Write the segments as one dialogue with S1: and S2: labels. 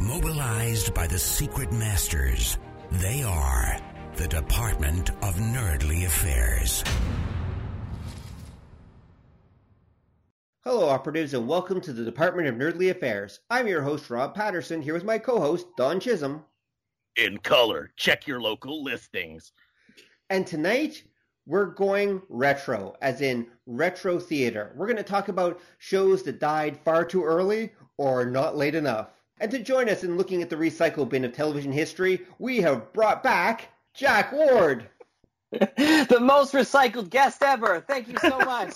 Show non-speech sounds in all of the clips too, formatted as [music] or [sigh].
S1: Mobilized by the secret masters, they are the Department of Nerdly Affairs.
S2: Hello, operatives, and welcome to the Department of Nerdly Affairs. I'm your host, Rob Patterson, here with my co host, Don Chisholm.
S3: In color, check your local listings.
S2: And tonight, we're going retro, as in retro theater. We're going to talk about shows that died far too early or not late enough. And to join us in looking at the recycle bin of television history, we have brought back Jack Ward. [laughs]
S4: the most recycled guest ever. Thank you so [laughs] much.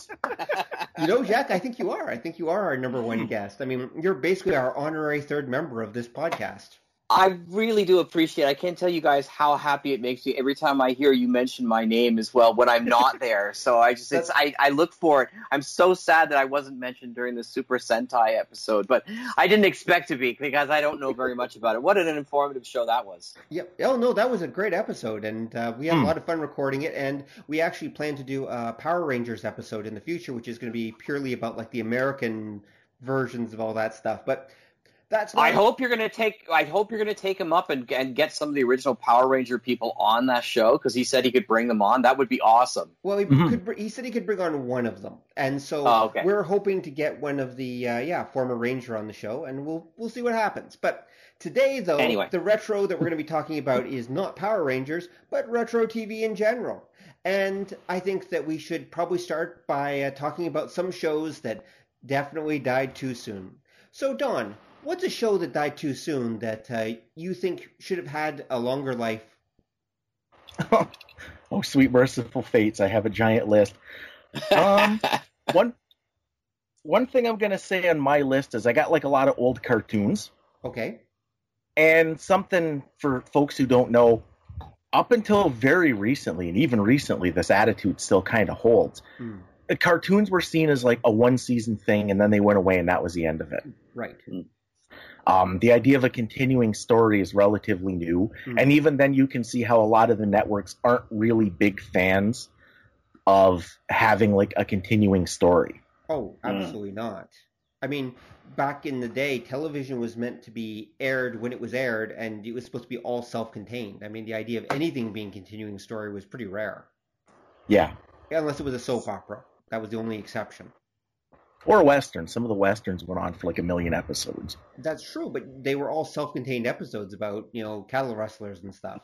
S2: you know, Jack, I think you are. I think you are our number one hmm. guest. I mean, you're basically our honorary third member of this podcast.
S4: I really do appreciate. It. I can't tell you guys how happy it makes me every time I hear you mention my name as well when I'm not [laughs] there. So I just it's I, I look for it. I'm so sad that I wasn't mentioned during the Super Sentai episode, but I didn't expect to be because I don't know very much about it. What an informative show that was.
S2: Yeah. Oh no, that was a great episode, and uh, we had hmm. a lot of fun recording it. And we actually plan to do a Power Rangers episode in the future, which is going to be purely about like the American versions of all that stuff. But that's
S4: I hope you're gonna take. I hope you're gonna take him up and, and get some of the original Power Ranger people on that show because he said he could bring them on. That would be awesome.
S2: Well, he, mm-hmm. could, he said he could bring on one of them, and so oh, okay. we're hoping to get one of the uh, yeah former Ranger on the show, and we'll we'll see what happens. But today, though,
S4: anyway.
S2: the retro that we're going to be talking about is not Power Rangers, but retro TV in general. And I think that we should probably start by uh, talking about some shows that definitely died too soon. So, Don, What's a show that died too soon that uh, you think should have had a longer life? [laughs]
S5: oh, sweet merciful fates! I have a giant list. Um, [laughs] one one thing I'm gonna say on my list is I got like a lot of old cartoons.
S2: Okay.
S5: And something for folks who don't know, up until very recently, and even recently, this attitude still kind of holds. Hmm. The cartoons were seen as like a one season thing, and then they went away, and that was the end of it.
S2: Right. Hmm.
S5: Um, the idea of a continuing story is relatively new, mm-hmm. and even then, you can see how a lot of the networks aren't really big fans of having like a continuing story.
S2: Oh, hmm. absolutely mm. not. I mean, back in the day, television was meant to be aired when it was aired, and it was supposed to be all self-contained. I mean, the idea of anything being continuing story was pretty rare.
S5: Yeah.
S2: Unless it was a soap opera, that was the only exception
S5: or westerns. Some of the westerns went on for like a million episodes.
S2: That's true, but they were all self-contained episodes about you know cattle rustlers and stuff.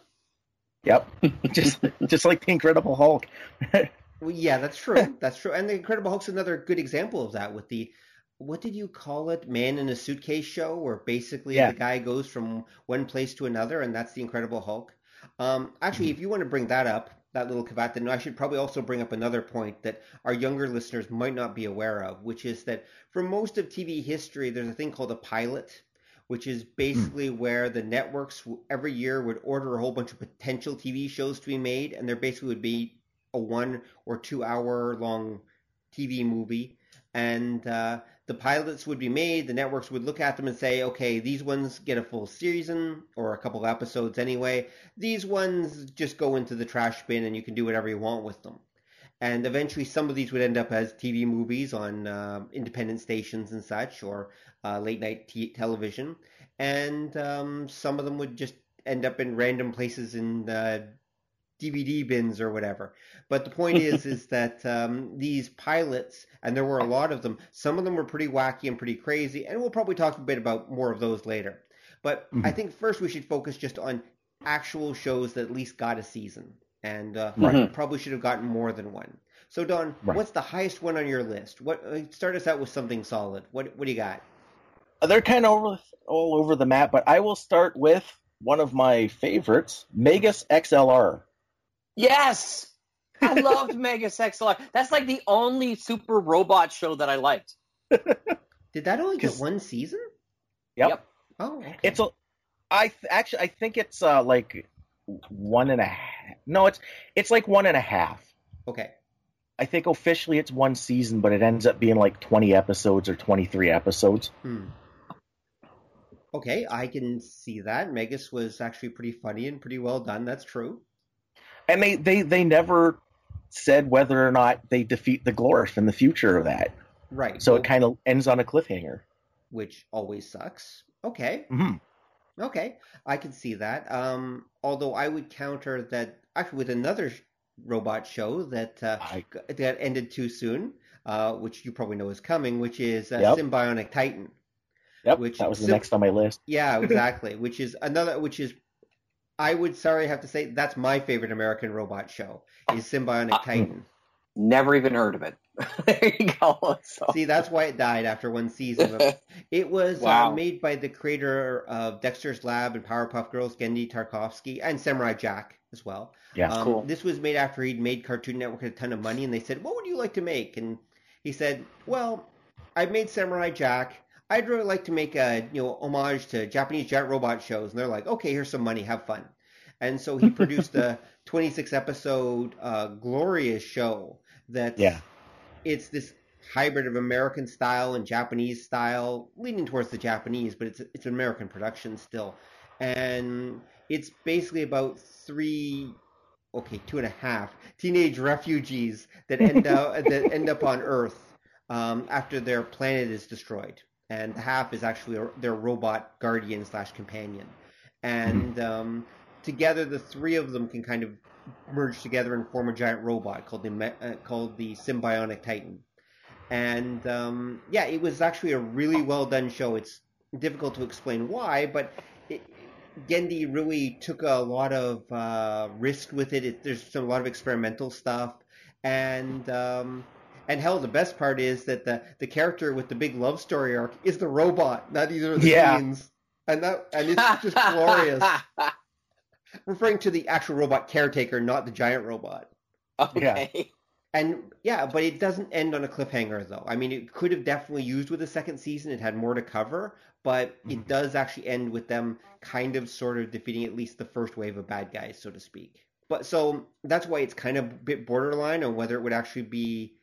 S5: Yep, [laughs] just just like the Incredible Hulk. [laughs]
S2: well, yeah, that's true. That's true, and the Incredible Hulk's another good example of that with the what did you call it? Man in a suitcase show, where basically yeah. the guy goes from one place to another, and that's the Incredible Hulk. Um, actually, mm-hmm. if you want to bring that up, that little caveat, then I should probably also bring up another point that our younger listeners might not be aware of, which is that for most of TV history, there's a thing called a pilot, which is basically mm. where the networks every year would order a whole bunch of potential TV shows to be made, and there basically would be a one or two hour long TV movie, and uh, the pilots would be made, the networks would look at them and say, okay, these ones get a full season or a couple episodes anyway. These ones just go into the trash bin and you can do whatever you want with them. And eventually, some of these would end up as TV movies on uh, independent stations and such, or uh, late night t- television. And um, some of them would just end up in random places in uh, DVD bins or whatever. But the point is, is [laughs] that um, these pilots, and there were a lot of them. Some of them were pretty wacky and pretty crazy, and we'll probably talk a bit about more of those later. But mm-hmm. I think first we should focus just on actual shows that at least got a season, and uh, mm-hmm. probably should have gotten more than one. So Don, right. what's the highest one on your list? What uh, start us out with something solid. What what do you got?
S5: They're kind of all, all over the map, but I will start with one of my favorites, Megas XLR.
S4: Yes, I [laughs] loved Megas XLR. That's like the only super robot show that I liked. [laughs]
S2: Did that only get one season?
S5: Yep. yep.
S2: Oh, okay.
S5: it's a I th- actually I think it's uh, like one and a half. No, it's it's like one and a half.
S2: Okay.
S5: I think officially it's one season, but it ends up being like twenty episodes or twenty three episodes.
S2: Hmm. Okay, I can see that. Megas was actually pretty funny and pretty well done. That's true.
S5: And they they they never said whether or not they defeat the Glorf in the future of that.
S2: Right.
S5: So well, it kind of ends on a cliffhanger,
S2: which always sucks. Okay.
S5: Mm-hmm.
S2: Okay, I can see that. Um, although I would counter that actually with another robot show that uh, I... that ended too soon, uh, which you probably know is coming, which is uh, yep. Sym-Bionic Titan.
S5: Yep, which that was the sim- next on my list.
S2: Yeah, [laughs] exactly. which is another, which is, I would sorry have to say that's my favorite American robot show is Sym-Bionic uh, Titan.
S4: Never even heard of it. [laughs] there you go.
S2: So. See, that's why it died after one season. [laughs] it was uh, wow. uh, made by the creator of Dexter's Lab and Powerpuff Girls, Genndy Tartakovsky, and Samurai Jack as well.
S5: Yeah,
S2: um,
S5: cool.
S2: This was made after he'd made Cartoon Network a ton of money, and they said, "What would you like to make?" And he said, "Well, I've made Samurai Jack. I'd really like to make a you know homage to Japanese giant robot shows." And they're like, "Okay, here's some money. Have fun." And so he produced a [laughs] 26 episode uh, glorious show that
S5: yeah.
S2: it's this hybrid of American style and Japanese style, leaning towards the Japanese, but it's it's an American production still, and it's basically about three, okay, two and a half teenage refugees that end up that end up on Earth um, after their planet is destroyed, and half is actually their robot guardian slash companion, and mm-hmm. um, together the three of them can kind of merge together and form a giant robot called the uh, called the Sym-Bionic Titan. And um, yeah, it was actually a really well done show. It's difficult to explain why, but it, Genndy really took a lot of uh, risk with it. it. There's a lot of experimental stuff, and um, and hell, the best part is that the the character with the big love story arc is the robot, not either of the yeah. Scenes. And that and it's just [laughs] glorious. referring to the actual robot caretaker, not the giant robot.
S4: Okay.
S2: Yeah. And yeah, but it doesn't end on a cliffhanger though. I mean, it could have definitely used with the second season. It had more to cover, but mm-hmm. it does actually end with them kind of sort of defeating at least the first wave of bad guys, so to speak. But so that's why it's kind of a bit borderline on whether it would actually be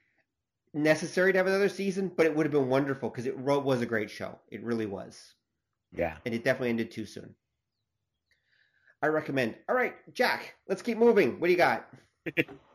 S2: necessary to have another season, but it would have been wonderful because it was a great show. It really was.
S5: Yeah.
S2: And it definitely ended too soon. I recommend. All right, Jack, let's keep moving. What do you got? [laughs]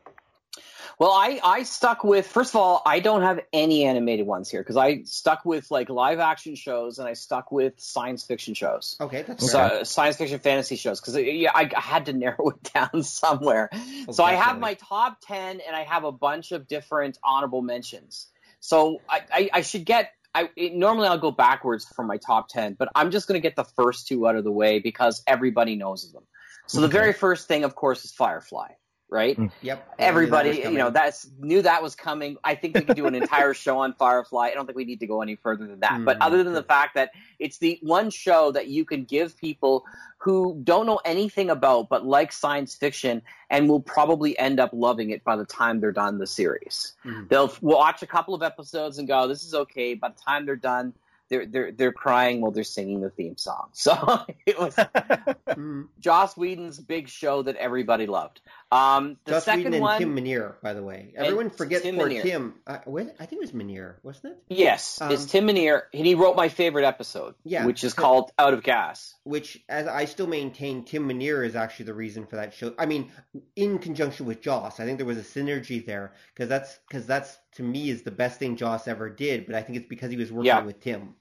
S4: well, I, I stuck with, first of all, I don't have any animated ones here because I stuck with like live action shows and I stuck with science fiction shows.
S2: Okay, that's
S4: so, science fiction fantasy shows because uh, yeah, I, I, had to [laughs] narrow it down [laughs] somewhere. So I have my top 10 and I have a bunch of different honorable mentions. So I, I, I should get I it, normally I'll go backwards from my top ten, but I'm just going to get the first two out of the way because everybody knows them. So okay. the very first thing, of course, is Firefly right? Mm.
S2: Yep.
S4: Everybody, you know, that's knew that was coming. I think we could do an entire [laughs] show on Firefly. I don't think we need to go any further than that. Mm, but other than the fact that it's the one show that you can give people who don't know anything about but like science fiction and will probably end up loving it by the time they're done the series. Mm. They'll watch a couple of episodes and go, "This is okay." By the time they're done, they're they're they're crying while they're singing the theme song. [laughs] So it was [laughs] mm. Joss Whedon's big show that everybody loved. Um, the
S2: Joss
S4: second
S2: Whedon
S4: one,
S2: Tim Minear, by the way. Everyone forgets Tim poor Minear. Tim. Uh, I think it was Minear, wasn't it?
S4: Yes, um, it's Tim Minear, and he wrote my favorite episode, yeah, which is called "Out of Gas."
S2: Which, as I still maintain, Tim Minear is actually the reason for that show. I mean, in conjunction with Joss, I think there was a synergy there because that's because that's to me is the best thing Joss ever did. But I think it's because he was working yeah. with Tim.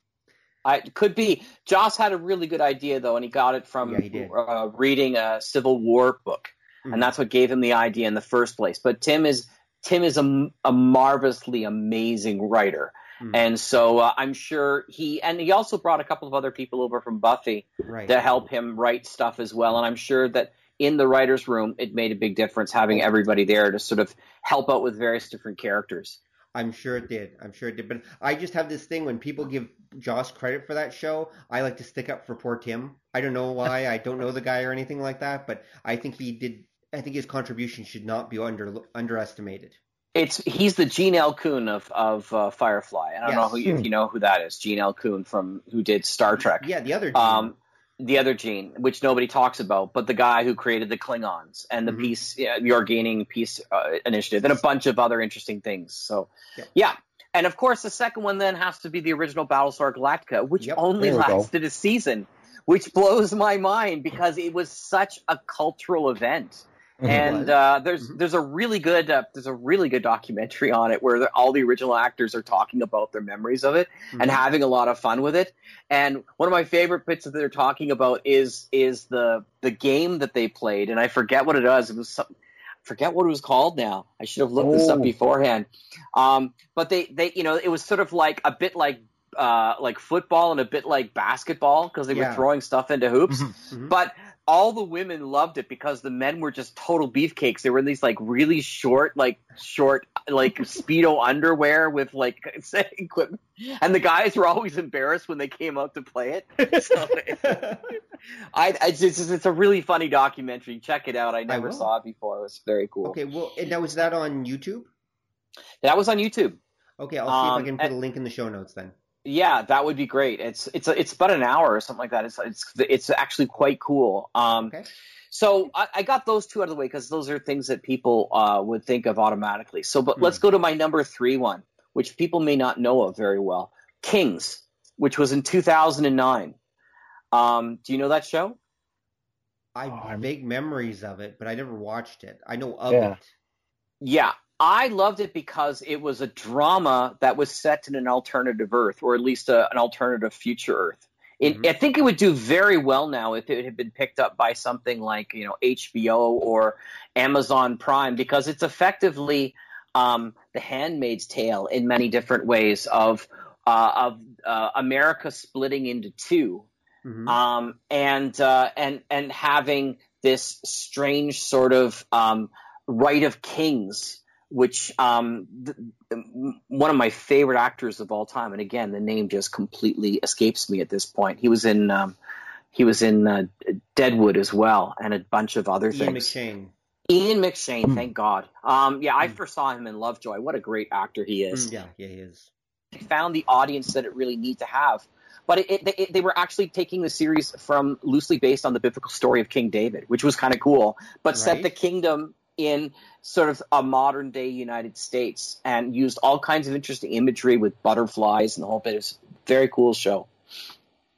S4: I could be. Joss had a really good idea though, and he got it from
S2: yeah,
S4: uh, reading a Civil War book, mm-hmm. and that's what gave him the idea in the first place. But Tim is Tim is a, a marvelously amazing writer, mm-hmm. and so uh, I'm sure he and he also brought a couple of other people over from Buffy
S2: right.
S4: to help him write stuff as well. And I'm sure that in the writers' room, it made a big difference having everybody there to sort of help out with various different characters.
S2: I'm sure it did. I'm sure it did. But I just have this thing when people give Joss credit for that show, I like to stick up for poor Tim. I don't know why. I don't know the guy or anything like that, but I think he did. I think his contribution should not be under underestimated.
S4: It's he's the Gene L. Coon of of uh, Firefly. I don't yes. know who, if you know who that is. Gene L. Coon from who did Star Trek.
S2: Yeah, the other.
S4: Gene. Um, the other Gene, which nobody talks about, but the guy who created the Klingons and the mm-hmm. peace, yeah, the Organian Peace uh, Initiative, and a bunch of other interesting things. So, yeah. yeah. And of course, the second one then has to be the original Battlestar Galactica, which yep. only lasted go. a season, which blows my mind because it was such a cultural event. And uh, there's mm-hmm. there's a really good uh, there's a really good documentary on it where all the original actors are talking about their memories of it mm-hmm. and having a lot of fun with it. And one of my favorite bits that they're talking about is is the the game that they played, and I forget what it was. It was some, forget what it was called now. I should have looked oh. this up oh. beforehand. Um, but they they you know it was sort of like a bit like uh, like football and a bit like basketball because they yeah. were throwing stuff into hoops. Mm-hmm. mm-hmm. But all the women loved it because the men were just total beefcakes. They were in these like really short, like short, like [laughs] speedo underwear with like [laughs] equipment, and the guys were always embarrassed when they came out to play it. [laughs] So, I, I just, it's a really funny documentary. Check it out. I never I saw it before. It was very cool.
S2: Okay, well, and now is that on YouTube?
S4: That was on YouTube.
S2: Okay, I'll see um, if I um, can put and, a link in the show notes then.
S4: Yeah, that would be great. It's it's it's about an hour or something like that. It's it's it's actually quite cool. Um, okay. So I, I, got those two out of the way because those are things that people uh, would think of automatically. So, but hmm. let's go to my number three one, which people may not know of very well. Kings, which was in 2009. Um, do you know that show?
S2: I have vague memories of it, but I never watched it. I know of yeah. it.
S4: Yeah, I loved it because it was a drama that was set in an alternative Earth, or at least a, an alternative future Earth. It, mm-hmm. I think it would do very well now if it had been picked up by something like you know HBO or Amazon Prime because it's effectively um, the Handmaid's Tale in many different ways of uh, of uh, America splitting into 2 mm-hmm. um, and uh, and and having this strange sort of um, right of kings which um, th- one of my favorite actors of all time, and again, the name just completely escapes me at this point. He was in um, he was in uh, Deadwood as well, and a bunch of other things.
S2: Ian
S4: things.
S2: McShane.
S4: Ian McShane, mm. thank God. Um, yeah, I mm. first saw him in Lovejoy. What a great actor he is.
S2: Mm, yeah, yeah, he is.
S4: He found the audience that it really need to have. But it, it, it, they were actually taking the series from loosely based on the biblical story of King David, which was kind of cool. But right. set the kingdom in sort of a modern day United States and used all kinds of interesting imagery with butterflies and the whole bit. It's a very cool show.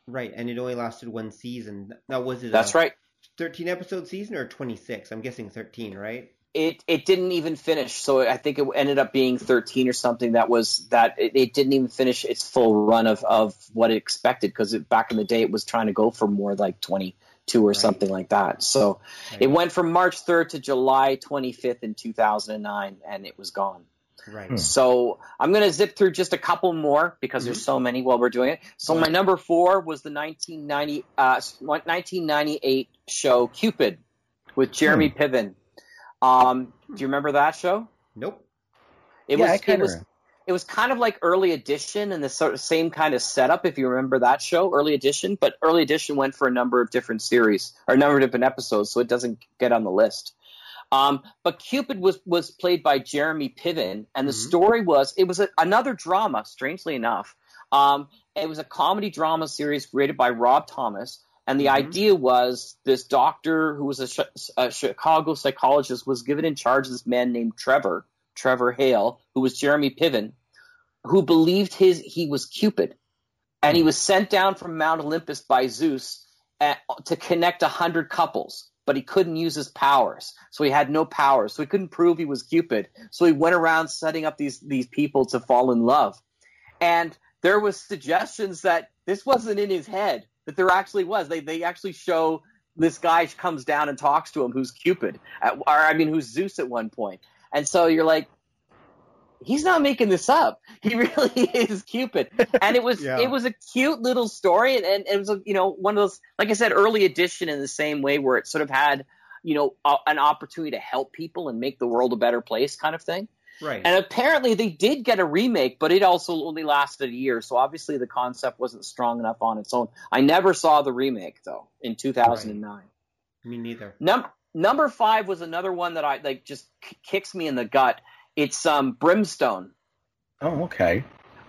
S2: Right, and it only lasted one season. Now was it?
S4: That's right.
S2: Thirteen episode season or twenty six? I'm guessing thirteen, right?
S4: It it didn't even finish, so I think it ended up being thirteen or something. That was that it, it didn't even finish its full run of of what it expected because back in the day it was trying to go for more like twenty two or right. something like that. So right. it went from March 3rd to July 25th in 2009, and it was gone.
S2: Right. Hmm.
S4: So I'm going to zip through just a couple more because mm-hmm. there's so many while we're doing it. So my number four was the 1990, uh, 1998 show Cupid with Jeremy hmm. Piven. Um, do you remember that show?
S2: Nope.
S4: It yeah, was. It was it was kind of like early edition and the sort of same kind of setup if you remember that show early edition but early edition went for a number of different series or a number of different episodes so it doesn't get on the list um, but cupid was was played by jeremy piven and the mm-hmm. story was it was a, another drama strangely enough um, it was a comedy drama series created by rob thomas and the mm-hmm. idea was this doctor who was a, a chicago psychologist was given in charge of this man named trevor Trevor Hale, who was Jeremy Piven, who believed his he was Cupid, and he hmm. was sent down from Mount Olympus by Zeus at, to connect a hundred couples, but he couldn't use his powers, so he had no powers, so he couldn't prove he was Cupid. So he went around setting up these these people to fall in love, and there was suggestions that this wasn't in his head, that there actually was. They they actually show this guy comes down and talks to him, who's Cupid, at, or I mean, who's Zeus at one point, and so you're like, he's not making this up. [laughs] He really is Cupid. And it was [laughs] yeah. it was a cute little story and, and, it was you know one of those like I said early edition in the same way where it sort of had you know a, an opportunity to help people and make the world a better place kind of thing.
S2: Right.
S4: And apparently they did get a remake, but it also only lasted a year. So obviously the concept wasn't strong enough on its own. I never saw the remake though in 2009. Right.
S2: Me neither.
S4: Number number 5 was another one that I like just kicks me in the gut it's um, Brimstone.
S5: Oh, okay.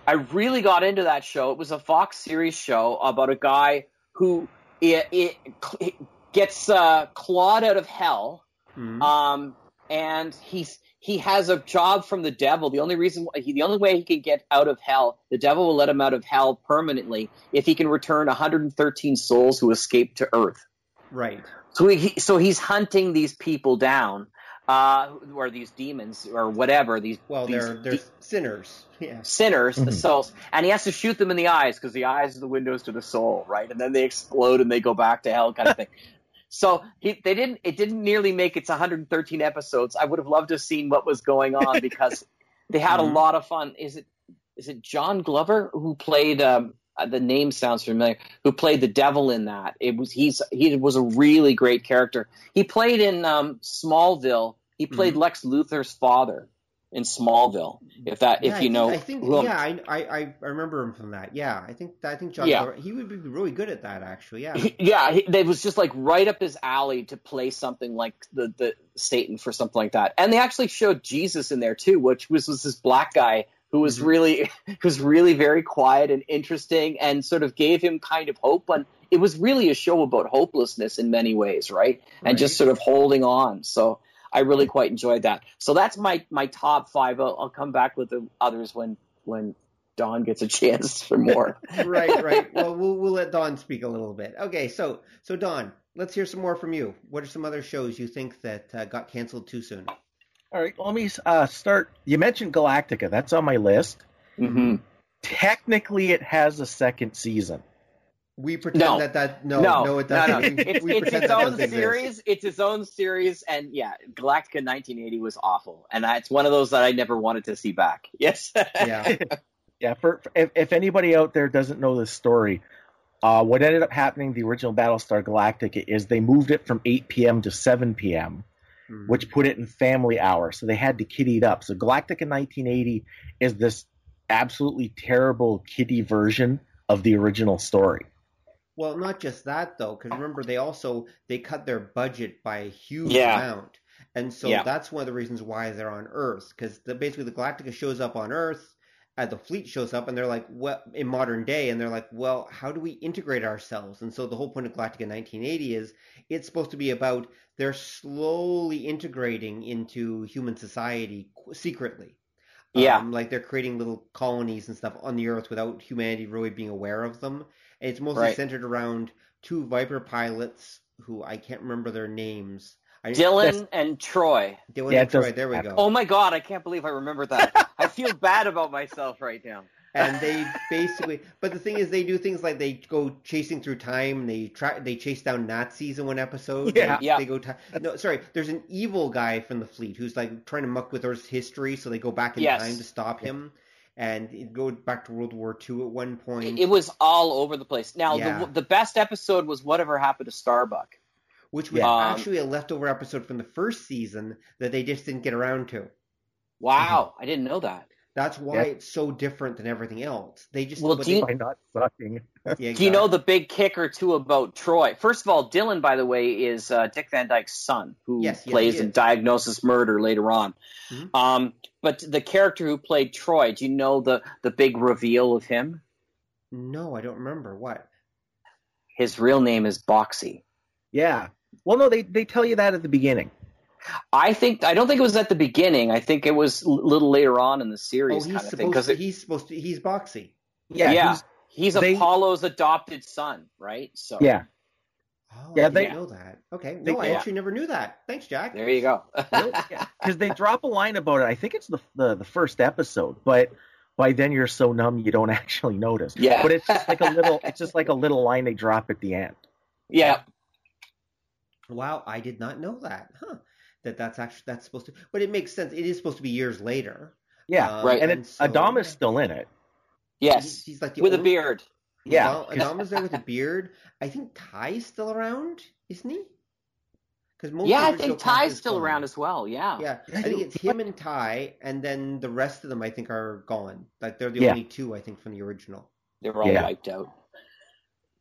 S4: I really got into that show. It was a Fox series show about a guy who it, it, it gets uh, clawed out of hell, mm-hmm. um, and he's he has a job from the devil. The only reason he, the only way he can get out of hell, the devil will let him out of hell permanently if he can return 113 souls who escaped to Earth.
S2: Right.
S4: So he, so he's hunting these people down, uh, or these demons or whatever. These
S2: well,
S4: these
S2: they're they're de- sinners. Yeah.
S4: Sinners, mm-hmm. the souls, and he has to shoot them in the eyes because the eyes are the windows to the soul, right? And then they explode and they go back to hell, kind of thing. [laughs] So he, they didn't. It didn't nearly make its 113 episodes. I would have loved to have seen what was going on because [laughs] they had mm-hmm. a lot of fun. Is it is it John Glover who played? Um, uh, the name sounds familiar. Who played the devil in that? It was he's he was a really great character. He played in um, Smallville. He played mm-hmm. Lex Luthor's father in Smallville. If that,
S2: yeah,
S4: if you know,
S2: I think, yeah, I, I, I remember him from that. Yeah, I think I think John, yeah. he would be really good at that. Actually, yeah,
S4: he, yeah, he, it was just like right up his alley to play something like the the Satan for something like that. And they actually showed Jesus in there too, which was, was this black guy who was mm-hmm. really [laughs] who was really very quiet and interesting and sort of gave him kind of hope and it was really a show about hopelessness in many ways right, right. and just sort of holding on so i really quite enjoyed that so that's my my top five i'll, I'll come back with the others when when Don gets a [laughs] chance for more. [laughs]
S2: right, right. Well, well, we'll let Don speak a little bit. Okay, so so Don, let's hear some more from you. What are some other shows you think that uh, got canceled too soon?
S5: All right, let me uh, start. You mentioned Galactica. That's on my list.
S4: Mm-hmm.
S5: Technically, it has a second season.
S2: We pretend no. that that no no, no it doesn't. No, no.
S4: it's, it's its own series. Exist. It's its own series, and yeah, Galactica 1980 was awful, and it's one of those that I never wanted to see back. [laughs] Yes.
S2: yeah.
S5: yeah. For, for if, if, anybody out there doesn't know this story, uh, what ended up happening the original Battlestar Galactica is they moved it from 8 p.m. to 7 p.m mm-hmm. which put it in family hour. So they had to kiddy it up. So Galactica 1980 is this absolutely terrible kiddie version of the original story.
S2: Well, not just that though, because remember they also they cut their budget by a huge yeah. amount, and so yeah. that's one of the reasons why they're on Earth. Because basically the Galactica shows up on Earth, and the fleet shows up, and they're like, "What in modern day?" And they're like, "Well, how do we integrate ourselves?" And so the whole point of Galactica 1980 is it's supposed to be about they're slowly integrating into human society secretly.
S4: Yeah.
S2: Um, like they're creating little colonies and stuff on the Earth without humanity really being aware of them. And it's mostly right. centered around two Viper pilots who I can't remember their names. I,
S4: Dylan and Troy.
S2: Dylan yeah, and Troy. There we go.
S4: Oh my God! I can't believe I remember that. I feel bad about myself right now
S2: and they basically but the thing is they do things like they go chasing through time they try they chase down nazis in one episode
S4: yeah
S2: they,
S4: yeah
S2: they go t- no sorry there's an evil guy from the fleet who's like trying to muck with earth's history so they go back in yes. time to stop him and it goes back to World War II at one point.
S4: It was all over the place. Now, yeah. the, the best episode was whatever happened to Starbuck,
S2: which was yeah. Um, actually a leftover episode from the first season that they just didn't get around to.
S4: Wow, mm-hmm. I didn't know that.
S2: That's why yeah. it's so different than everything else. They just
S4: well, do you,
S5: by not sucking.
S4: yeah, [laughs] exactly. Do you know the big kicker too about Troy? First of all, Dylan, by the way, is uh, Dick Van Dyke's son, who
S2: yes,
S4: plays
S2: yes,
S4: in Diagnosis Murder later on. Mm-hmm. Um, but the character who played Troy, do you know the the big reveal of him?
S2: No, I don't remember. What?
S4: His real name is Boxey.
S5: Yeah. Well, no, they they tell you that at the beginning.
S4: I think I don't think it was at the beginning. I think it was a little later on in the series.
S2: Oh, he's
S4: supposed
S2: to, he's supposed to. He's Boxey.
S4: Yeah, yeah. He's, he's they, Apollo's adopted son, right? So
S5: yeah.
S2: Oh, yeah, I they know that. Okay, no, they, I actually never knew that. Thanks, Jack.
S4: There you go. [laughs]
S5: Because they drop a line about it. I think it's the, the the first episode, but by then you're so numb you don't [laughs] actually notice.
S4: Yeah.
S5: But it's just like a little. It's just like a little line they drop at the end.
S4: Yeah.
S2: Wow, I did not know that. Huh that that's actually that's supposed to. But it makes sense. It is supposed to be years later.
S5: Yeah, um, right. And, and so, Adam is still in it.
S4: Yes, he's,
S2: he's like
S4: with a beard.
S5: Yeah,
S2: Adam is there with a beard. I think Tigh's still around, isn't he?
S4: Because yeah, I think Tigh's still gone. around as well. Yeah,
S2: yeah. I think it's him and Tigh, and then the rest of them I think are gone. Like they're the yeah. only two I think from the original.
S4: They were all yeah. wiped out.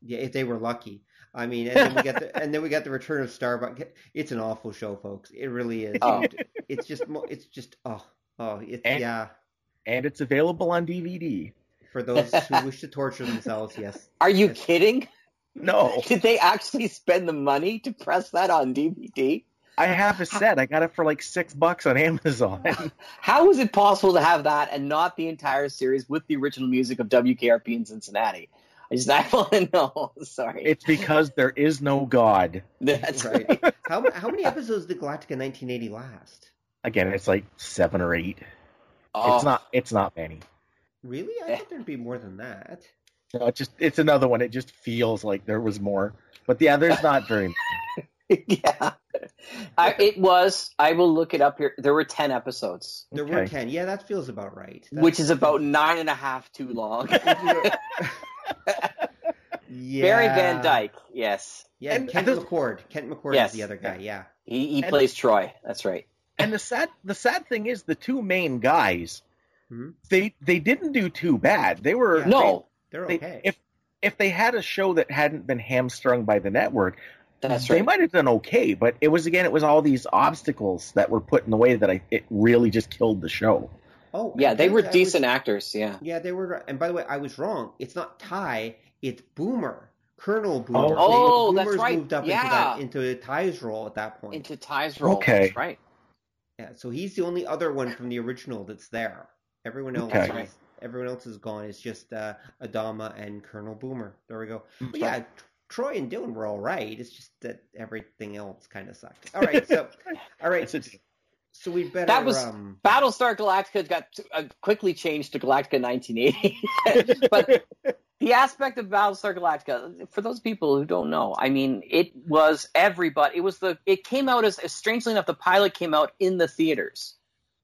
S2: Yeah, if they were lucky. I mean, and then we got the and then we got the return of Starbuck. It's an awful show, folks. It really is. Oh. It's just it's just oh oh it's
S5: and,
S2: yeah.
S5: And it's available on DVD
S2: for those who wish to torture themselves. Yes. [laughs]
S4: Are you
S2: yes.
S4: kidding?
S5: No. [laughs]
S4: Did they actually spend the money to press that on DVD?
S5: I have a set. I got it for like six bucks on Amazon. [laughs]
S4: How is it possible to have that and not the entire series with the original music of WKRP in Cincinnati? I just I want to know. Sorry.
S5: It's because there is no God. [laughs]
S4: That's right. [laughs]
S2: how how many episodes did Galactica 1980 last?
S5: Again, it's like seven or eight.
S4: Oh,
S5: It's not. It's not many.
S2: Really? I thought there'd be more than that.
S5: No, it just it's another one. It just feels like there was more. But yeah, there's not very. [laughs]
S4: yeah. I, it was. I will look it up here. There were ten episodes,
S2: There were 10. Yeah, that feels about right. That-
S4: which is about nine and a half too long.
S2: Yeah.
S4: Barry Van Dyke. Yes,
S2: Yeah,
S5: And-
S2: Kent
S5: and this-
S2: McCord. Kent McCord
S4: Yes.
S2: is the other guy. Yeah.
S4: he he
S5: And-
S4: plays Troy. That's right.
S5: And the sad the sad thing is the two main guys.
S2: Mhm.
S5: They they didn't do too bad. They were
S2: Yeah.
S4: No,
S2: They're
S5: they-
S2: okay.
S5: if if they had a show that hadn't been hamstrung by the network,
S4: that's
S5: they
S4: right.
S5: might have done okay. But it was again, it was all these obstacles that were put in the way that I it really just killed the show.
S2: Oh,
S4: Yeah,
S2: and
S4: they
S2: I
S4: were
S2: was-
S4: decent actors. Yeah.
S2: Yeah, they were. And by the way, I was wrong. It's not Tigh. It's Boomer. Colonel Boomer.
S4: Oh,
S2: They-
S4: that's
S2: Boomer's
S4: right.
S2: moved up
S4: Yeah.
S2: into that into Tigh's role at that point.
S4: Into Tigh's role.
S5: Okay.
S4: That's right.
S2: Yeah, so he's the only other one from the original that's there. Everyone else,
S5: Okay.
S2: is, everyone else is gone. It's just uh, Adama and Colonel Boomer. There we go.
S5: Mm,
S2: But yeah, T- Troy and Dylan were all right. It's just that everything else kind of sucked. All right, so [laughs] all right,
S5: It's a-
S2: so we better.
S4: That was-
S2: um,
S4: Battlestar Galactica got uh, quickly changed to Galactica 1980. [laughs] but [laughs] the aspect of Battlestar Galactica, for those people who don't know, I mean, it was everybody. It was the. It came out as, as strangely enough, the pilot came out in the theaters,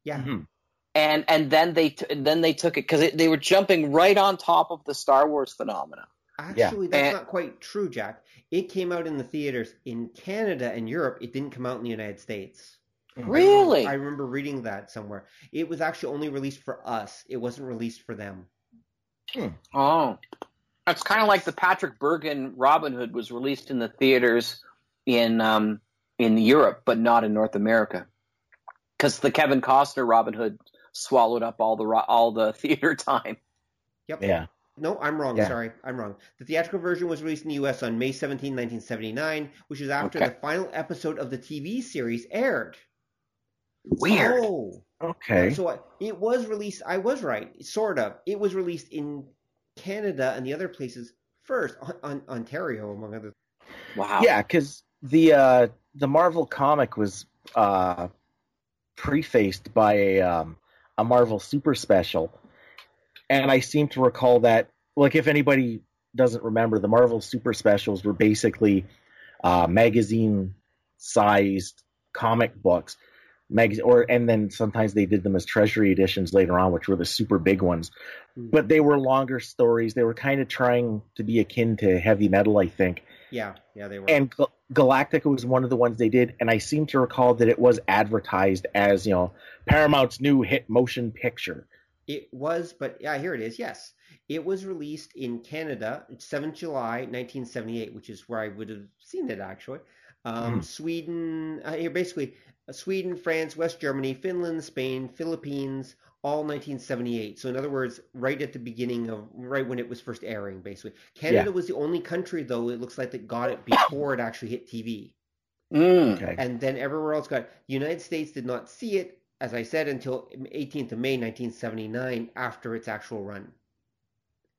S2: yeah,
S5: Mhm.
S4: and and then they t- then they took it because they were jumping right on top of the Star Wars phenomena.
S2: actually, that's
S4: And-
S2: not quite true, Jack. It came out in the theaters in Canada and Europe. It didn't come out in the United States.
S4: Really?
S2: I remember reading that somewhere. It was actually only released for us. It wasn't released for them.
S4: Oh, it's kind of like the Patrick Bergin Robin Hood was released in the theaters in um, in Europe, but not in North America, because the Kevin Costner Robin Hood swallowed up all the all the [laughs] theater time.
S2: Yep.
S5: Yeah.
S2: No, I'm wrong.
S5: Yeah.
S2: Sorry, I'm wrong. The theatrical version was released in the U.S. on May 17, 1979, which is after
S4: Okay.
S2: the final episode of the TV series aired.
S4: Weird.
S2: Oh,
S5: Okay.
S2: so I, it was released. I was right, sort of. It was released in Canada and the other places first, on, on Ontario among other.
S4: Wow.
S5: Yeah, because the uh, the Marvel comic was uh, prefaced by a um, a Marvel Super Special, and I seem to recall that. Like, if anybody doesn't remember, the Marvel Super Specials were basically uh, magazine sized comic books. Mag- or and then sometimes they did them as treasury editions later on, which were the super big ones. Hmm. But they were longer stories. They were kind of trying to be akin to heavy metal, I think
S2: Yeah, yeah, they were.
S5: and Gal- Galactica was one of the ones they did, and I seem to recall that it was advertised as you know Paramount's new hit motion picture.
S2: It was, but yeah, here it is. Yes, it was released in Canada, 7th July 1978, which is where I would have seen it actually. Um,
S5: Hmm.
S2: Sweden, uh, here basically, uh, Sweden, France, West Germany, Finland, Spain, Philippines, all 1978. So in other words, right at the beginning of, right when it was first airing, basically. Canada was the only country, though, it looks like that got it before it actually hit TV.
S4: Mm.
S5: Okay,
S2: And then everywhere else got. The United States did not see it, as I said, until 18th of May 1979, after its actual run.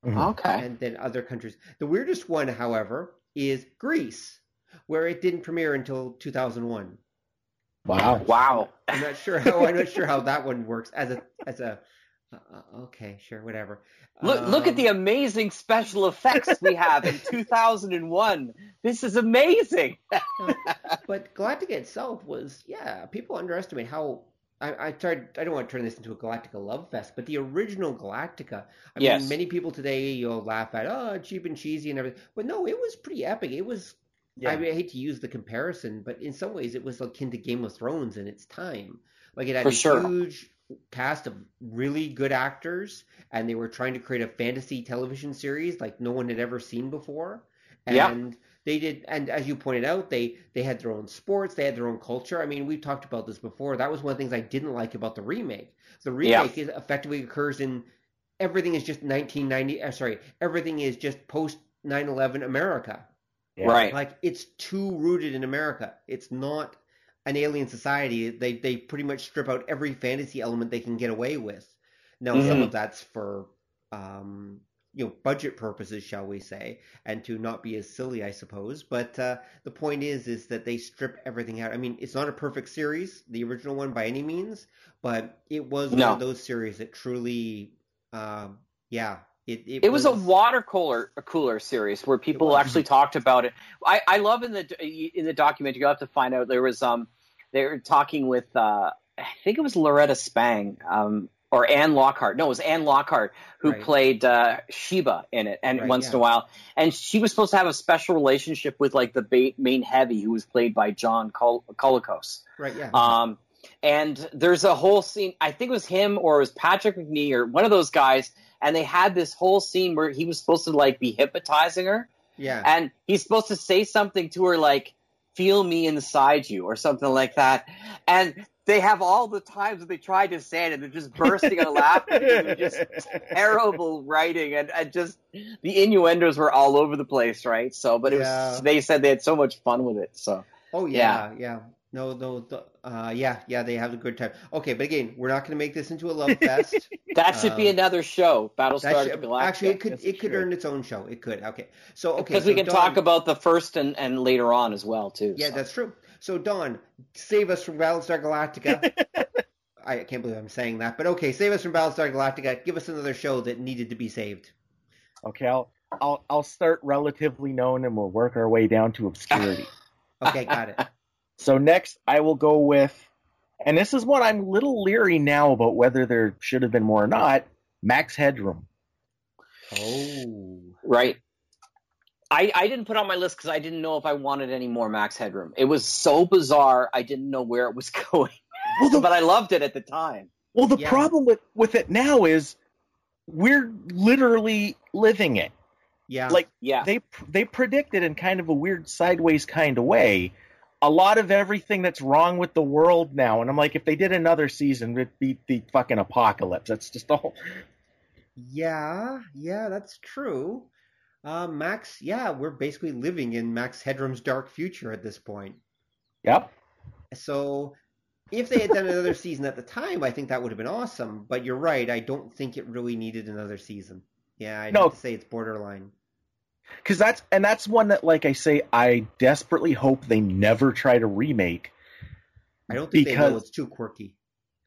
S5: Mhm.
S4: Okay.
S2: And then other countries. The weirdest one, however, is Greece, where it didn't premiere until 2001.
S5: wow.
S4: Wow.
S2: I'm not sure how. I'm not sure how that one works as a as a. Uh, uh, okay, sure, whatever.
S4: Look, look at the
S2: Um,
S4: amazing special effects we have in [laughs] 2001. This is amazing. [laughs]
S2: but Galactica itself was, yeah, people underestimate how. I, I tried. I don't want to turn this into a Galactica love fest, but the original Galactica. I
S4: Yes.
S2: mean, many people today you'll laugh at, oh, cheap and cheesy and everything. But no, it was pretty epic. It was.
S5: Yeah.
S2: I, mean, I hate to use the comparison, but in some ways, it was akin to Game of Thrones in its time. Like it had
S4: For
S2: a
S4: sure.
S2: huge cast of really good actors, and they were trying to create a fantasy television series like no one had ever seen before. And
S4: Yeah.
S2: they did, and as you pointed out, they they had their own sports, they had their own culture. I mean, we've talked about this before. That was one of the things I didn't like about the remake. The
S4: Yeah.
S2: remake is effectively occurs in everything is just 1990. Uh, sorry, everything is just post 9/11 America.
S4: Yeah. Right.
S2: Like it's too rooted in America. It's not an alien society. They they pretty much strip out every fantasy element they can get away with. Now mm-hmm. some of that's for um, you know budget purposes, shall we say, and to not be as silly, I suppose. But uh, the point is, is that they strip everything out. I mean, it's not a perfect series, the original one by any means, but it was no. one of those series that truly, uh, yeah. It, it,
S4: it was, was, a water cooler a cooler series where people actually talked about it. I, I love in the in the documentary you have to find out there was um they were talking with uh, I think it was Laurette Spang um, or Anne Lockhart. No, it was Anne Lockhart who right. played uh, Sheba in it, and right, once yeah. in a while, and she was supposed to have a special relationship with like the main heavy, who was played by John Col- Colicos.
S2: Right. Yeah.
S4: Um, and there's a whole scene. I think it was him or it was Patrick Macnee or one of those guys, and they had this whole scene where he was supposed to like be hypnotizing her.
S2: Yeah.
S4: And he's supposed to say something to her like feel me inside you or something like that. And they have all the times that they tried to say it and they're just bursting out laughing. just [laughs] terrible writing and, and, just the innuendos were all over the place, right? So, but it yeah. was, they said they had so much fun with it. So,
S2: oh yeah, yeah. yeah. No, no, uh, yeah, yeah, they have a good time. Okay, but again, we're not going to make this into a love [laughs] fest.
S4: that should um, be another show, Battlestar should, Galactica.
S2: Actually, it could it could earn its own show. It could. Okay, so okay,
S4: because
S2: so
S4: we can
S2: Don,
S4: talk about the first and, and later on as well too.
S2: Yeah, so. that's true. So Don, save us from Battlestar Galactica. [laughs] I can't believe I'm saying that, but okay, save us from Battlestar Galactica. Give us another show that needed to be saved.
S5: Okay, I'll I'll I'll start relatively known and we'll work our way down to obscurity. [laughs]
S2: okay, got it.
S5: So next, I will go with, and this is what I'm a little leery now about whether there should have been more or not. Max Headroom.
S2: Oh,
S4: right. I, I didn't put on my list because I didn't know if I wanted any more Max Headroom. It was so bizarre. I didn't know where it was [laughs] going. Well, the, but I loved it at the time.
S5: Well, the yeah. problem with, with it now is we're literally living it.
S2: Yeah.
S5: Like yeah. they they predicted in kind of a weird sideways kind of way a lot of everything that's wrong with the world now. And I'm like, if they did another season, it'd be the fucking apocalypse. That's just all.
S2: Yeah, yeah, that's true. Uh, Max, yeah, we're basically living in Max Headroom's dark future at this point.
S5: Yep.
S2: So if they had done another [laughs] season at the time, I think that would have been awesome. But you're right, I don't think it really needed another season. Yeah, I'd no. say it's borderline
S5: because that's and that's one that like i say i desperately hope they never try to remake.
S2: I don't think because, they will. It's too quirky.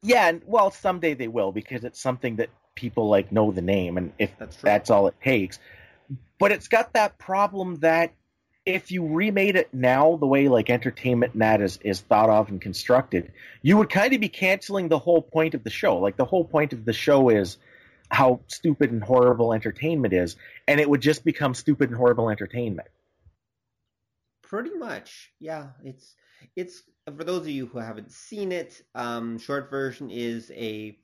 S5: Yeah and well someday they will because it's something that people like know the name and if that's, that's all it takes. But it's got that problem that if you remade it now the way like entertainment net is, is thought of and constructed you would kind of be canceling the whole point of the show. Like the whole point of the show is how stupid and horrible entertainment is, and it would just become stupid and horrible entertainment.
S2: Pretty much, yeah. It's it's for those of you who haven't seen it. Um, short version is a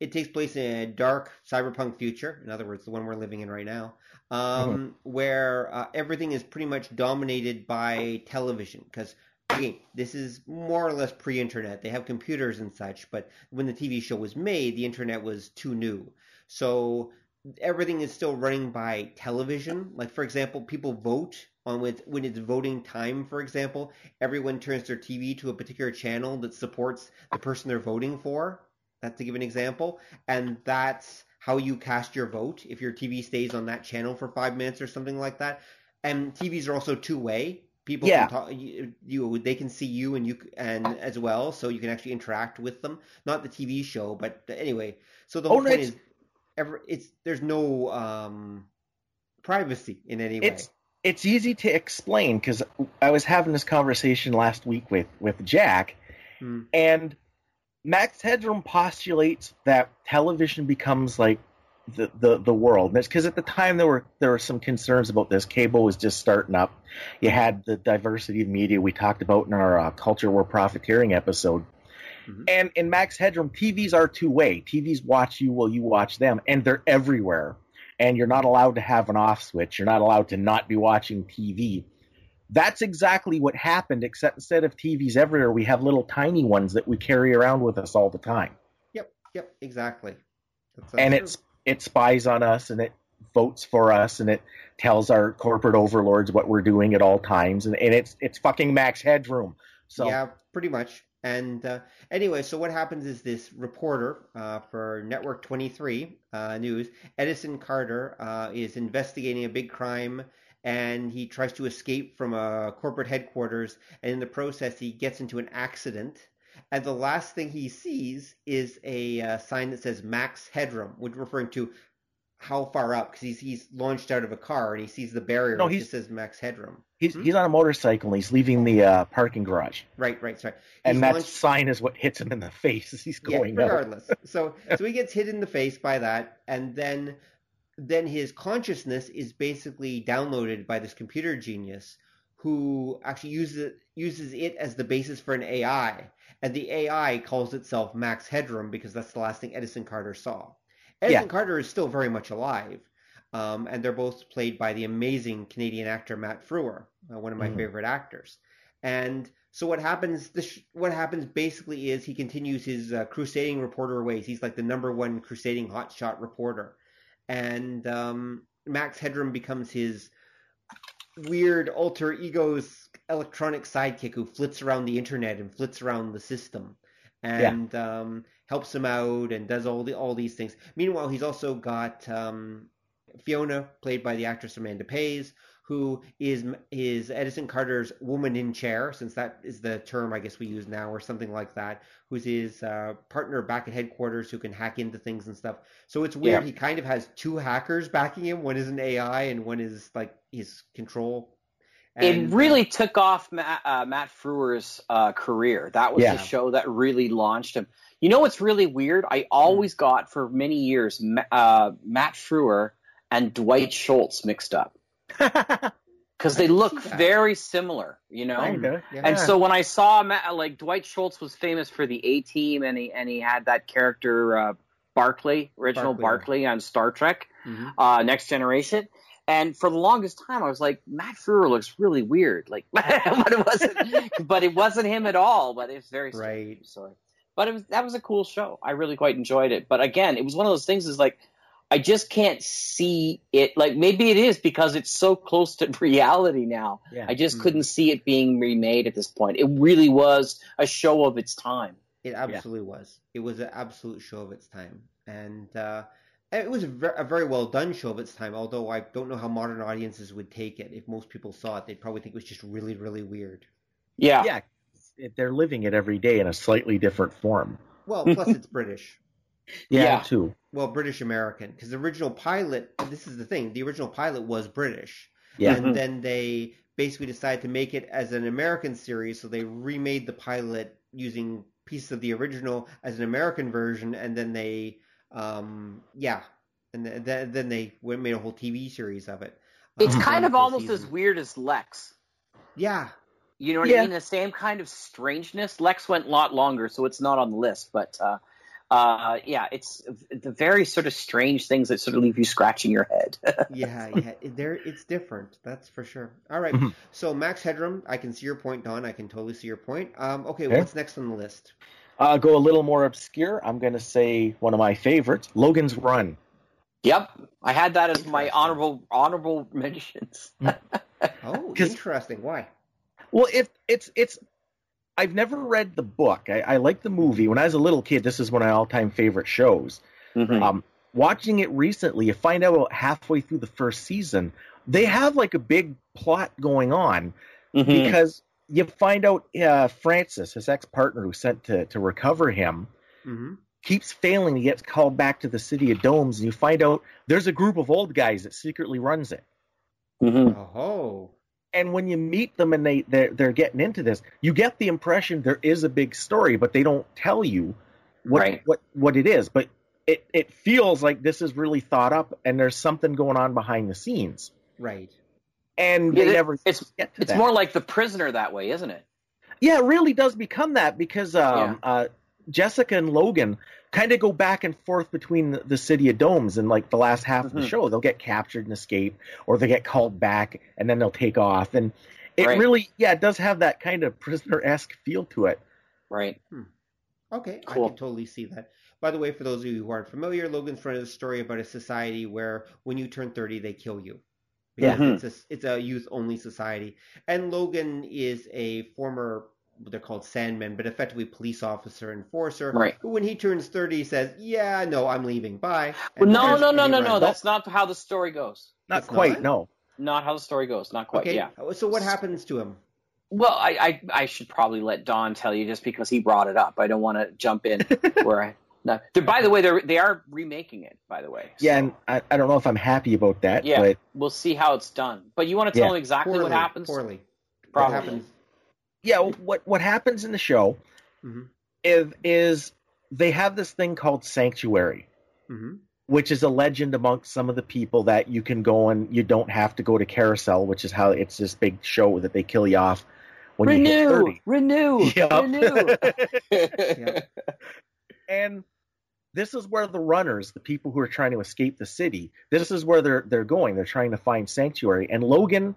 S2: it takes place in a dark cyberpunk future. In other words, the one we're living in right now, um, mm-hmm. where uh, everything is pretty much dominated by television. Because again, this is more or less pre-internet. They have computers and such, but when the TV show was made, the internet was too new. So everything is still running by television. Like for example, people vote on with when it's voting time. For example, everyone turns their TV to a particular channel that supports the person they're voting for. That's to give an example, and that's how you cast your vote. If your TV stays on that channel for five minutes or something like that, and TVs are also two way. People yeah. can talk, you, you, they can see you and you and as well, so you can actually interact with them. Not the TV show, but anyway. So the whole oh, point is ever it's there's no um, privacy in any way.
S5: It's it's easy to explain because I was having this conversation last week with with Jack, hmm. and Max Headroom postulates that television becomes like the the, the world. because at the time there were there were some concerns about this. Cable was just starting up. You had the diversity of media we talked about in our uh, culture war profiteering episode. Mm-hmm. And in Max Headroom, TVs are two way. TVs watch you while you watch them, and they're everywhere. And you're not allowed to have an off switch. You're not allowed to not be watching TV. That's exactly what happened, except instead of TVs everywhere, we have little tiny ones that we carry around with us all the time.
S2: Yep, yep, exactly.
S5: and it's it spies on us, and it votes for us, and it tells our corporate overlords what we're doing at all times, and, and it's it's fucking Max Headroom. So
S2: yeah, pretty much. And uh, anyway, so what happens is this reporter uh, for Network 23 uh, News, Edison Carter, uh, is investigating a big crime and he tries to escape from a corporate headquarters. And in the process, he gets into an accident. And the last thing he sees is a uh, sign that says max headroom, which referring to how far up because he's he's launched out of a car and he sees the barrier no, which says max headroom.
S5: He's hmm? he's on a motorcycle and he's leaving the uh, parking garage.
S2: Right, right, sorry.
S5: He's and that launched... sign is what hits him in the [laughs] face as he's going.
S2: Yeah, regardless. so [laughs] so he gets hit in the face by that, and then then his consciousness is basically downloaded by this computer genius who actually uses it, uses it as the basis for an AI, and the AI calls itself Max Headroom because that's the last thing Edison Carter saw. Edison yeah. Carter is still very much alive, um, and they're both played by the amazing Canadian actor Matt Frewer, uh, one of my mm. favorite actors. And so what happens? What happens basically is he continues his uh, crusading reporter ways. He's like the number one crusading hotshot reporter, and um, Max Headroom becomes his weird alter ego's electronic sidekick who flits around the internet and flits around the system and yeah. um, helps him out and does all the all these things. Meanwhile, he's also got um, Fiona, played by the actress Amanda Pays, who is is Edison Carter's woman in chair, since that is the term I guess we use now, or something like that. Who's his uh, partner back at headquarters who can hack into things and stuff. So it's weird. Yeah. He kind of has two hackers backing him. One is an AI, and one is like his control.
S4: And, it really took off Matt, uh, Matt Frewer's uh, career. That was yeah. the show that really launched him. You know what's really weird? I always got for many years uh, Matt Frewer and Dwight Schultz mixed up. [laughs] because they look very similar, you know. Yeah. And so when I saw like Dwight Schultz was famous for the A Team, and he and he had that character uh, Barclay, original Barclay, Barclay on Star Trek, mm-hmm. uh, Next Generation. And for the longest time, I was like, Matt Frewer looks really weird, like, [laughs] but it wasn't, [laughs] but it wasn't him at all. But it's very
S2: right.
S4: Sorry, but it was that was a cool show. I really quite enjoyed it. But again, it was one of those things. Is like I just can't see it. Like maybe it is because it's so close to [laughs] reality now. Yeah. I just mm-hmm. couldn't see it being remade at this point. It really was a show of its time.
S2: It absolutely yeah. was. It was an absolute show of its time, and uh, it was a, ver- a, very well done show of its time. Although I don't know how modern audiences would take it. If most people saw it, they'd probably think it was just really, really weird.
S4: Yeah,
S5: yeah. They're living it every day in a slightly different form.
S2: Well, plus it's British. [laughs]
S5: Yeah, yeah, too.
S2: Well, British American, because the original pilot. This is the thing. The original pilot was British.
S5: Yeah.
S2: And then they basically decided to make it as an American series, so they remade the pilot using pieces of the original as an American version, and then they, um, yeah, and th- then they made a whole TV series of it.
S4: It's um, kind [laughs] of almost season. as weird as Lexx.
S2: Yeah.
S4: You know what yeah. I mean? The same kind of strangeness. Lexx went a lot longer, so it's not on the list, but uh, uh, yeah, it's the very sort of strange things that sort of leave you scratching your head. [laughs]
S2: yeah, yeah, there it's different. That's for sure. All right, mm-hmm. so Max Headroom, I can see your point, Don. I can totally see your point. Um, okay, okay. what's next on the list?
S5: Uh, go a little more obscure. I'm going to say one of my favorites, Logan's Run.
S4: Yep, I had that as my honorable honorable [laughs] mentions.
S2: oh, [laughs] interesting. Why?
S5: Well, if it's it's I've never read the book. I, I like the movie. When I was a little kid, this is one of my all-time favorite shows. Mm-hmm. Um, watching it recently, you find out halfway through the first season, they have like a big plot going on mm-hmm. because you find out uh, Francis, his ex-partner who sent to to recover him, mm-hmm. keeps failing. He gets called back to the city of domes, and you find out there's a group of old guys that secretly runs it.
S2: Mm-hmm. Oh
S5: and when you meet them and they they're, they're getting into this, you get the impression there is a big story, but they don't tell you what right. what what it is. But it it feels like this is really thought up, and there's something going on behind the scenes.
S2: Right.
S5: And yeah, they never
S4: it's it's
S5: that.
S4: more like the prisoner that way, isn't it?
S5: Yeah, it really does become that because um, yeah. uh, Jessica and Logan kind of go back and forth between the, the, city of domes and like the last half mm-hmm. of the mm-hmm. show they'll get captured and escape or they get called back and then they'll take off and it right. really yeah it does have that kind of prisoner-esque feel to it
S4: right
S2: hmm. okay cool. i can totally see that by the way, for those of you who aren't familiar, Logan's Run is a story about a society where when you turn 30, they kill you.
S5: Yeah.
S2: It's a, mm-hmm. it's a youth only society. And Logan is a former, they're called Sandmen, but effectively police officer, enforcer.
S4: Right.
S2: Who, when he turns 30, says, Yeah, no, I'm leaving. Bye.
S4: Well, no, no, no, no, no.
S2: runs.
S4: That's not how the story goes.
S5: Not
S2: It's
S5: quite,
S2: not?
S5: no.
S4: Not how the story goes. Not quite.
S2: Okay.
S4: Yeah.
S2: So what happens to him?
S4: Well, I, I I should probably let Don tell you just because he brought it up. I don't want to jump in [laughs] where I. No. They're, by the way, they're they are remaking it. By the way.
S5: Yeah,
S4: So,
S5: and I, I don't know if I'm happy about that,
S4: Yeah.
S5: but
S4: we'll see how it's done. But you want to tell
S5: Yeah.
S4: them exactly
S2: Poorly,
S4: what happens?
S2: Poorly.
S4: Probably.
S2: What happens?
S5: yeah, what what happens in the show
S2: Mhm.
S5: is is they have this thing called sanctuary,
S2: hmm
S5: which is a legend amongst some of the people that you can go and you don't have to go to carousel, which is how it's this big show that they kill you off when you hit
S4: Renew,
S5: thirty.
S4: renew,
S5: Yep.
S4: renew. [laughs]
S2: Yeah.
S5: and this is where the runners, the people who are trying to escape the city, this is where they're they're going. They're trying to find sanctuary. And Logan,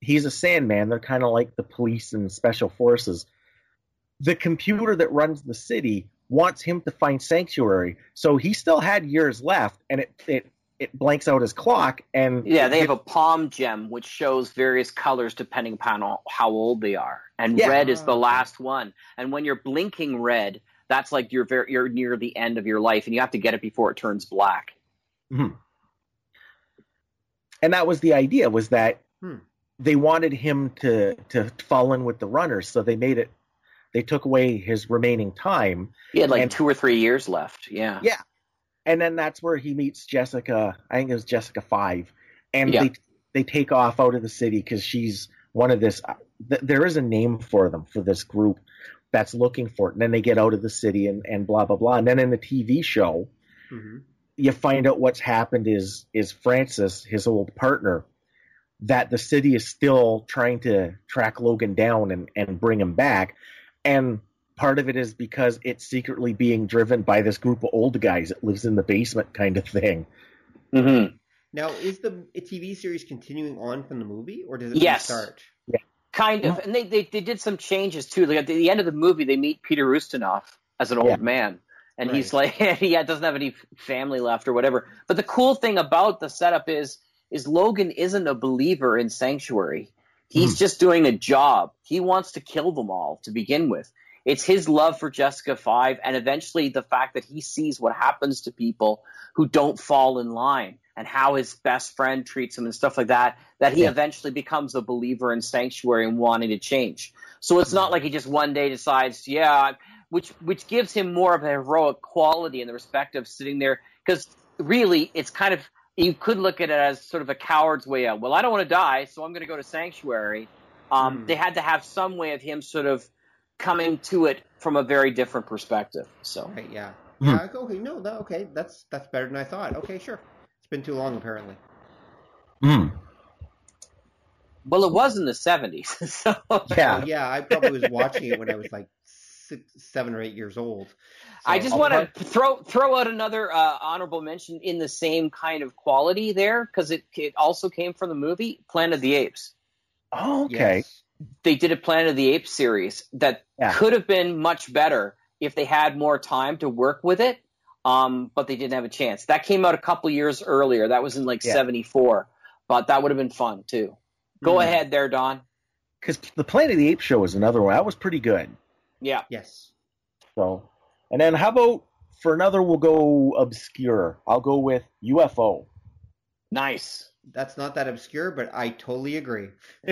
S5: he's a Sandman. They're kind of like the police and special forces. The computer that runs the city wants him to find sanctuary, so he still had years left, and it it it blanks out his clock. And
S4: Yeah, they have a palm gem which shows various colors depending upon how old they are, and
S5: Yeah.
S4: red is the
S2: Ah.
S4: last one. And when you're blinking red, that's like you're very you're near the end of your life, and you have to get it before it turns black.
S5: and that was the idea was that
S2: Hmm.
S5: they wanted him to to fall in with the runners, so they made it. They took away his remaining time,
S4: He had like
S5: And-
S4: two or three years left. Yeah.
S5: Yeah. and then that's where he meets Jessica. I think it was Jessica Five, and
S4: Yeah.
S5: they they take off out of the city because she's one of this. Th- there is a name for them for this group that's looking for it, and then they get out of the city and and blah blah blah. And then in the TV show,
S2: hmm
S5: you find out what's happened is is Francis, his old partner, that the city is still trying to track Logan down and, and bring him back. And part of it is because it's secretly being driven by this group of old guys that lives in the basement kind of thing.
S4: hmm
S2: Now, is the TV series continuing on from the movie, or does it
S4: Yes.
S2: restart?
S4: Kind of, and they, they they did some changes too. Like at the end of the movie, they meet Peter Ustinov as an old
S5: Yeah.
S4: man, and he's
S2: Right.
S4: like [laughs] he doesn't have any family left or whatever. But the cool thing about the setup is is Logan isn't a believer in Sanctuary. He's hmm. just doing a job. He wants to kill them all to begin with. It's his love for Jessica Five, and eventually the fact that he sees what happens to people who don't fall in line, and how his best friend treats him, and stuff like that. That he
S5: Yeah.
S4: eventually becomes a believer in Sanctuary and wanting to change. So it's not like he just one day decides, yeah, which which gives him more of a heroic quality in the respect of sitting there. Because really, it's kind of you could look at it as sort of a coward's way out. Well, I don't want to die, so I'm going to go to Sanctuary. Um,
S2: Hmm.
S4: They had to have some way of him sort of coming to it from a very different perspective. So
S2: Right? Yeah. Yeah. Okay. No. No. Okay. That's that's better than I thought. Okay. Sure. It's been too long, apparently.
S5: Mm.
S4: well, it was in the '70s, [laughs] so
S5: Yeah.
S2: Yeah. I probably was watching it when I was like six, seven or eight years old.
S4: I just want to throw throw out another uh, honorable mention in the same kind of quality there because it it also came from the movie Planet of the Apes.
S5: Oh, okay.
S2: Yes.
S4: They did a Planet of the Apes series that
S5: Yeah.
S4: could have been much better if they had more time to work with it, um, but they didn't have a chance. That came out a couple years earlier. That was in like
S5: Yeah.
S4: '74, but that would have been fun too. Go
S2: Hmm.
S4: ahead there, Don.
S5: Because the Planet of the Apes show is another one. That was pretty good.
S4: Yeah,
S2: Yes.
S5: So, and then how about for another? We'll go obscure. I'll go with UFO.
S4: nice.
S2: That's not that obscure, but I totally agree. [laughs]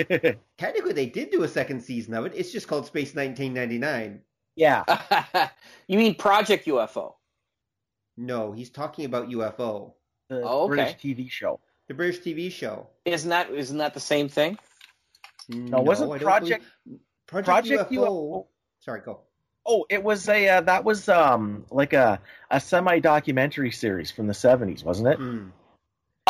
S2: Technically, they did do a second season of it. It's just called Space 1999.
S5: yeah. [laughs]
S4: you mean Project UFO?
S2: No, he's talking about UFO,
S5: The
S4: Oh, okay.
S5: British TV show.
S2: the British TV show.
S4: Isn't that isn't that the same thing?
S5: No, wasn't
S2: I
S5: Project
S2: believe- Project,
S5: Project
S2: UFO?
S5: UFO?
S2: Sorry, go.
S5: Oh, it was a uh, that was um like a a semi documentary series from the seventies, wasn't it?
S2: Hmm.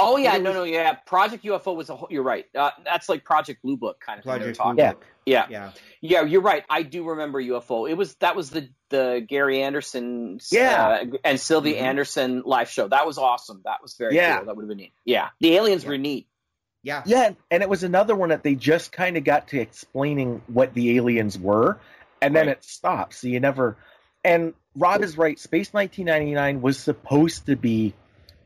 S4: Oh yeah, no,
S2: was-
S4: no, yeah. Project UFO was a. whole- You're right. Uh, that's like Project Blue Book kind of thing.
S2: Project
S4: they're.
S2: Blue
S5: Yeah.
S2: Book.
S4: Yeah,
S2: Yeah.
S4: yeah. You're right. I do remember UFO. It was that was the the Gerry Anderson,
S5: Yeah.
S4: uh, and Sylvia
S2: Mhm.
S4: Anderson live show. That was awesome. That was very
S5: Yeah.
S4: cool. That would have been neat. Yeah, the aliens
S2: Yeah.
S4: were neat.
S2: Yeah.
S5: Yeah, and it was another one that they just kind of got to explaining what the aliens were, and then
S4: Right.
S5: it stopped. So you never, And Rob is right. Space 1999 was supposed to be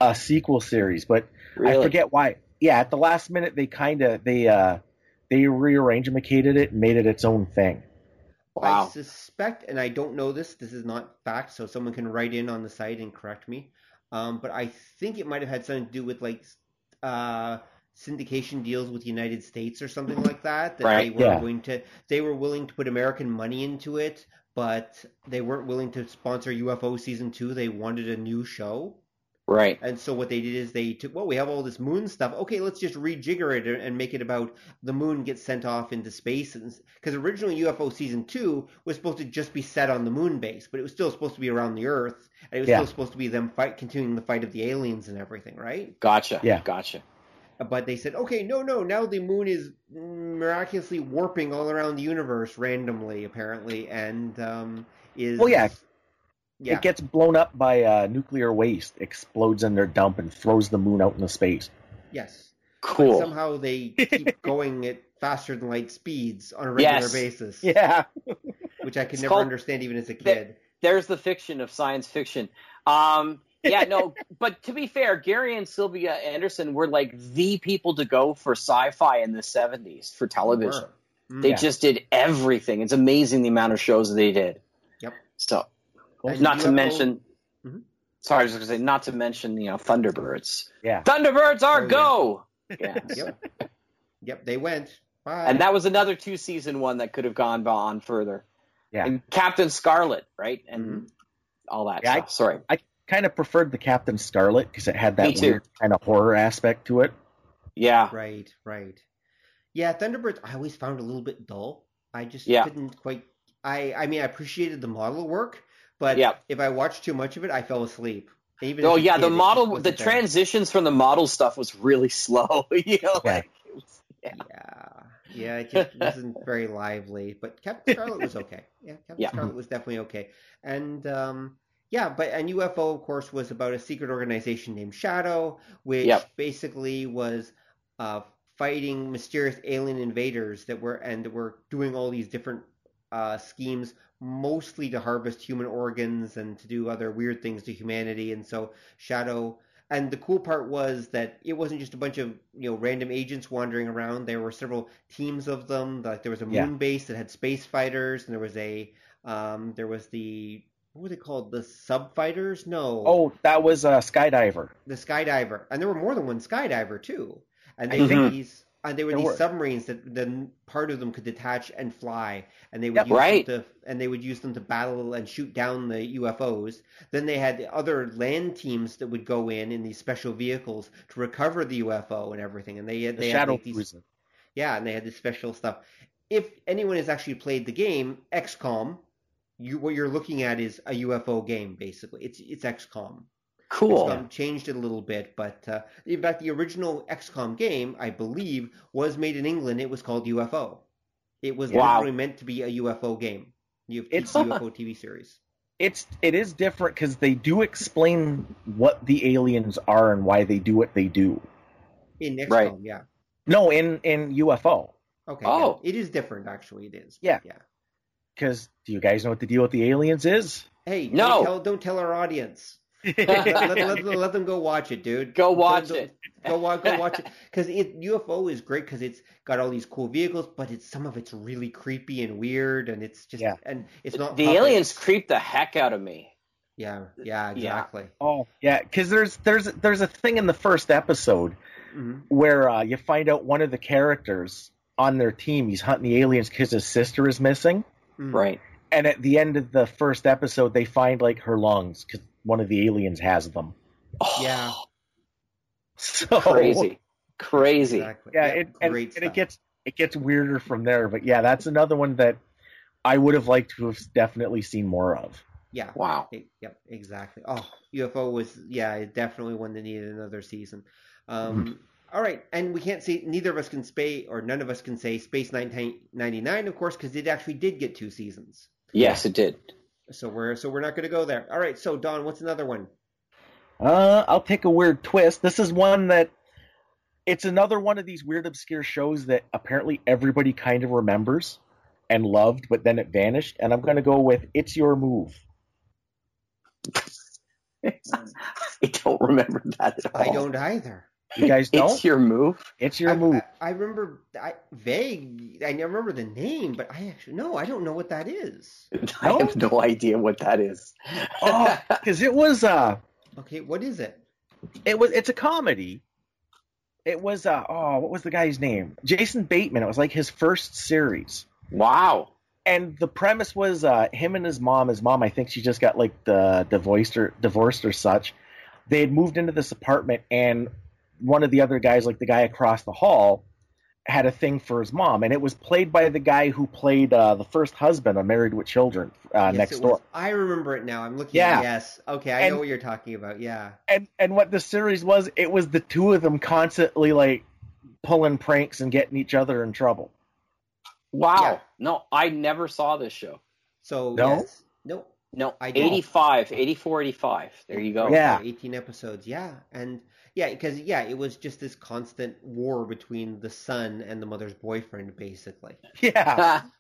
S5: a sequel series, but really? I forget why. Yeah, at the last minute they kind of they uh they rearranged and it and made it its own thing.
S2: Wow. I suspect, and I don't know this. This is not fact, so someone can write in on the site and correct me. Um, but I think it might have had something to do with like uh, syndication deals with the United States or something like that. That
S5: right.
S2: they were
S5: yeah.
S2: going to, they were willing to put American money into it, but they weren't willing to sponsor UFO season two. They wanted a new show.
S4: Right.
S2: And so what they did is they took, well, we have all this moon stuff. Okay, let's just rejigger it and make it about the moon gets sent off into space. Because originally UFO season two was supposed to just be set on the moon base, but it was still supposed to be around the Earth. And it was yeah. still supposed to be them fight, continuing the fight of the aliens and everything, right?
S4: Gotcha.
S5: Yeah.
S4: Gotcha.
S2: But they said, okay, no, no, now the moon is miraculously warping all around the universe randomly, apparently, and um, is.
S5: Well, yeah yeah. It gets blown up by uh, nuclear waste, explodes in their dump, and throws the moon out into space.
S2: Yes.
S4: Cool.
S2: But somehow they keep [laughs] going at faster than light speeds on a regular
S4: yes.
S2: basis.
S5: Yeah.
S2: which I could it's never called, understand even as a kid.
S4: There's the fiction of science fiction. Um, yeah, no, [laughs] but to be fair, Gerry and Sylvia Anderson were like the people to go for sci-fi in the 70s for television. Mm, they yeah. just did everything. It's amazing the amount of shows they did.
S2: Yep.
S4: So not to mention. Mm-hmm. Sorry, I was going to say not to mention you know Thunderbirds.
S5: Yeah,
S4: Thunderbirds are oh, go. [laughs] Yeah.
S2: yep. Yep, they went. Bye.
S4: And that was another two season one that could have gone on further.
S5: Yeah.
S4: And Captain Scarlet, right? And mm-hmm. all that yeah, stuff. I, Sorry.
S5: I kind of preferred the Captain Scarlet because it had that weird kind of horror aspect to it.
S4: Yeah.
S2: Right, right. Yeah, Thunderbirds I always found a little bit dull. I just
S4: yeah.
S2: couldn't quite I I mean I appreciated the model work, but
S4: yeah.
S2: if I watched too much of it, I fell asleep.
S4: Even oh yeah, kid, the model, the there. transitions from the model stuff was really [laughs] slow. you know,
S5: yeah.
S2: Like, was, yeah. yeah, yeah, it just wasn't very lively. But Captain Scarlet was okay. Yeah, Captain yeah. Scarlet was definitely okay. And um, yeah, but and UFO, of course, was about a secret organization named SHADO, which yep. basically was uh, fighting mysterious alien invaders that were and that were doing all these different uh, schemes mostly to harvest human organs and to do other weird things to humanity. And so SHADO. And the cool part was that it wasn't just a bunch of you know random agents wandering around. There were several teams of them. Like there was a moon yeah. base that had space fighters, and there was a um, there was the what were they called? The sub fighters? No.
S5: Oh, that was a skydiver.
S2: The skydiver, and there were more than one skydiver too. And they mm-hmm. these and uh, they were these were. submarines that then part of them could detach and fly, and they would yep,
S4: use right.
S2: them to and they would use them to battle and shoot down the UFOs. Then they had the other land teams that would go in in these special vehicles to recover the UFO and everything. And they had
S5: the
S2: they
S5: SHADO
S2: had like these, yeah, and they had this special stuff. If anyone has actually played the game XCOM, you what you're looking at is a UFO game basically. It's it's XCOM.
S4: Cool.
S2: XCOM changed it a little bit, but uh, in fact, the original XCOM game, I believe, was made in England. It was called UFO. It was wow. literally meant to be a UFO game. It's a UFO TV series.
S5: It's it is different because they do explain what the aliens are and why they do what they do.
S2: In XCOM,
S4: right.
S2: yeah.
S5: No, in in UFO.
S2: Okay. Oh, yeah. it is different. Actually, it is.
S5: Yeah.
S2: Yeah.
S5: Because do you guys know what the deal with the aliens is?
S2: Hey,
S4: no.
S2: Don't tell, don't tell our audience let, let, [laughs] let, them go watch it, dude.
S4: Go watch
S2: it. Go, watch, go watch it. Because UFO is great because it's got all these cool vehicles, but it's some of it's really creepy and weird, and it's just
S5: yeah.
S2: and it's not.
S4: The aliens creep the heck out of me.
S2: Yeah, yeah, exactly.
S5: Yeah. Oh, yeah, because there's there's there's a thing in the first episode mm-hmm. where uh, you find out one of the characters on their team he's hunting the aliens because his sister is missing.
S4: Mm-hmm. Right.
S5: And at the end of the first episode, they find like her lungs because one of the aliens has them.
S2: Oh, yeah.
S5: So
S4: crazy, crazy.
S5: Exactly. Yeah, it, and, and, it gets it gets weirder from there. But yeah, that's another one that I would have liked to have definitely seen more of.
S2: Yeah.
S4: Wow.
S2: It, yep. Exactly. Oh, UFO was yeah, definitely one that needed another season. Um, mm-hmm. all right, and we can't say neither of us can say or none of us can say Space 1999, of course, because it actually did get two seasons.
S4: Yes, it did.
S2: So we're so we're not going to go there. All right. So Don, what's another one?
S5: Uh, I'll take a weird twist. This is one that it's another one of these weird obscure shows that apparently everybody kind of remembers and loved, but then it vanished. And I'm going to go with "It's Your Move." [laughs]
S4: I don't remember that at all.
S2: I don't either.
S5: You guys [laughs] don't?
S4: It's your move.
S5: It's your
S2: I,
S5: move.
S2: I, I remember I vague. I never remember the name, but I actually no, I don't know what that is. [laughs]
S4: I have no idea what that is.
S5: oh, [laughs] because it was uh,
S2: Okay, what is it?
S5: it was it's a comedy. It was uh, oh, what was the guy's name? Jason Bateman. It was like his first series.
S4: wow.
S5: and the premise was uh, him and his mom. His mom, I think she just got like the divorced or divorced or such. They had moved into this apartment, and one of the other guys, like the guy across the hall, had a thing for his mom, and it was played by the guy who played uh, the first husband on Married with Children uh,
S2: Yes,
S5: next door.
S2: was- I remember it now. I'm looking.
S5: Yeah.
S2: Yes. Okay, I
S5: And-
S2: know what you're talking about. Yeah.
S5: And and what the series was, it was the two of them constantly like pulling pranks and getting each other in trouble.
S4: Wow.
S2: Yeah.
S4: No, I never saw this show.
S2: So
S5: No?
S2: yes. No.
S4: No,
S2: I don't.
S4: 85, 84, 85. There you go.
S5: Yeah.
S2: 18 episodes. Yeah. And yeah, because yeah, it was just this constant war between the son and the mother's boyfriend, basically. [laughs]
S5: Yeah. [laughs]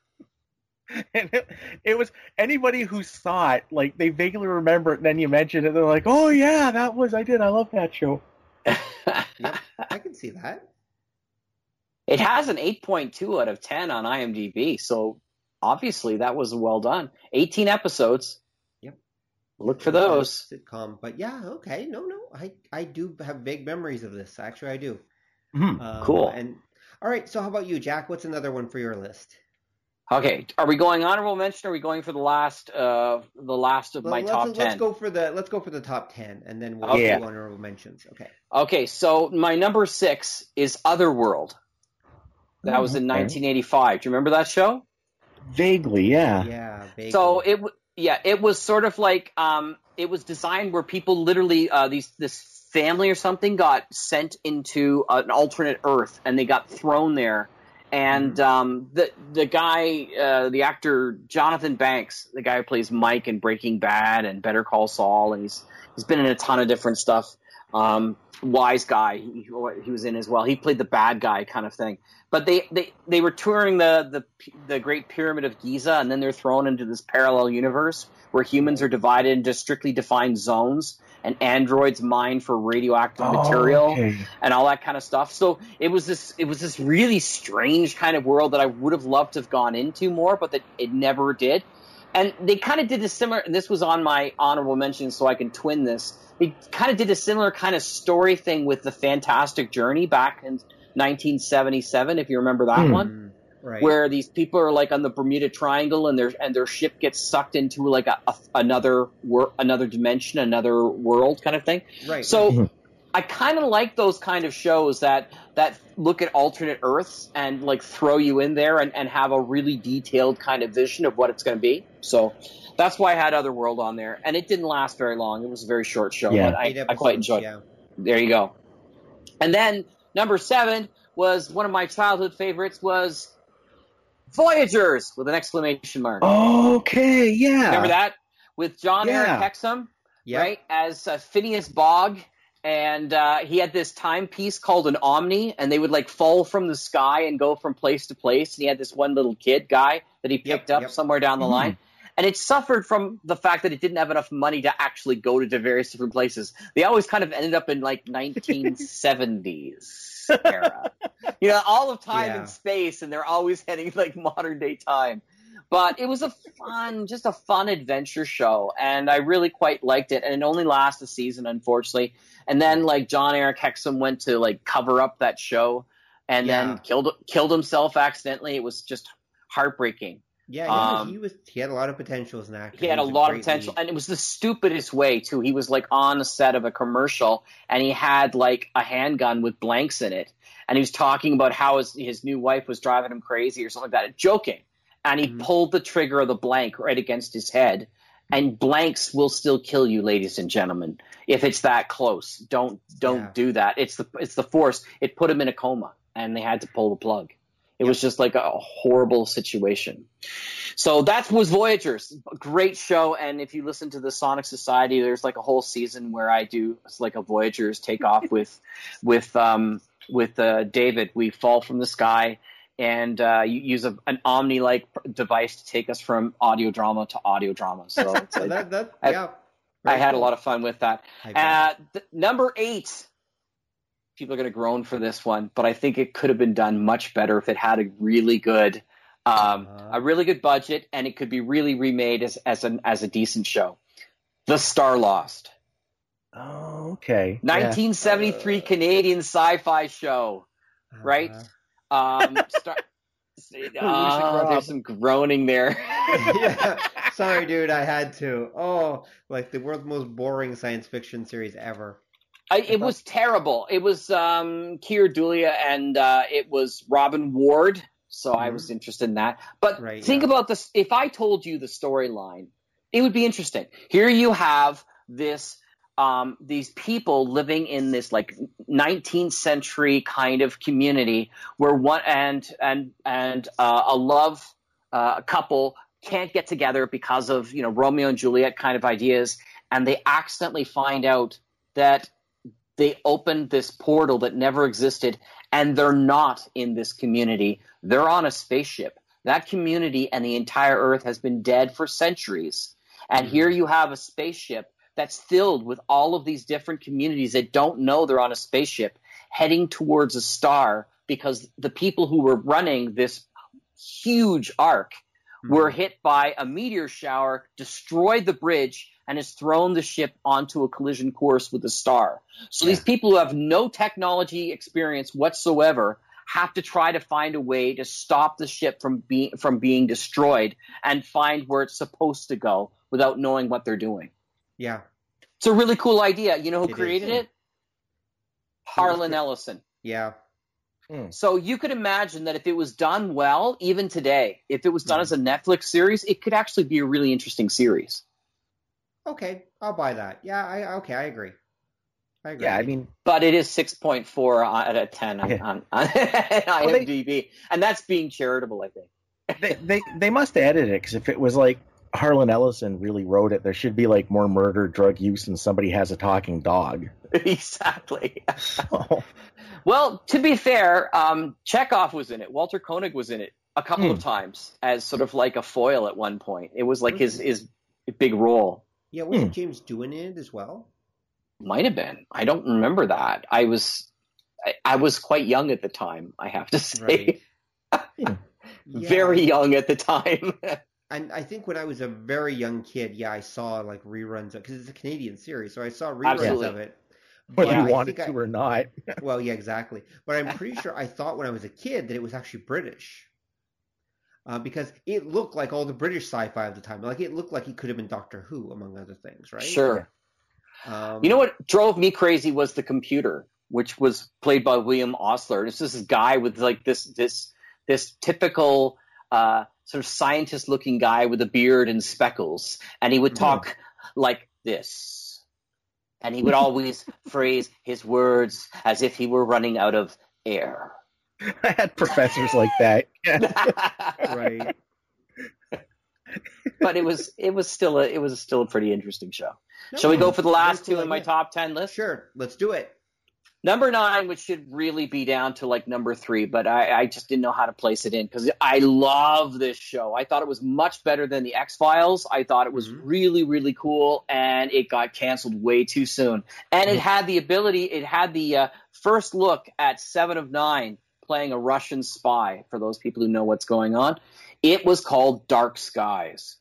S5: And it, it was anybody who saw it, like they vaguely remember it, and then you mention it, they're like, "Oh yeah, that was I did. I love that show." [laughs]
S2: Yep, I can see that.
S4: it has an 8.2 out of 10 on IMDb, so obviously that was well done. 18 episodes.
S2: Yep.
S4: Look for those.
S2: sitcom. But yeah, okay, no, no, I I do have vague memories of this. Actually, I do.
S5: Mhm.
S2: Um,
S4: Cool.
S2: And all right, so how about you, Jack? What's another one for your list?
S4: Okay, are we going honorable mention? Or are we going for the last, uh, the last of my
S2: let's,
S4: top 10?
S2: let's go for the let's go for the top ten, and then we'll
S5: Okay.
S2: do honorable mentions. Okay.
S4: Okay, so my number six is Otherworld. That
S5: Oh,
S4: was in
S5: okay.
S4: 1985. Do you remember that show?
S5: Vaguely, yeah.
S2: Yeah. vaguely.
S4: So it, w- yeah, it was sort of like, um, it was designed where people literally, uh, these this family or something got sent into an alternate Earth, and they got thrown there. And um, the the guy, uh, the actor Jonathan Banks, the guy who plays Mike in Breaking Bad and Better Call Saul, and he's he's been in a ton of different stuff. Um, Wiseguy, he, he was in as well. He played the bad guy kind of thing. But they, they, they were touring the, the the Great Pyramid of Giza, and then they're thrown into this parallel universe where humans are divided into strictly defined zones, and androids mine for radioactive material
S5: Oh, okay.
S4: and all that kind of stuff. So it was this it was this really strange kind of world that I would have loved to have gone into more, but that it never did. And they kind of did a similar. And this was on my honorable mention, so I can twin this. They kind of did a similar kind of story thing with the Fantastic Journey back in 1977, if you remember that
S5: Hmm.
S4: one
S2: right.
S4: where these people are like on the Bermuda Triangle and their and their ship gets sucked into like a, a another wor- another dimension, another world kind of thing.
S2: right.
S4: So
S5: Mhm.
S4: I kind of like those kind of shows that that look at alternate Earths and like throw you in there and, and have a really detailed kind of vision of what it's going to be. So that's why I had Otherworld on there, and it didn't last very long. It was a very short show,
S5: Yeah.
S4: but I,
S2: Eight
S4: I quite
S2: episodes,
S4: enjoyed. it.
S2: Yeah.
S4: There you go. And then number seven was one of my childhood favorites was Voyagers with an exclamation mark.
S5: Okay, yeah.
S4: Remember that with John
S5: Yeah.
S4: Erik Hexum,
S2: Yeah.
S4: right? As uh, Phineas Bogg, and uh, he had this timepiece called an Omni, and they would like fall from the sky and go from place to place. And he had this one little kid guy that he
S2: Yep,
S4: picked up
S2: yep.
S4: somewhere down the
S5: Mhm.
S4: line. And it suffered from the fact that it didn't have enough money to actually go to various different places. They always kind of ended up in like 1970s [laughs] era. You know, all of time
S2: Yeah.
S4: and space, and they're always heading like modern day time. But it was a fun, just a fun adventure show, and I really quite liked it. And it only lasted a season, unfortunately. And then like Jon-Erik Hexum went to like cover up that show, and
S2: Yeah.
S4: then killed killed himself accidentally. It was just heartbreaking.
S2: Yeah, yeah,
S4: Um,
S2: he was. He had a lot of potential as an actor.
S4: He had a
S2: was
S4: lot of potential,
S2: lead.
S4: and it was the stupidest way too. He was like on the set of a commercial, and he had like a handgun with blanks in it, and he was talking about how his his new wife was driving him crazy or something like that, joking, and he
S2: Mhm.
S4: pulled the trigger of the blank right against his head. And blanks will still kill you, ladies and gentlemen, if it's that close. Don't don't
S2: Yeah.
S4: do that. It's the it's the force. It put him in a coma, and they had to pull the plug. It was just like a horrible situation. So that was Voyagers. Great show. And if you listen to the Sonic Society, there's like a whole season where I do it's like a Voyagers takeoff [laughs] with with um with uh, David. We fall from the sky and uh, you use a, an Omni like device to take us from audio drama to audio drama. So [laughs] like,
S2: that that
S4: I-
S2: yeah.
S4: I had cool. a lot of fun with that. Uh, th- number eight. People are going to groan for this one, but I think it could have been done much better if it had a really good, um, uh, a really good budget, and it could be really remade as as an as a decent show. The Starlost.
S5: Oh, okay.
S4: 1973 yeah. Canadian sci-fi show, right? Um, star- oh, there's some groaning there. [laughs]
S2: yeah. [laughs] Sorry, dude. I had to. Oh, like the world's most boring science fiction series ever.
S4: I, it was terrible. It was um, Keir Dullea and uh, it was Robin Ward. So mm-hmm. I was interested in that. But right, think yeah. about this. If I told you the storyline, it would be interesting. Here you have this um, these people living in this like 19th century kind of community where one and and and uh, a love uh, couple can't get together because of you know Romeo and Juliet kind of ideas, and they accidentally find out that they opened this portal that never existed, and they're not in this community. They're on a spaceship. That community and the entire Earth has been dead for centuries, and mm-hmm. here you have a spaceship that's filled with all of these different communities that don't know they're on a spaceship heading towards a star because the people who were running this huge ark mm-hmm. were hit by a meteor shower, destroyed the bridge, and has thrown the ship onto a collision course with a star. So yeah. these people who have no technology experience whatsoever have to try to find a way to stop the ship from being from being destroyed and find where it's supposed to go without knowing what they're doing.
S2: Yeah.
S4: It's a really cool idea. You know who it created is. it? Harlan Ellison.
S2: Yeah.
S4: Hmm. So you could imagine that if it was done well, even today, if it was done mm. as a Netflix series, it could actually be a really interesting series.
S2: Okay, I'll buy that. Yeah, I okay, I agree. I agree.
S5: Yeah, I mean,
S4: but it is six point four out of ten on, yeah. on, [laughs] on IMDb, well, they, and that's being charitable, I think.
S5: they, they they must edit it because if it was like Harlan Ellison really wrote it. There should be like more murder, drug use, and somebody has a talking dog. [laughs]
S4: Exactly. So. [laughs] Well, to be fair, um, Chekov was in it. Walter Koenig was in it a couple hmm. of times as sort of like a foil at one point. It was like his his big role.
S2: Yeah, was hmm. James doing it as well?
S4: Might have been. I don't remember that. I was I, I was quite young at the time. I have to [laughs] say, right. yeah. very young at the time
S2: and I think when I was a very young kid, yeah, I saw like reruns of because it's a Canadian series, so I saw reruns Absolutely. of it.
S5: Whether you wanted to I, or not. [laughs] [laughs]
S2: well, yeah, exactly. But I'm pretty sure I thought when I was a kid that it was actually British. Uh, because it looked like all the British sci-fi of the time. Like it looked like it could have been Doctor Who, among other things, right?
S4: Sure. Um, you know what drove me crazy was the computer, which was played by William Osler. It's this guy with like this this this typical uh, sort of scientist looking guy with a beard and speckles, and he would mm-hmm. talk mm-hmm. like this. And he would always [laughs] phrase his words as if he were running out of air.
S5: I had professors like that. [laughs]
S2: right.
S4: but it was it was still a it was still a pretty interesting show. No, Shall we go for the last two in my top ten list?
S2: Sure, let's do it.
S4: Number nine, which should really be down to like number three, but I, I just didn't know how to place it in because I love this show. I thought it was much better than the X Files. I thought it was mm-hmm. really, really cool, and it got canceled way too soon. And it had the ability, it had the uh, first look at Seven of Nine playing a Russian spy. For those people who know what's going on, it was called Dark Skies.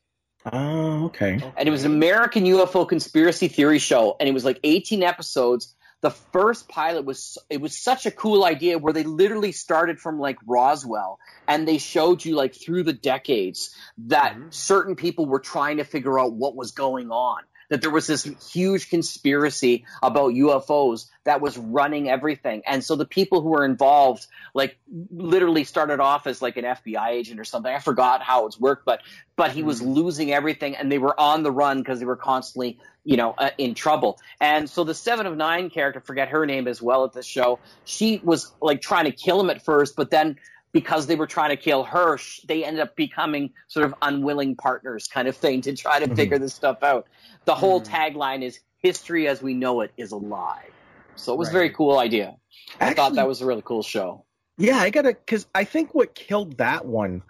S5: Oh, okay.
S4: And it was an American UFO conspiracy theory show, and it was like 18 episodes the first pilot was it was such a cool idea where they literally started from like Roswell and they showed you like through the decades that mm-hmm. certain people were trying to figure out what was going on that there was this huge conspiracy about UFOs that was running everything. And so the people who were involved, like literally started off as like an FBI agent or something. I forgot how it's worked, but, but he was mm-hmm. losing everything and they were on the run because they were constantly, you know, uh, in trouble. And so the seven of nine character, forget her name as well at this show. She was like trying to kill him at first, but then because they were trying to kill her, they ended up becoming sort of unwilling partners kind of thing to try to mm-hmm. figure this stuff out. The whole mm. tagline is history as we know it is a lie. So it was right. a very cool idea. I thought that was a really cool show.
S5: Yeah, I gotta because I think what killed that one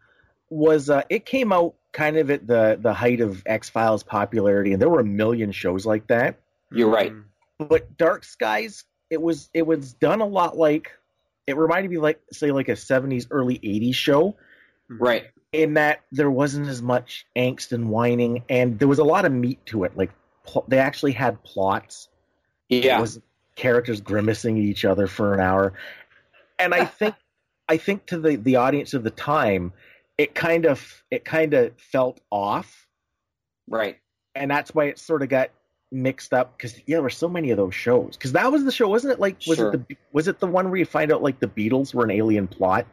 S5: was uh, it came out kind of at the the height of X Files popularity, and there were a million shows like that.
S4: You're right.
S2: Mm.
S5: But Dark Skies, it was it was done a lot like it reminded me like say like a 70s early 80s show
S4: Right.
S5: in that there wasn't as much angst and whining and there was a lot of meat to it like pl- they actually had plots
S4: Yeah.
S5: it was characters grimacing at each other for an hour and i [laughs] think i think to the the audience of the time it kind of it kind of felt off
S4: right.
S5: and that's why it sort of got mixed up because yeah there were so many of those shows because that was the show wasn't it like was
S4: Sure.
S5: it the was it the one where you find out like the beatles were an alien plot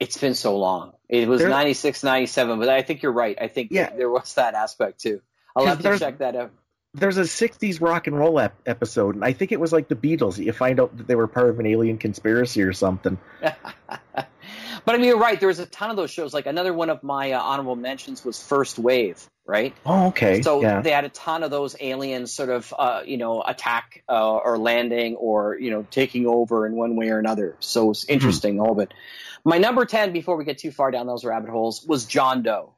S4: It's been so long. It was
S5: There-
S4: 96, 97, but I think you're right. I think
S5: Yeah.
S4: there was that aspect too. I'll have to check that out.
S5: there's a 60s rock and roll ep- episode and i think it was like the beatles you find out that they were part of an alien conspiracy or something [laughs]
S4: but I mean, you're right. There was a ton of those shows. Like another one of my uh, honorable mentions was First Wave, right?
S5: oh okay
S4: So
S5: yeah
S4: they had a ton of those aliens sort of, uh, you know, attack uh, or landing or, you know, taking over in one way or another. So it's interesting, All whole bit. My number 10, before we get too far down those rabbit holes, was John Doe.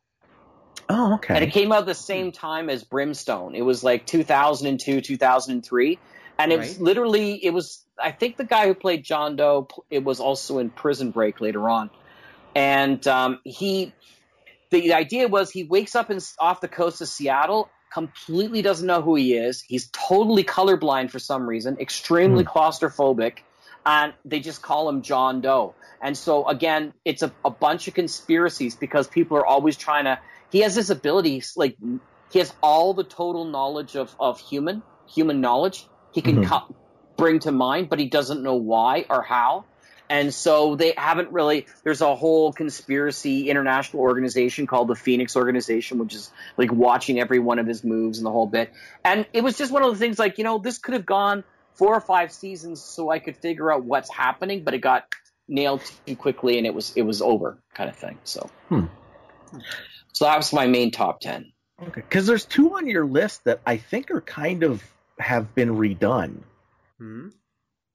S5: oh okay
S4: And it came out the same time as Brimstone. It was like 2002, 2003. And it was literally, it was, I think the guy who played John Doe, it was also in Prison Break later on. And um, he, the idea was he wakes up in, off the coast of Seattle, completely doesn't know who he is. He's totally colorblind for some reason, extremely claustrophobic, and they just call him John Doe. And so again, it's a, a bunch of conspiracies because people are always trying to. He has this ability, like he has all the total knowledge of of human human knowledge. He can
S5: Mhm.
S4: co- bring to mind, but he doesn't know why or how. And so they haven't really. There's a whole conspiracy international organization called the Phoenix Organization, which is like watching every one of his moves and the whole bit. And it was just one of the things like, you know, this could have gone four or five seasons so I could figure out what's happening, but it got nailed too quickly and it was it was over kind of thing. So
S5: Hmm.
S4: So that was my main top ten.
S5: okay because there's two on your list that i think are kind of have been redone.
S2: Hmm?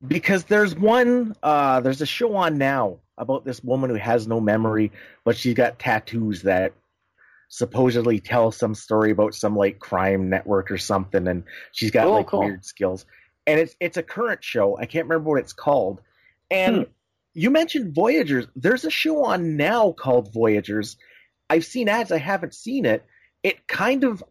S5: because there's one uh there's a show on now about this woman who has no memory but she's got tattoos that supposedly tell some story about some like crime network or something and she's got
S4: Oh,
S5: like
S4: cool.
S5: weird skills. And it's it's a current show. I can't remember what it's called. And
S4: Hmm.
S5: you mentioned voyagers. There's a show on now called voyagers. I've seen ads. I haven't seen it. It kind of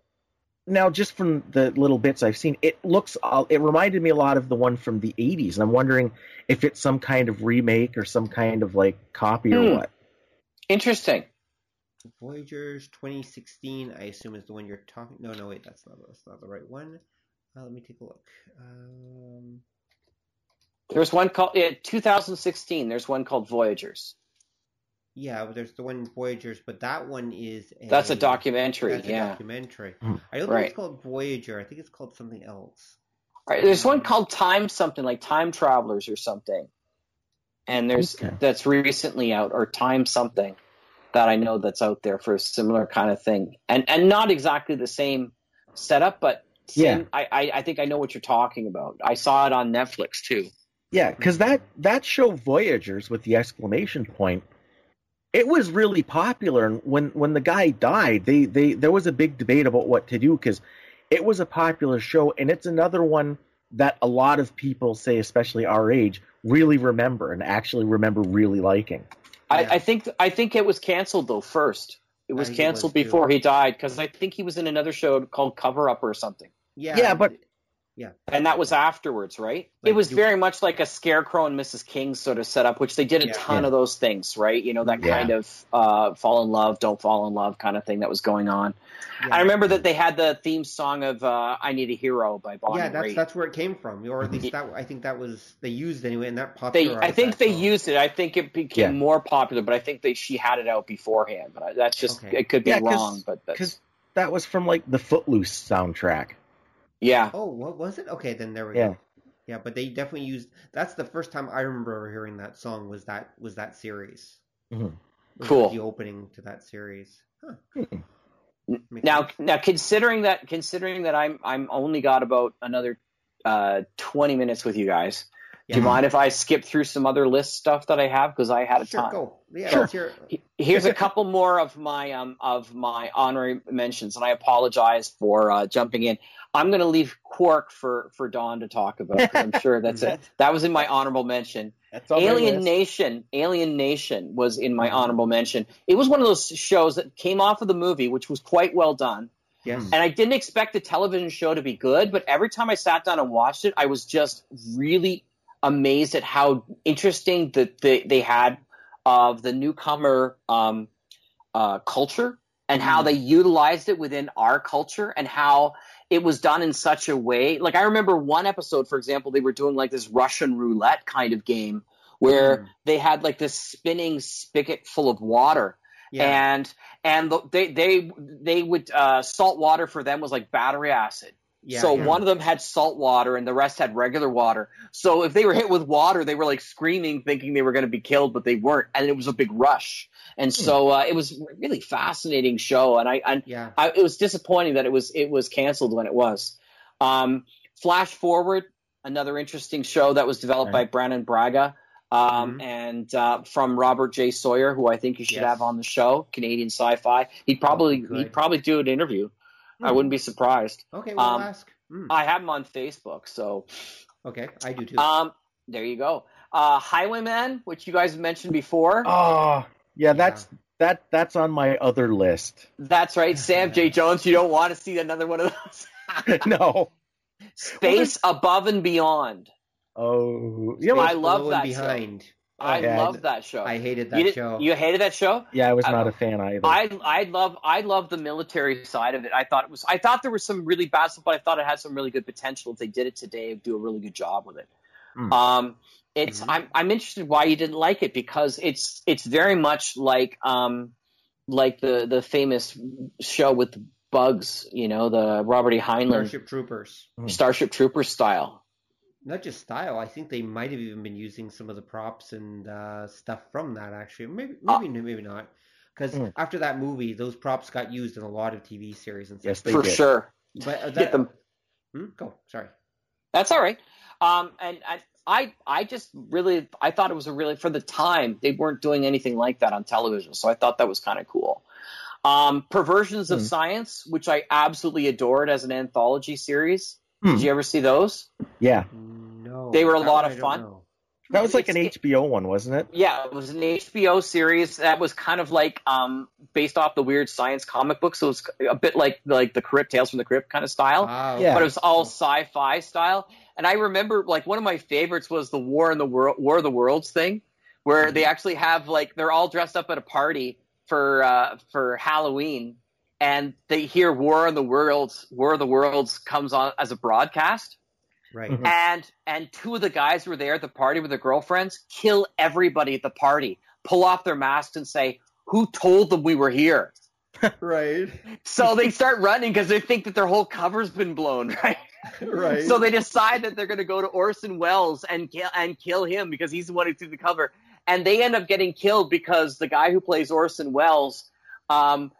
S5: now just from the little bits I've seen, it looks uh, it reminded me a lot of the one from the 80s, and I'm wondering if it's some kind of remake or some kind of like copy or
S4: Hmm.
S5: what.
S4: Interesting.
S2: Voyagers 2016, I assume is the one you're talking. No, no, wait, that's not that's not the right one. Uh, let me take a look. Um,
S4: There's one called yeah, 2016. There's one called Voyagers.
S2: Yeah, but there's the one Voyagers, but that one is a,
S4: That's a documentary.
S2: That's a
S4: yeah.
S2: documentary.
S5: Hmm.
S2: I don't think it's called Voyager. I think it's called something else.
S4: Right, there's one called Time something like Time Travelers or something, and there's
S5: Okay.
S4: that's recently out or Time something that I know that's out there for a similar kind of thing, and and not exactly the same setup, but same,
S5: Yeah.
S4: I, I I think I know what you're talking about. I saw it on Netflix too.
S5: Yeah, because that that show Voyagers with the exclamation point, it was really popular. And when when the guy died, they they there was a big debate about what to do because it was a popular show, and it's another one that a lot of people say, especially our age, really remember and actually remember really liking.
S4: I,
S2: Yeah.
S4: I think I think it was canceled though first. It was
S2: think it
S4: canceled
S2: was, too.
S4: before he died because I think he was in another show called Cover Up or something.
S2: Yeah,
S5: Yeah, but-
S4: And that was afterwards, right?
S2: Like
S4: it was
S2: you-
S4: very much like a Scarecrow and Mrs. King sort of setup, which they did a
S2: Yeah.
S4: ton
S5: Yeah.
S4: of those things, right? You know, that
S5: Yeah.
S4: kind of uh, fall in love, don't fall in love kind of thing that was going on.
S2: yeah.
S4: I remember that they had the theme song of uh, "I Need a Hero" by Bonnie
S2: Yeah, that's
S4: Raitt.
S2: that's where it came from, or at least that I think that was they used anyway, and that
S4: They. I think
S2: that
S4: they
S2: song.
S4: used it. I think it became
S5: Yeah.
S4: more popular, but I think they she had it out beforehand. But that's just
S2: Okay.
S4: it could be
S5: Yeah, 'cause-
S4: wrong. But that's,
S5: Because that was from like the Footloose soundtrack.
S4: Yeah,
S2: Oh, what was it? Okay, then there we
S5: Yeah.
S2: go. Yeah, but they definitely used. That's the first time I remember hearing that song. Was that was that series?
S5: Mhm.
S2: Was
S4: Cool.
S2: The opening to that series. Huh.
S5: Hmm.
S4: Now,
S2: sense.
S4: now considering that, considering that I'm I'm only got about another uh, 20 minutes with you guys. Do you mind if I skip through some other list stuff that I have because I had a
S2: Sure,
S4: ton?
S2: go. Yeah,
S5: Sure.
S2: let's.
S4: Here's a couple more of my um of my honorary mentions, and I apologize for uh, jumping in. I'm going to leave Quark for for Don to talk about. I'm sure that's it. [laughs] That was in my honorable mention. Alien Nation. Alien Nation was in my honorable mention. It was one of those shows that came off of the movie, which was quite well done.
S2: Yes.
S4: And I didn't expect the television show to be good, but every time I sat down and watched it, I was just really amazed at how interesting that they, they had of the newcomer um, uh, culture and how mm. they utilized it within our culture and how it was done in such a way. Like I remember one episode, for example, they were doing like this Russian roulette kind of game where mm. they had like this spinning spigot full of water. Yeah. And and they they they would uh, salt water for them was like battery acid. Yeah, so yeah. one of them had salt water and the rest had regular water. So if they were hit with water, they were like screaming, thinking they were going to be killed, but they weren't, and it was a big rush. And hmm. so uh, it was a really fascinating show, and I, I, yeah. I, it was disappointing that it was it was canceled when it was. Um, Flash forward, another interesting show that was developed right. by Brannon Braga. Um, mm-hmm. and uh, from Robert J. Sawyer, who I think you should yes. have on the show, Canadian Sci-Fi. He'd probably oh, he'd probably do an interview. I hmm. wouldn't be surprised.
S2: Okay, well, um, ask.
S4: Mm. I have him on Facebook, so.
S2: Okay, I do too.
S4: Um, there you go. Uh, Highwayman, which you guys mentioned before.
S5: Oh, yeah, that's yeah. that that's on my other list.
S4: That's right, [laughs] Sam J. Jones. You don't want to see another one of
S5: those. [laughs] no.
S4: Space well, above and beyond.
S5: Oh,
S4: yeah, I love that behind. Show. I yeah, love that show.
S2: I hated that
S4: you
S2: show.
S4: You hated that show?
S5: Yeah, I was not I, a fan either.
S4: I I love I love the military side of it. I thought it was I thought there was some really bad stuff, but I thought it had some really good potential. If they did it today, do a really good job with it. Mm. Um, it's mm-hmm. I'm I'm interested why you didn't like it because it's it's very much like um like the the famous show with bugs, you know, the Robert E. Heinlein
S2: Starship Troopers,
S4: Starship Troopers style
S2: not just style. I think they might have even been using some of the props and uh, stuff from that. Actually, maybe maybe uh, maybe not, because mm. after that movie, those props got used in a lot of TV series and stuff.
S4: Yes, for did. sure.
S2: But uh, that, Get them. Hmm? Go. Sorry.
S4: That's all right. Um, and I, I, I just really, I thought it was a really for the time they weren't doing anything like that on television, so I thought that was kind of cool. Um, Perversions of mm. Science, which I absolutely adored as an anthology series. Hmm. Did you ever see those?
S5: Yeah.
S2: No.
S4: They were a lot of fun.
S5: That was like an HBO one, wasn't it?
S4: Yeah, it was an HBO series that was kind of like um, based off the weird science comic book, so it was a bit like like the Crypt Tales from the Crypt kind of style.
S2: Wow. Yeah.
S4: But it was all sci-fi style. And I remember like one of my favorites was the War in the World War of the Worlds thing, where they actually have like they're all dressed up at a party for uh, for Halloween, and they hear War of the Worlds, War of the Worlds comes on as a broadcast.
S2: Right. Mm-hmm.
S4: And and two of the guys who were there at the party with their girlfriends kill everybody at the party, pull off their masks and say, "Who told them we were here?" [laughs]
S2: right.
S4: So they start running because they think that their whole cover's been blown, [laughs] right?
S2: right.
S4: So they decide that they're going to go to Orson Welles and kill and kill him because he's the one who threw the cover, and they end up getting killed because the guy who plays Orson Welles um,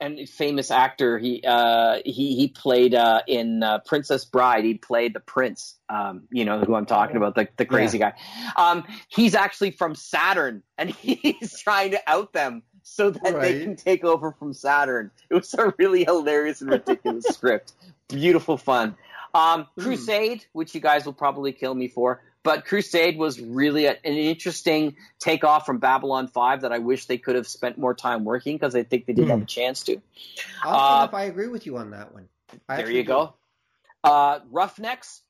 S4: and famous actor. He uh, he he played uh, in uh, Princess Bride. He played the prince. Um, you know who I'm talking about, the the crazy yeah. guy. Um, he's actually from Saturn, [laughs] and he's trying to out them so that right. they can take over from Saturn. It was a really hilarious and ridiculous [laughs] script. Beautiful fun. Um, hmm. Crusade, which you guys will probably kill me for. But Crusade was really a, an interesting takeoff from Babylon 5 that I wish they could have spent more time working because I think they did mm. have a chance to.
S2: I don't uh, know if I agree with you on that one.
S4: I there you do. go. Uh, Roughnecks,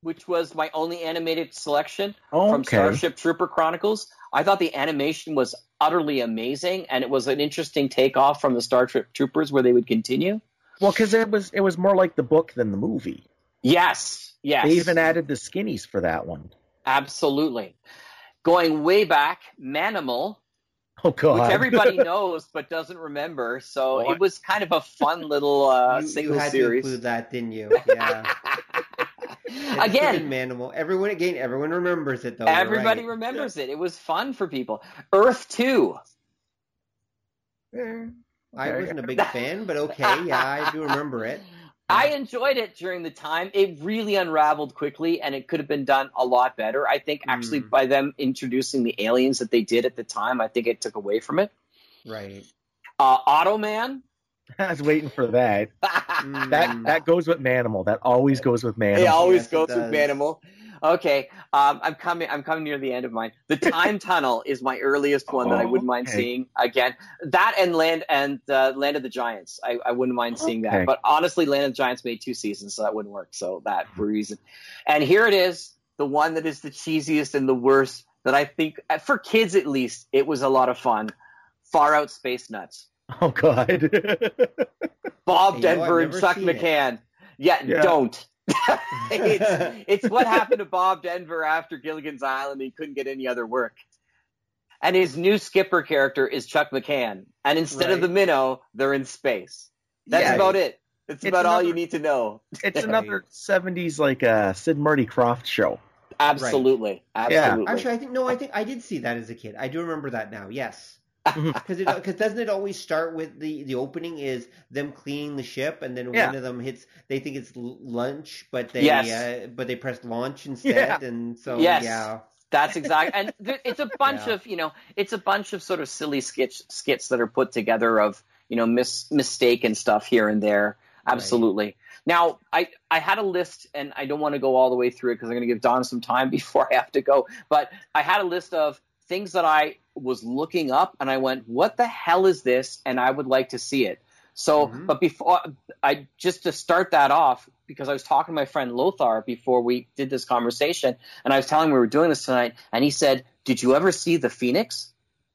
S4: which was my only animated selection
S5: oh,
S4: from Starship Trooper Chronicles. I thought the animation was utterly amazing, and it was an interesting takeoff from the Starship Troopers where they would continue.
S5: Well, because it was it was more like the book than the movie.
S4: Yes, yes.
S5: They even added the skinnies for that one.
S4: Absolutely. Going way back, Manimal.
S5: Oh God!
S4: Which everybody [laughs] knows but doesn't remember. So what? it was kind of a fun [laughs] little uh,
S2: you,
S4: single
S2: you had
S4: series.
S2: To include that, didn't you? [laughs] Yeah.
S4: again,
S2: Manimal. Everyone again. Everyone remembers it though.
S4: Everybody
S2: right.
S4: remembers it. It was fun for people. Earth Two.
S2: I wasn't a big fan, but okay, yeah, I do remember it.
S4: I enjoyed it during the time. It really unraveled quickly, and it could have been done a lot better. I think actually mm. by them introducing the aliens that they did at the time, I think it took away from it.
S2: Right.
S4: Uh, Automan. [laughs]
S5: I was waiting for that. [laughs] That that goes with Manimal. That always goes with Manimal.
S4: It always
S2: Yes, it
S4: goes with
S2: does.
S4: Manimal. Okay, um, I'm coming. I'm coming near the end of mine. The Time [laughs] Tunnel is my earliest one that I
S5: Oh,
S4: wouldn't mind
S5: okay.
S4: seeing again. That and Land and uh, Land of the Giants. I, I wouldn't mind seeing that. But honestly, Land of the Giants made two seasons, so that wouldn't work. So that for reason. And here it is, the one that is the cheesiest and the worst. That I think, uh, for kids at least, it was a lot of fun. Far Out Space Nuts.
S5: Oh God. [laughs]
S4: Bob
S2: Hey, you know,
S4: Denver and Chuck. McCann. Yeah,
S5: Yeah.
S4: don't. [laughs] it's, [laughs] it's what happened to Bob Denver after Gilligan's Island. He couldn't get any other work. And his new skipper character is Chuck McCann. And instead of the minnow, they're in space. That's
S5: Yeah.
S4: about it. That's
S5: It's
S4: about all you need to know.
S5: it's [laughs] another '70s like uh, Sid Marty Krofft show.
S4: Absolutely. Absolutely.
S2: Actually, I think no. I think I did see that as a kid. I do remember that now. Yes.
S5: Mm-hmm. [laughs]
S2: Because because doesn't it always start with the the opening is them cleaning the ship and then
S5: Yeah.
S2: one of them hits they think it's lunch but they
S4: Yes.
S2: uh, but they press launch instead
S5: Yeah.
S2: and so
S4: Yes.
S2: yeah
S4: That's exactly, and [laughs] th- it's a bunch
S2: Yeah.
S4: of you know, it's a bunch of sort of silly skits skits that are put together of you know mis- mistake and stuff here and there. Absolutely. Now, I I had a list, and I don't want to go all the way through it because I'm going to give Don some time [laughs] before I have to go. But I had a list of things that I was looking up, and I went, "What the hell is this?" And I would like to see it. So,
S2: Mhm.
S4: but before I just to start that off, because I was talking to my friend Lothar before we did this conversation, and I was telling him we were doing this tonight, and he said, "Did you ever see The Phoenix?"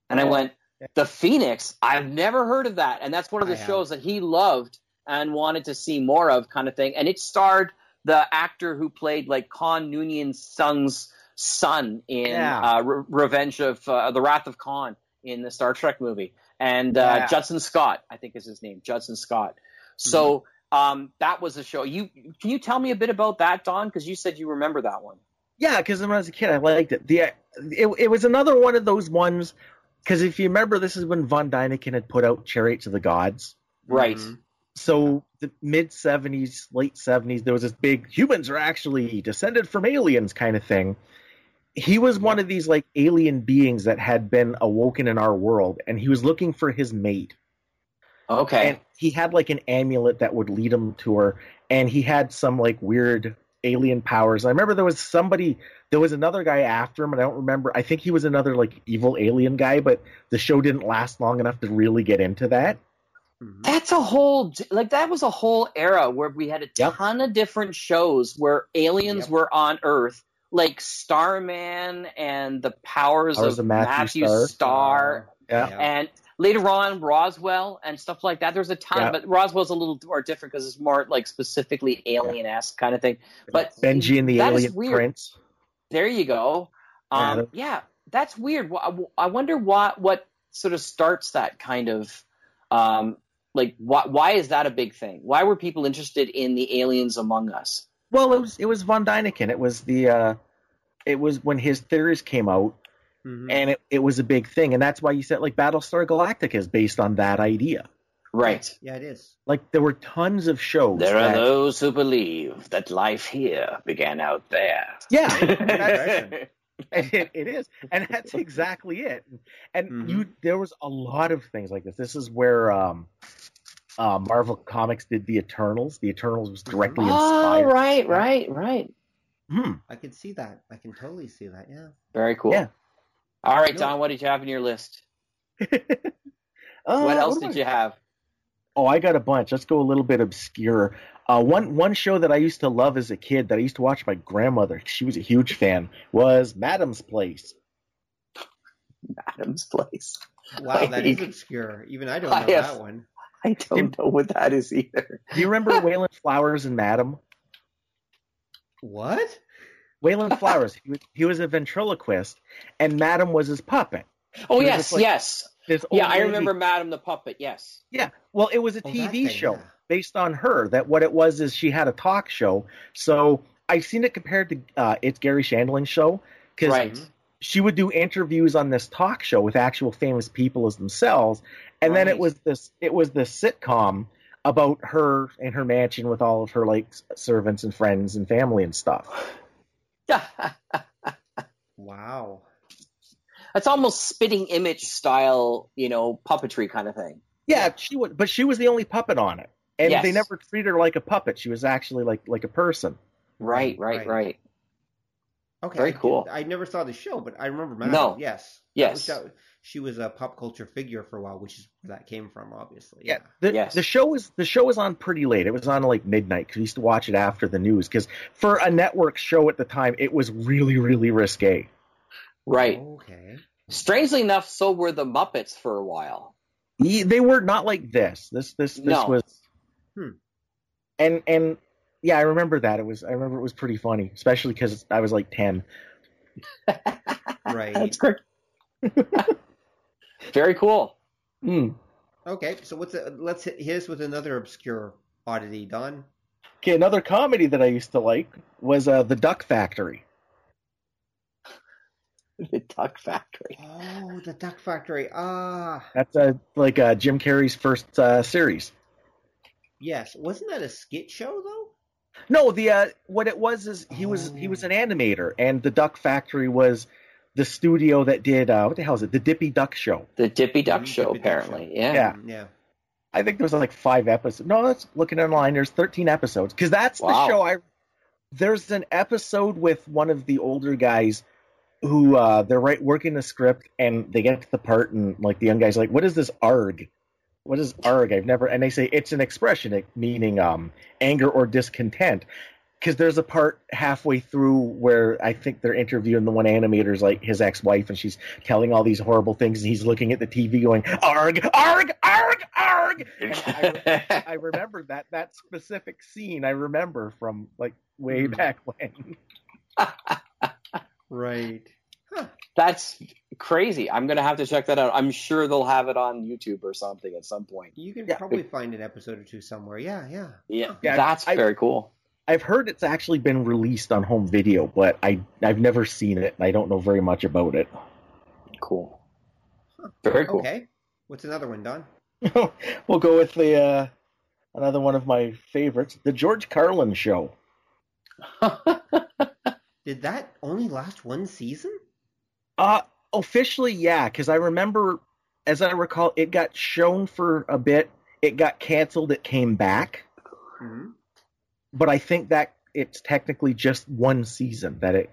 S4: And I went, "The Phoenix? I've never heard of that." And that's one of the
S2: I have.
S4: shows that he loved and wanted to see more of, kind of thing. And it starred the actor who played like Khan Noonien Singh's son in
S5: Yeah.
S4: uh, Re- Revenge of uh, the Wrath of Khan in the Star Trek movie, and uh,
S5: Yeah.
S4: Judson Scott, I think is his name, Judson Scott. So um, that was a show. You can you tell me a bit about that, Don? Because you said you remember that one.
S5: Yeah, because when I was a kid, I liked it. The it, it was another one of those ones. Because if you remember, this is when Von Däniken had put out Chariots of the Gods.
S4: Right.
S2: Mhm.
S5: So the mid '70s, late '70s, there was this big humans are actually descended from aliens kind of thing. He was one of these like alien beings that had been awoken in our world, and he was looking for his mate.
S4: Okay.
S5: And he had like an amulet that would lead him to her, and he had some like weird alien powers. I remember there was somebody, there was another guy after him, and I don't remember. I think he was another like evil alien guy, but the show didn't last long enough to really get into that.
S2: Mhm.
S4: That's a whole like that was a whole era where we had a
S5: Yep.
S4: ton of different shows where aliens
S2: Yep.
S4: were on Earth, like Starman and the powers,
S5: Powers
S4: of,
S5: of Matthew
S4: Matthew,
S5: Star.
S4: Star,
S5: Yeah.
S4: and later on Roswell and stuff like that. There's a ton,
S5: Yeah.
S4: but Roswell's a little more different because it's more like specifically alien esque kind of thing. But
S5: Benji and the Alien
S4: weird.
S5: Prince.
S4: There you go.
S5: Yeah,
S4: Um,
S5: that-
S4: yeah, that's weird. I wonder what what sort of starts that kind of um, like why why is that a big thing? Why were people interested in the aliens among us?
S5: Well, it was it was Von Däniken. It was the uh, it was when his theories came out,
S2: Mhm.
S5: and it, it was a big thing, and that's why you said like Battlestar Galactica is based on that idea.
S4: Right.
S2: yeah it is
S5: Like there were tons of shows.
S4: There are those who believe that life here began out there.
S5: Yeah, [laughs] it, [laughs] it is, and that's exactly it. And
S2: Mhm.
S5: you, there was a lot of things like this. This is where um, uh, Marvel Comics did the Eternals. The Eternals was directly
S4: oh,
S5: inspired.
S4: right, right, right.
S5: Hmm.
S2: I can see that I can totally see that yeah
S4: Very cool.
S5: Yeah.
S4: All right,
S2: No.
S4: Don, what did you have in your list? [laughs]
S5: Uh,
S4: what else
S5: do
S4: did
S5: I-
S4: you have?
S5: Oh, I got a bunch. Let's go a little bit obscure. Uh, one one show that I used to love as a kid that I used to watch my grandmother. She was a huge fan. Was Madam's Place. [laughs]
S4: Madam's Place.
S2: wow that is obscure even I don't know
S4: I have-
S2: that one [laughs]
S4: I don't know what that is either.
S5: Do you remember [laughs] Wayland Flowers and Madam?
S2: what
S5: Wayland Flowers. He was, he was a ventriloquist, and Madam was his puppet.
S4: Oh yes,
S5: like-
S4: yes. Yeah,
S5: old
S4: I
S5: lady-
S4: remember Madam the Puppet. Yes.
S5: Yeah, well, it was a
S2: Oh,
S5: TV
S2: thing,
S5: show
S2: yeah.
S5: based on her. That what it was is she had a talk show. So I've seen it compared to uh, it's Garry Shandling's show because
S4: Right.
S5: She would do interviews on this talk show with actual famous people as themselves, and then it was this it was this sitcom about her and her mansion with all of her like servants and friends and family and stuff. [laughs]
S2: wow
S4: That's almost spitting image style, you know, puppetry kind of thing.
S5: Yeah, she was, but she was the only puppet on it, and
S4: Yes.
S5: they never treated her like a puppet. She was actually like like a person.
S4: Right, right,
S2: Right.
S4: right.
S2: Okay,
S4: Very
S2: I did-
S4: cool.
S2: I never saw the show, but I remember Madeline.
S4: No.
S2: Yes.
S4: Yes.
S2: That was- that- she was a pop culture figure for a while, which is where that came from, obviously.
S5: Yeah, the,
S4: Yes.
S5: the show was the show was on pretty late. It was on like midnight because we used to watch it after the news. Because for a network show at the time, it was really really risque.
S4: Right.
S2: Okay.
S4: Strangely enough, so were the Muppets for a while.
S5: Ye- They were not like this. This this this
S4: No.
S5: was.
S2: Hmm.
S5: And and yeah, I remember that. It was I remember it was pretty funny, especially because I was like ten.
S2: Right.
S4: great. [laughs] Very cool.
S5: Hmm.
S2: Okay. So what's a, let's hit hit us with another obscure oddity, Don.
S5: Okay, another comedy that I used to like was uh, the Duck Factory. [laughs]
S4: The Duck Factory.
S2: Oh, the Duck Factory. Ah,
S5: That's uh, like uh, Jim Carrey's first uh, series.
S2: yes. Wasn't that a skit show though?
S5: No, the uh, what it was is he was he was an animator, and the Duck Factory was the studio that did uh, what the hell is it? The Dippy Duck Show.
S4: The Dippy Duck
S2: Mhm,
S4: Show,
S2: Dippy Duck
S4: apparently.
S2: Show.
S4: Yeah.
S5: Yeah.
S2: Yeah.
S5: I think there was like five episodes. No, that's looking online. There's 13 episodes because that's
S4: Wow.
S5: the show. I there's an episode with one of the older guys who uh, they're right working the script and they get to the part and like the young guy's like, "What is this arg? What is arg? I've never." And they say it's an expression meaning um, anger or discontent. Because there's a part halfway through where I think they're interviewing the one animator's like his ex-wife, and she's telling all these horrible things, and he's looking at the TV going, "Arg, arg, arg, arg." I, I [laughs] remember that that specific scene. I remember from like way
S2: Hmm.
S5: back when. [laughs]
S2: Right. Huh. [laughs]
S4: That's crazy. I'm gonna have to check that out. I'm sure they'll have it on YouTube or something at some point.
S2: You can
S5: Yeah.
S2: probably find an episode or two somewhere. Yeah, yeah.
S4: Yeah,
S5: Yeah,
S4: that's
S5: I-
S4: very cool.
S5: I've heard it's actually been released on home video, but I I've never seen it, and I don't know very much about it.
S4: Cool. Very cool.
S2: Okay. What's another one, Don? [laughs]
S5: we'll go with the uh, another one of my favorites, the George Carlin Show. [laughs]
S2: Did that only last one season?
S5: Uh officially, yeah, because I remember, as I recall, it got shown for a bit. It got canceled. It came back,
S2: hmm
S5: but I think that it's technically just one season that it.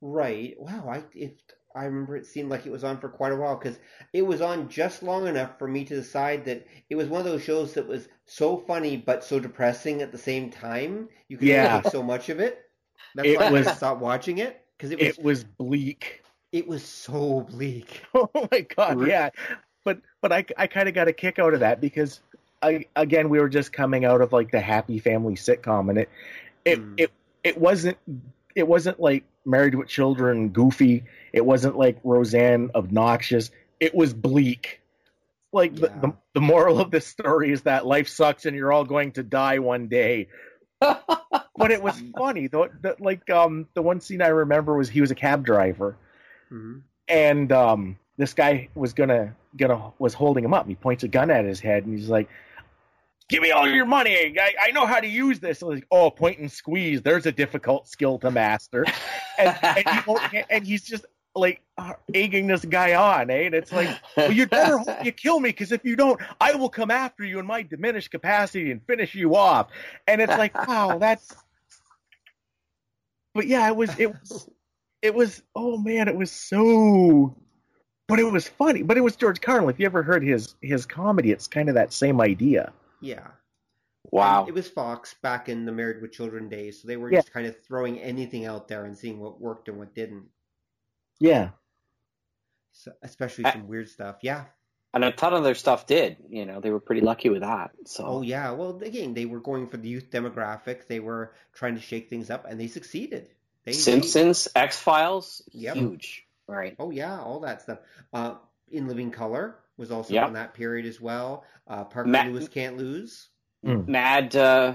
S2: Right. Wow. I if I remember it seemed like it was on for quite a while because it was on just long enough for me to decide that it was one of those shows that was so funny but so depressing at the same time. You could
S5: Yeah.
S2: so much of it. That's
S5: It
S2: why
S5: was-
S2: I stopped watching it because it was
S5: It was bleak.
S2: it was so bleak. [laughs]
S5: Oh my god, yeah. But but I I kind of got a kick out of that because I again we were just coming out of like the happy family sitcom and it it
S2: Mm.
S5: it it wasn't it wasn't like Married with Children goofy. It wasn't like Roseanne obnoxious. It was bleak. Like the, the the moral of this story is that life sucks and you're all going to die one day. But it was funny though. The, like um the one scene I remember was he was a cab driver
S2: hmm
S5: and um, this guy was gonna gonna was holding him up. He points a gun at his head, and he's like, "Give me all your money. I, I know how to use this." And like, oh, point and squeeze. There's a difficult skill to master, and and, he and he's just like egging this guy on, eh? And it's like, well, you'd better hope you kill me, because if you don't, I will come after you in my diminished capacity and finish you off. And it's like, [laughs] wow, that's. But yeah, it was it was it was oh man, it was so. But it was funny. But it was George Carlin. If you ever heard his his comedy, it's kind of that same idea.
S2: Yeah.
S4: wow.
S2: And it was Fox back in the Married with Children days, so they were
S5: Yeah.
S2: just kind of throwing anything out there and seeing what worked and what didn't.
S5: Yeah.
S2: So, especially
S4: I-
S2: some weird stuff. Yeah.
S4: and a ton of their stuff did. You know, they were pretty lucky with that. So
S2: Oh yeah. Well, again, they were going for the youth demographic. They were trying to shake things up, and they succeeded. They, they-
S4: Simpsons, X Files,
S2: Yep.
S4: huge. Right.
S2: oh yeah, all that stuff. Uh, In Living Color was also
S4: Yep.
S2: on that period as well. Uh, Parker
S4: Ma-
S2: Lewis Can't Lose.
S4: Mad, uh,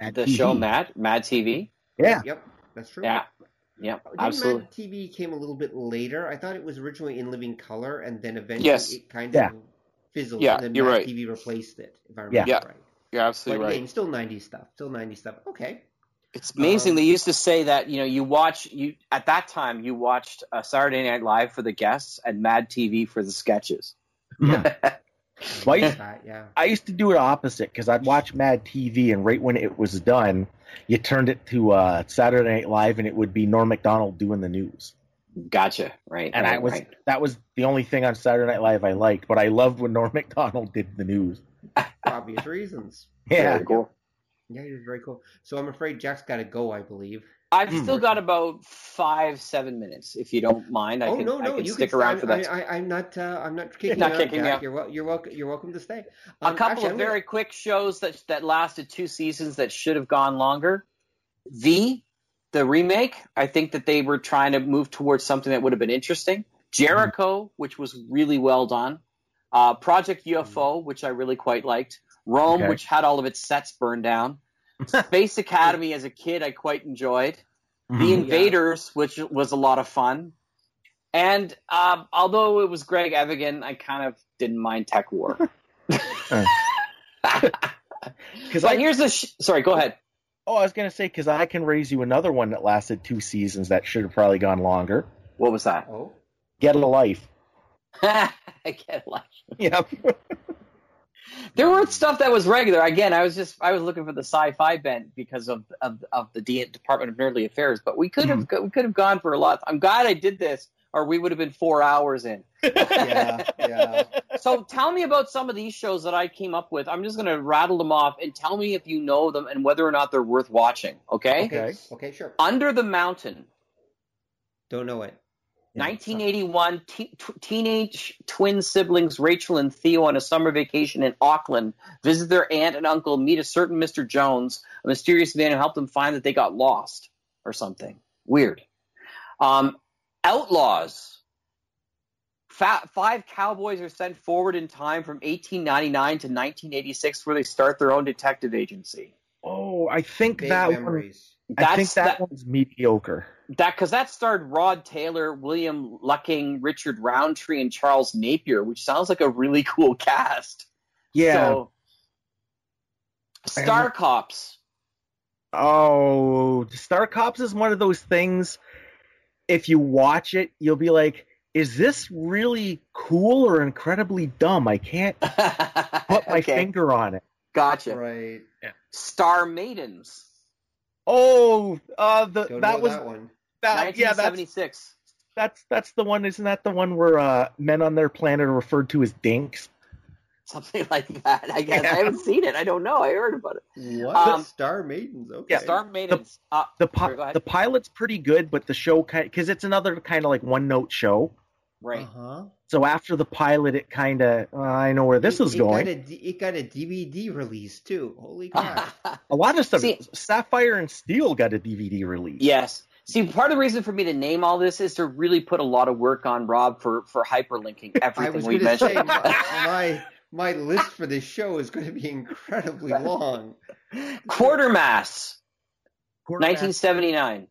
S5: At
S4: the
S5: TV.
S4: show Mad, Mad TV.
S5: Yeah.
S2: Yep, that's true.
S4: Yeah. Yep.
S2: Didn't
S4: Absolutely.
S2: Mad TV came a little bit later. I thought it was originally in Living Color, and then eventually
S4: Yes.
S2: it kind
S5: Yeah.
S2: of fizzled.
S4: Yeah,
S2: and then
S4: you're
S2: Mad
S4: right.
S2: TV replaced it, if I
S5: Yeah.
S2: remember
S4: Yeah.
S2: right.
S4: You're
S2: But
S4: absolutely
S2: again,
S4: right.
S2: still 90s stuff. Still 90s stuff. Okay.
S4: It's amazing. Um, they used to say that you know you watch you at that time you watched uh, Saturday Night Live for the guests and Mad TV for the sketches.
S2: Yeah. [laughs]
S5: well, I, used, yeah. I used to do it opposite because I'd watch Mad TV and right when it was done, you turned it to uh, Saturday Night Live and it would be Norm Macdonald doing the news.
S4: Gotcha. Right.
S5: And
S4: right,
S5: I was
S4: right.
S5: that was the only thing on Saturday Night Live I liked, but I loved when Norm [laughs] Macdonald did the news.
S2: For obvious reasons.
S5: Yeah.
S4: Very cool.
S2: Yeah, he was very cool. So I'm afraid Jack's got to go. I believe.
S4: I've mm. still got about five, seven minutes, if you don't mind. I
S2: oh
S4: can,
S2: no, no,
S4: I can
S2: you
S4: stick
S2: can,
S4: around for that.
S2: I, am not. Uh, I'm not kicking
S4: not
S2: you
S4: kicking
S2: out,
S4: out.
S2: You're, wel- you're welcome. You're welcome to stay.
S4: Um, a couple actually, of very gonna... quick shows that that lasted two seasons that should have gone longer. V, the remake. I think that they were trying to move towards something that would have been interesting. Jericho, mm. which was really well done. Uh, Project UFO, mm. which I really quite liked. Rome, okay. which had all of its sets burned down. Space [laughs] Academy as a kid, I quite enjoyed. Mm-hmm, the Invaders, yeah. which was a lot of fun. And um, although it was Greg Evigan, I kind of didn't mind TekWar. [laughs] [laughs] Because I here's the sh- sorry, go ahead.
S5: Oh, I was gonna say because I can raise you another one that lasted two seasons that should have probably gone longer.
S4: What was that?
S2: Oh,
S5: Get a Life.
S4: Get a Life.
S5: Yep.
S4: There were stuff that was regular. Again, I was just I was looking for the sci-fi bent because of of, of the D- Department of Nerdly Affairs, but we could have mm-hmm. we could have gone for a lot. I'm glad I did this, or we would have been four hours in. [laughs]
S2: yeah, yeah.
S4: So tell me about some of these shows that I came up with. I'm just going to rattle them off and tell me if you know them and whether or not they're worth watching. Okay.
S2: Okay. Okay. Sure.
S4: Under the Mountain.
S2: Don't know it.
S4: 1981, t- t- teenage twin siblings Rachel and Theo on a summer vacation in Auckland visit their aunt and uncle, meet a certain Mr. Jones, a mysterious man who helped them find that they got lost or something. Weird. Um, Outlaws. Fa- five cowboys are sent forward in time from 1899 to 1986 where they start their own detective agency.
S5: Oh, I think Big that memories. one. I think that, that one's mediocre
S4: that because that starred Rod Taylor, William Lucking, Richard Roundtree, and Charles Napier, which sounds like a really cool cast.
S5: Yeah.
S4: So, Star and, Cops.
S5: Oh, Star Cops is one of those things. If you watch it, you'll be like, "Is this really cool or incredibly dumb?" I can't [laughs] put my okay. finger on it.
S4: Gotcha.
S2: Right.
S4: Yeah. Star Maidens.
S5: Oh, uh, the
S2: Don't
S5: that was
S2: that one.
S4: That, yeah, that's,
S5: that's that's the one. Isn't that the one where uh, men on their planet are referred to as dinks?
S4: Something [laughs] like that. I guess yeah. I haven't seen it. I don't know. I heard about
S2: it. What? Um, Star Maidens. Okay.
S4: Yeah, Star Maidens.
S5: The, uh, the, pi- the pilot's pretty good, but the show kind because it's another kind of like one note show.
S4: Right.
S2: Uh-huh.
S5: So after the pilot, it kind of uh, I know where this
S2: it,
S5: is
S2: it
S5: going.
S2: Got a, it got a DVD release too. Holy [laughs] crap!
S5: a lot of stuff. See, Sapphire and Steel got a DVD release.
S4: Yes. See, part of the reason for me to name all this is to really put a lot of work on Rob for for hyperlinking [laughs] everything we mentioned.
S2: Say, [laughs] my, my list for this show is going to be incredibly long.
S4: Quartermass, Quatermass. 1979.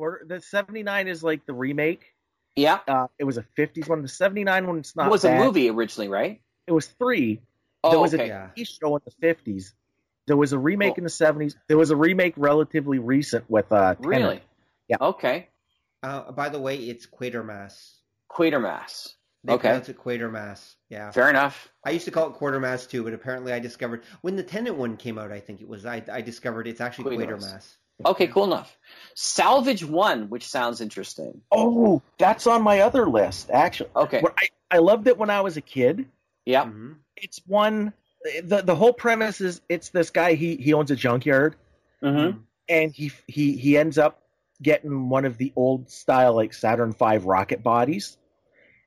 S5: Or the 79 is like the remake.
S4: Yeah.
S5: Uh, it was a 50s one. The 79 one, it's not.
S4: It was
S5: bad.
S4: a movie originally, right?
S5: It was three.
S4: Oh,
S5: there was
S4: okay.
S5: a TV show in the 50s. There was a remake in the 70s. There was a remake relatively recent with uh, Tennant.
S4: Really?
S5: Yeah.
S4: Okay.
S2: Uh, by the way, it's Quatermass.
S4: Quatermass.
S2: They
S4: okay.
S2: pronounce it Quatermass. Yeah.
S4: Fair enough.
S2: I used to call it Quartermass too, but apparently I discovered when the Tennant one came out. I think it was I, I discovered it's actually Quatermass. Quatermass.
S4: Okay, cool enough. Salvage One, which sounds interesting.
S5: Oh, that's on my other list, actually.
S4: Okay.
S5: I, I loved it when I was a kid.
S4: Yeah.
S2: Mm-hmm.
S5: It's one. The the whole premise is it's this guy he he owns a junkyard,
S4: mm-hmm.
S5: and he he he ends up getting one of the old style like Saturn V rocket bodies.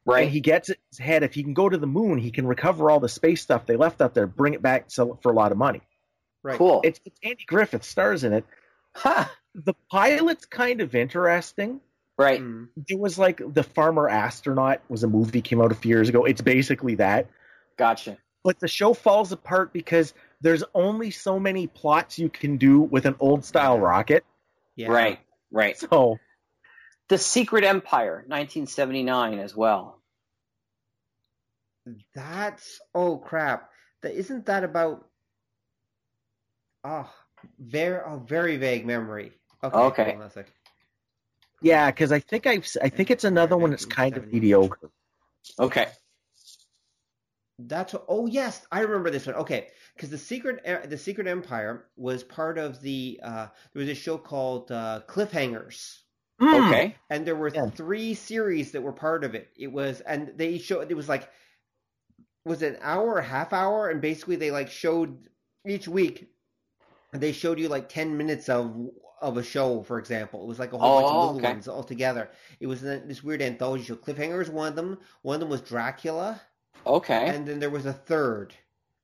S4: Right.
S5: And he gets it in his head if he can go to the moon, he can recover all the space stuff they left up there, bring it back, sell it for a lot of money.
S2: Right.
S4: Cool.
S5: It's, it's Andy Griffith stars in it.
S4: Huh.
S5: The pilot's kind of interesting.
S4: Right.
S2: Mm.
S5: It was like the Farmer Astronaut was a movie came out a few years ago. It's basically that.
S4: Gotcha.
S5: But the show falls apart because there's only so many plots you can do with an old style rocket.
S2: Yeah.
S4: Right. Right.
S5: So,
S4: The Secret Empire, 1979 as well.
S2: That's oh crap. That isn't that about oh Very, oh, very vague memory. Okay.
S4: Okay.
S5: Yeah, because I think I've I think it's another one that's kind of mediocre.
S4: Okay.
S2: That's oh yes, I remember this one. Okay, because the secret the Secret Empire was part of the uh, there was a show called uh, Cliffhangers.
S4: Mm. Okay.
S2: And there were yeah. three series that were part of it. It was and they showed it was like was it an hour or half hour and basically they like showed each week they showed you like 10 minutes of of a show for example it was like a whole oh, bunch of oh, little okay. ones all together it was this weird anthology show cliffhanger was one of them one of them was dracula
S4: okay
S2: and then there was a third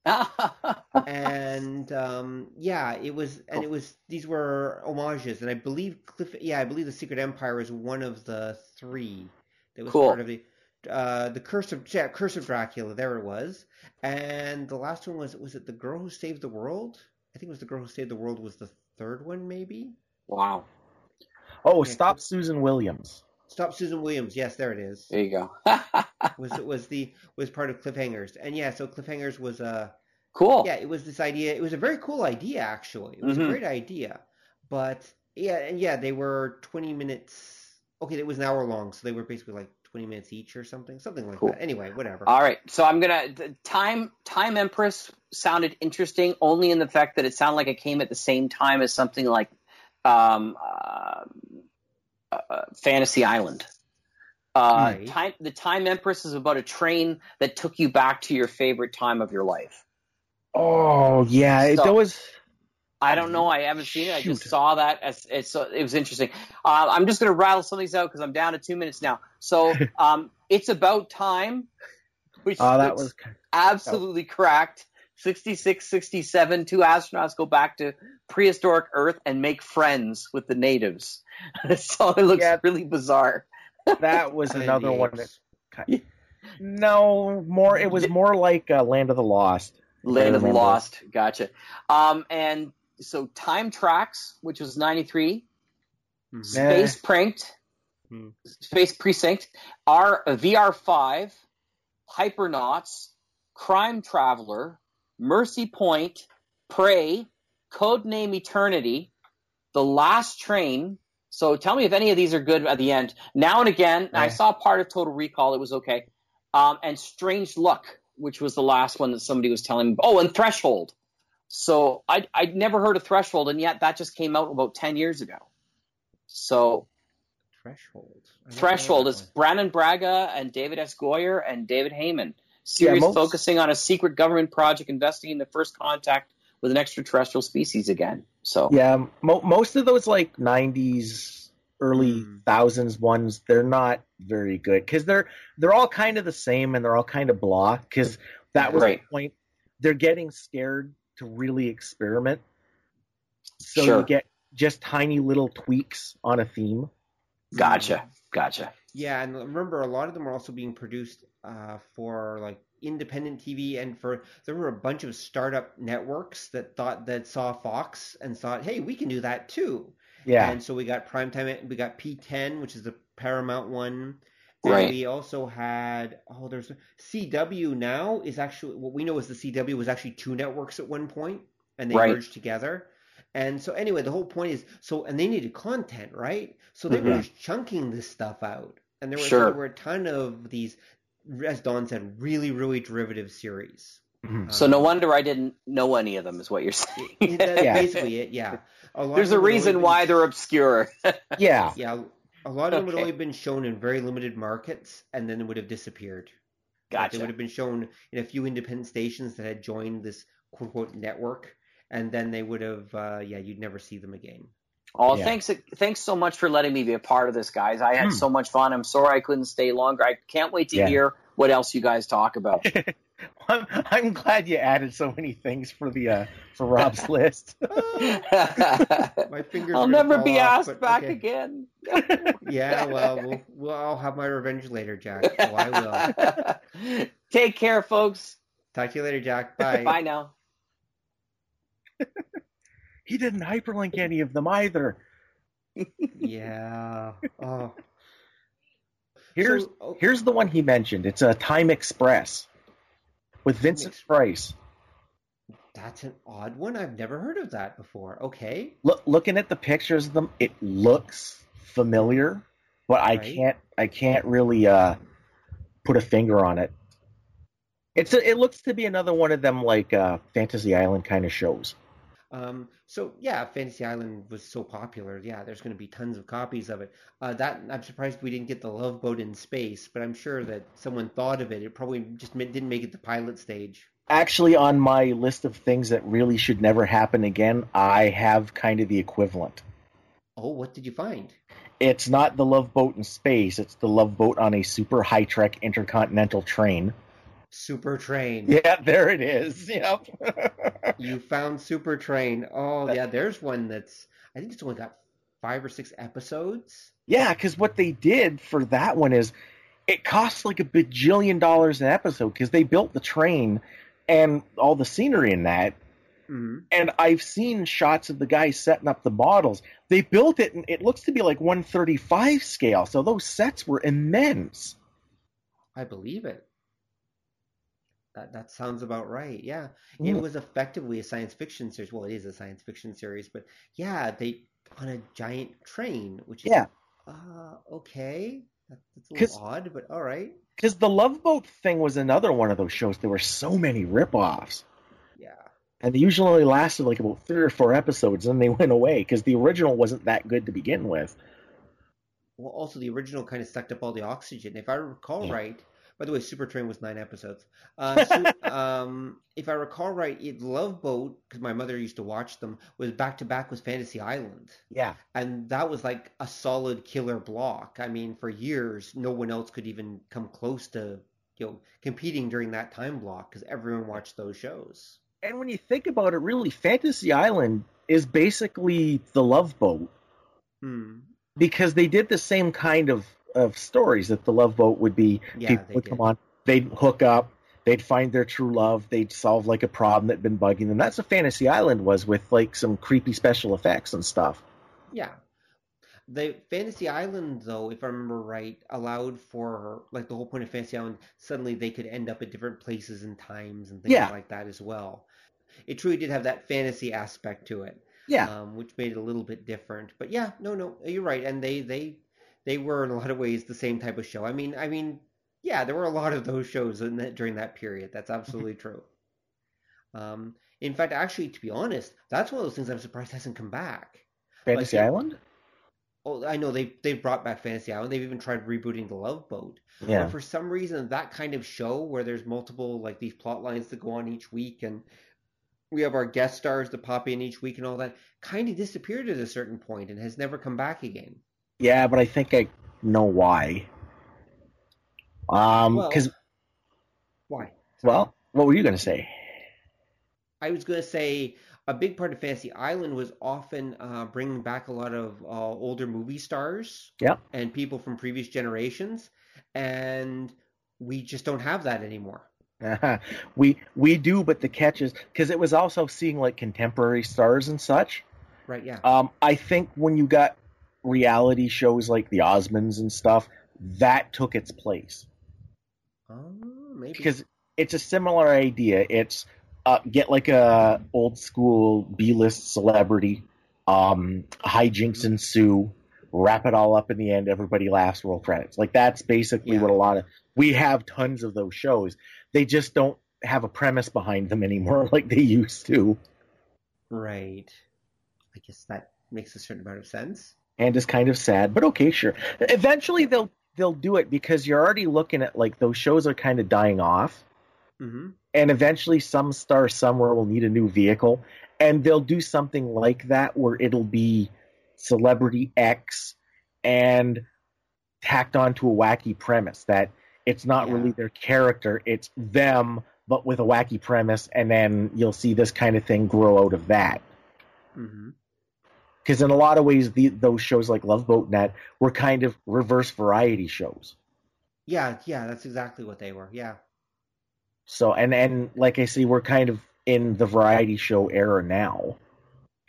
S2: [laughs] and um, yeah, it was, and it was. These were homages, and I believe Cliff. Yeah, I believe the Secret Empire is one of the three that was
S4: cool.
S2: part of the. Uh, the Curse of yeah, Curse of Dracula. There it was, and the last one was was it the Girl Who Saved the World? I think it was the Girl Who Saved the World was the third one, maybe.
S4: Wow.
S5: Oh, yeah, stop Susan Williams.
S2: Stop Susan Williams. Yes, there it is.
S4: There you go. [laughs]
S2: was was the was part of Cliffhangers, and yeah, so Cliffhangers was a uh,
S4: cool.
S2: Yeah, it was this idea. It was a very cool idea, actually. It was mm-hmm. a great idea, but yeah, and yeah, they were twenty minutes. Okay, it was an hour long, so they were basically like 20 minutes each or something, something like cool. that. Anyway, whatever.
S4: All right. So I'm going to time time Express sounded interesting only in the fact that it sounded like it came at the same time as something like um, uh, uh, Fantasy Island. Uh, right. time, the Time Express is about a train that took you back to your favorite time of your life.
S5: Oh yeah, so, it was.
S4: I don't know. I haven't seen it. I just saw that. As, it's it was interesting. Uh, I'm just going to rattle some of these out because I'm down to two minutes now. So [laughs] um, it's about time.
S5: Which, oh, that was
S4: absolutely oh. cracked. 66, 67, two astronauts go back to prehistoric Earth and make friends with the natives. [laughs] so it looks yeah, really bizarre. [laughs]
S5: That was another one that. No, more. It was more like uh, Land of the Lost.
S4: Land of the Lost. Gotcha. Um, and so Time Tracks, which was 93, mm-hmm. Space Pranked, mm-hmm. Space Precinct, R VR5, Hypernauts, Crime Traveler, Mercy Point, Prey, Codename Eternity, The Last Train. So tell me if any of these are good at the end. Now and again, yeah. I saw part of Total Recall. It was okay. Um, and Strange Luck, which was the last one that somebody was telling me. Oh, and Threshold. So I I'd never heard of Threshold, and yet that just came out about ten years ago. So
S2: Threshold.
S4: Threshold is Brannon Braga and David S. Goyer and David Heyman. Series yeah, most... focusing on a secret government project investigating the first contact with an extraterrestrial species again. So
S5: yeah, mo- most of those like '90s, early mm. thousands ones, they're not very good because they're they're all kind of the same and they're all kind of blah. Because that was right. the point. They're getting scared to really experiment. So sure. you get just tiny little tweaks on a theme.
S4: Gotcha. Gotcha.
S2: Yeah, and remember, a lot of them are also being produced uh, for like independent TV, and for there were a bunch of startup networks that thought that saw Fox and thought, hey, we can do that too.
S5: Yeah.
S2: And so we got primetime. We got PTEN, which is the Paramount one.
S4: And right.
S2: we also had oh there's CW now is actually what we know is the CW was actually two networks at one point and they right. merged together. And so anyway, the whole point is so and they needed content, right? So they mm-hmm. were just chunking this stuff out. And there, was, sure. there were a ton of these as Don said, really, really derivative series.
S4: Mm-hmm. So um, no wonder I didn't know any of them, is what you're saying.
S2: that's yeah. basically it. Yeah.
S4: A There's a reason been, why they're obscure. [laughs]
S5: yeah.
S2: Yeah. A lot of them would only have been shown in very limited markets and then it would have disappeared.
S4: Gotcha.
S2: Like they would have been shown in a few independent stations that had joined this quote unquote network, and then they would have, uh, yeah, you'd never see them again.
S4: Oh, yeah. thanks! Thanks so much for letting me be a part of this, guys. I had hmm. so much fun. I'm sorry I couldn't stay longer. I can't wait to yeah. hear what else you guys talk about. [laughs]
S5: I'm, I'm, glad you added so many things for the uh, for Rob's [laughs] list. [laughs]
S2: my fingers.
S4: I'll never be off, asked back okay. again. [laughs]
S2: yeah, well, well, well, I'll have my revenge later, Jack. Oh, I
S4: will. Take care, folks.
S2: Talk to you later, Jack. Bye.
S4: Bye now.
S5: he didn't hyperlink any of them either.
S2: yeah. Oh.
S5: Here's so, oh. here's the one he mentioned. It's a Time Express with Vincent Price.
S2: That's an odd one. I've never heard of that before. Okay.
S5: Look, looking at the pictures of them, it looks familiar, but I can't. I can't really uh, put a finger on it. It's a, it looks to be another one of them like uh, Fantasy Island kind of shows.
S2: Um, so yeah, Fantasy Island was so popular. Yeah, there's going to be tons of copies of it. Uh, that I'm surprised we didn't get the Love Boat in space, but I'm sure that someone thought of it. It probably just didn't make it the pilot stage
S5: actually on my list of things that really should never happen again, I have kind of the equivalent.
S2: Oh, what did you find?
S5: It's not the love boat in space, it's the love boat on a super high trek intercontinental train.
S2: Super train.
S5: Yeah, there it is. [laughs] Yep.
S2: you found Super Train. Oh, yeah, there's one that's I think it's only got 5 or 6 episodes.
S5: Yeah, cuz what they did for that one is it costs like a bajillion dollars an episode because they built the train and all the scenery in that. Mm-hmm. And I've seen shots of the guys setting up the models. They built it, and it looks to be like 135 scale. So those sets were immense.
S2: I believe it. That that sounds about right. Yeah, mm. it was effectively a science fiction series. Well, it is a science fiction series, but yeah, they on a giant train, which is
S5: yeah.
S2: Uh, okay, that's a little odd, but all right.
S5: Because the Love Boat thing was another one of those shows. There were so many ripoffs.
S2: Yeah.
S5: And they usually only lasted like about three or four episodes, and they [laughs] went away because the original wasn't that good to begin with.
S2: Well, also the original kind of sucked up all the oxygen. If I recall yeah. right, by the way, Super Train was nine episodes. Uh, so, [laughs] um, if I recall right, it Love Boat because my mother used to watch them was back to back with Fantasy Island.
S5: Yeah,
S2: and that was like a solid killer block. I mean, for years, no one else could even come close to you know competing during that time block because everyone watched those shows.
S5: And when you think about it, really, Fantasy Island is basically the Love Boat.
S2: Hmm.
S5: Because they did the same kind of of stories that the love boat would be
S2: yeah,
S5: people would
S2: did.
S5: come on, they'd hook up, they'd find their true love, they'd solve like a problem that'd been bugging them. That's what Fantasy Island was with like some creepy special effects and stuff.
S2: Yeah. The Fantasy Island, though, if I remember right, allowed for like the whole point of Fantasy Island. Suddenly, they could end up at different places and times and things
S5: yeah.
S2: like that as well. It truly did have that fantasy aspect to it,
S5: yeah,
S2: um, which made it a little bit different. But yeah, no, no, you're right, and they they they were in a lot of ways the same type of show. I mean, I mean, yeah, there were a lot of those shows in that, during that period. That's [laughs] absolutely true. Um, in fact, actually, to be honest, that's one of those things I'm surprised hasn't come back.
S5: Fantasy like, Island.
S2: Oh, I know they they've brought back Fantasy Island. They've even tried rebooting the Love Boat.
S5: Yeah.
S2: But for some reason, that kind of show where there's multiple like these plot lines that go on each week, and we have our guest stars that pop in each week and all that, kind of disappeared at a certain point and has never come back again.
S5: Yeah, but I think I know why. Um, because well,
S2: why?
S5: Well, what were you going to say?
S2: I was going to say a big part of Fantasy Island was often uh, bringing back a lot of uh, older movie stars.
S5: Yeah.
S2: And people from previous generations, and we just don't have that anymore. [laughs]
S5: we we do, but the catch is because it was also seeing like contemporary stars and such.
S2: Right. Yeah.
S5: Um, I think when you got reality shows like the Osbournes and stuff, that took its place.
S2: Oh, maybe
S5: because it's a similar idea. It's uh, get like a old school B list celebrity, um, hijinks ensue, wrap it all up in the end. Everybody laughs. Roll credits. Like that's basically
S2: yeah.
S5: what a lot of we have tons of those shows. They just don't have a premise behind them anymore [laughs] like they used to.
S2: Right. I guess that makes a certain amount of sense
S5: and is kind of sad, but okay, sure. Eventually they'll they'll do it because you're already looking at like those shows are kind of dying off.
S2: Mm-hmm.
S5: And eventually some star somewhere will need a new vehicle and they'll do something like that where it'll be celebrity X and tacked onto a wacky premise that it's not
S2: Yeah.
S5: really their character, it's them but with a wacky premise and then you'll see this kind of thing grow out of that
S2: Mm-hmm.
S5: Because in a lot of ways the, those shows like Love Boat Net were kind of reverse variety shows.
S2: Yeah, yeah, that's exactly what they were. Yeah.
S5: So and and like I see, we're kind of in the variety show era now,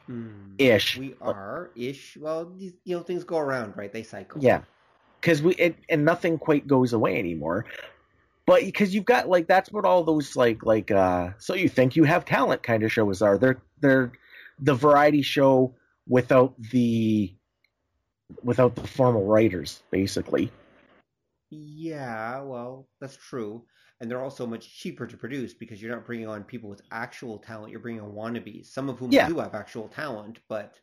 S2: Hmm.
S5: ish.
S2: We are ish. Well, these, you know, things go around, right? They cycle.
S5: Yeah, because we it, and nothing quite goes away anymore. but because you've got like that's what all those like like uh so you think you have talent kind of shows are they're they're the variety show without the without the formal writers basically
S2: yeah well that's true and they're also much cheaper to produce because you're not bringing on people with actual talent you're bringing on wannabes some of whom yeah. do have actual talent but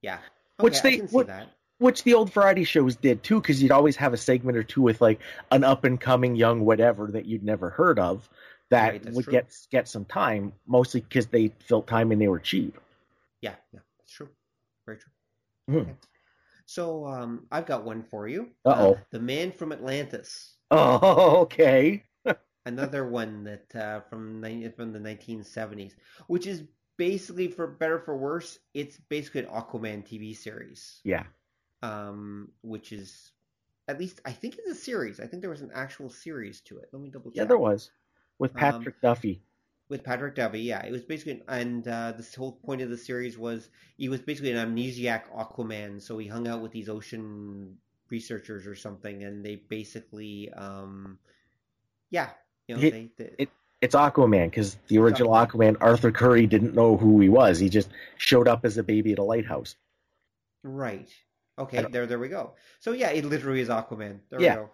S2: yeah
S5: okay, which they what, which the old variety shows did too, because you'd always have a segment or two with like an up and coming young whatever that you'd never heard of that right, would true. get get some time, mostly because they filled time and they were cheap.
S2: Yeah, yeah, that's true. Very true. Mm. Okay. So um, I've got one for you.
S5: Uh-oh. Uh,
S2: the Man from Atlantis.
S5: Oh, [laughs] okay.
S2: Another one that uh, from from the 1970s, which is basically for better for worse, it's basically an Aquaman TV series.
S5: Yeah
S2: um, which is at least I think it's a series. I think there was an actual series to it. Let me double check.
S5: Yeah, there was with um, Patrick um, Duffy.
S2: With Patrick Duffy, yeah, it was basically, and uh, this whole point of the series was he was basically an amnesiac Aquaman. So he hung out with these ocean researchers or something, and they basically, um, yeah, you know,
S5: it, they, they, it, it's Aquaman because the original Aquaman. Aquaman, Arthur Curry, didn't know who he was. He just showed up as a baby at a lighthouse.
S2: Right. Okay, there, there we go. So yeah, it literally is Aquaman. There yeah. we go.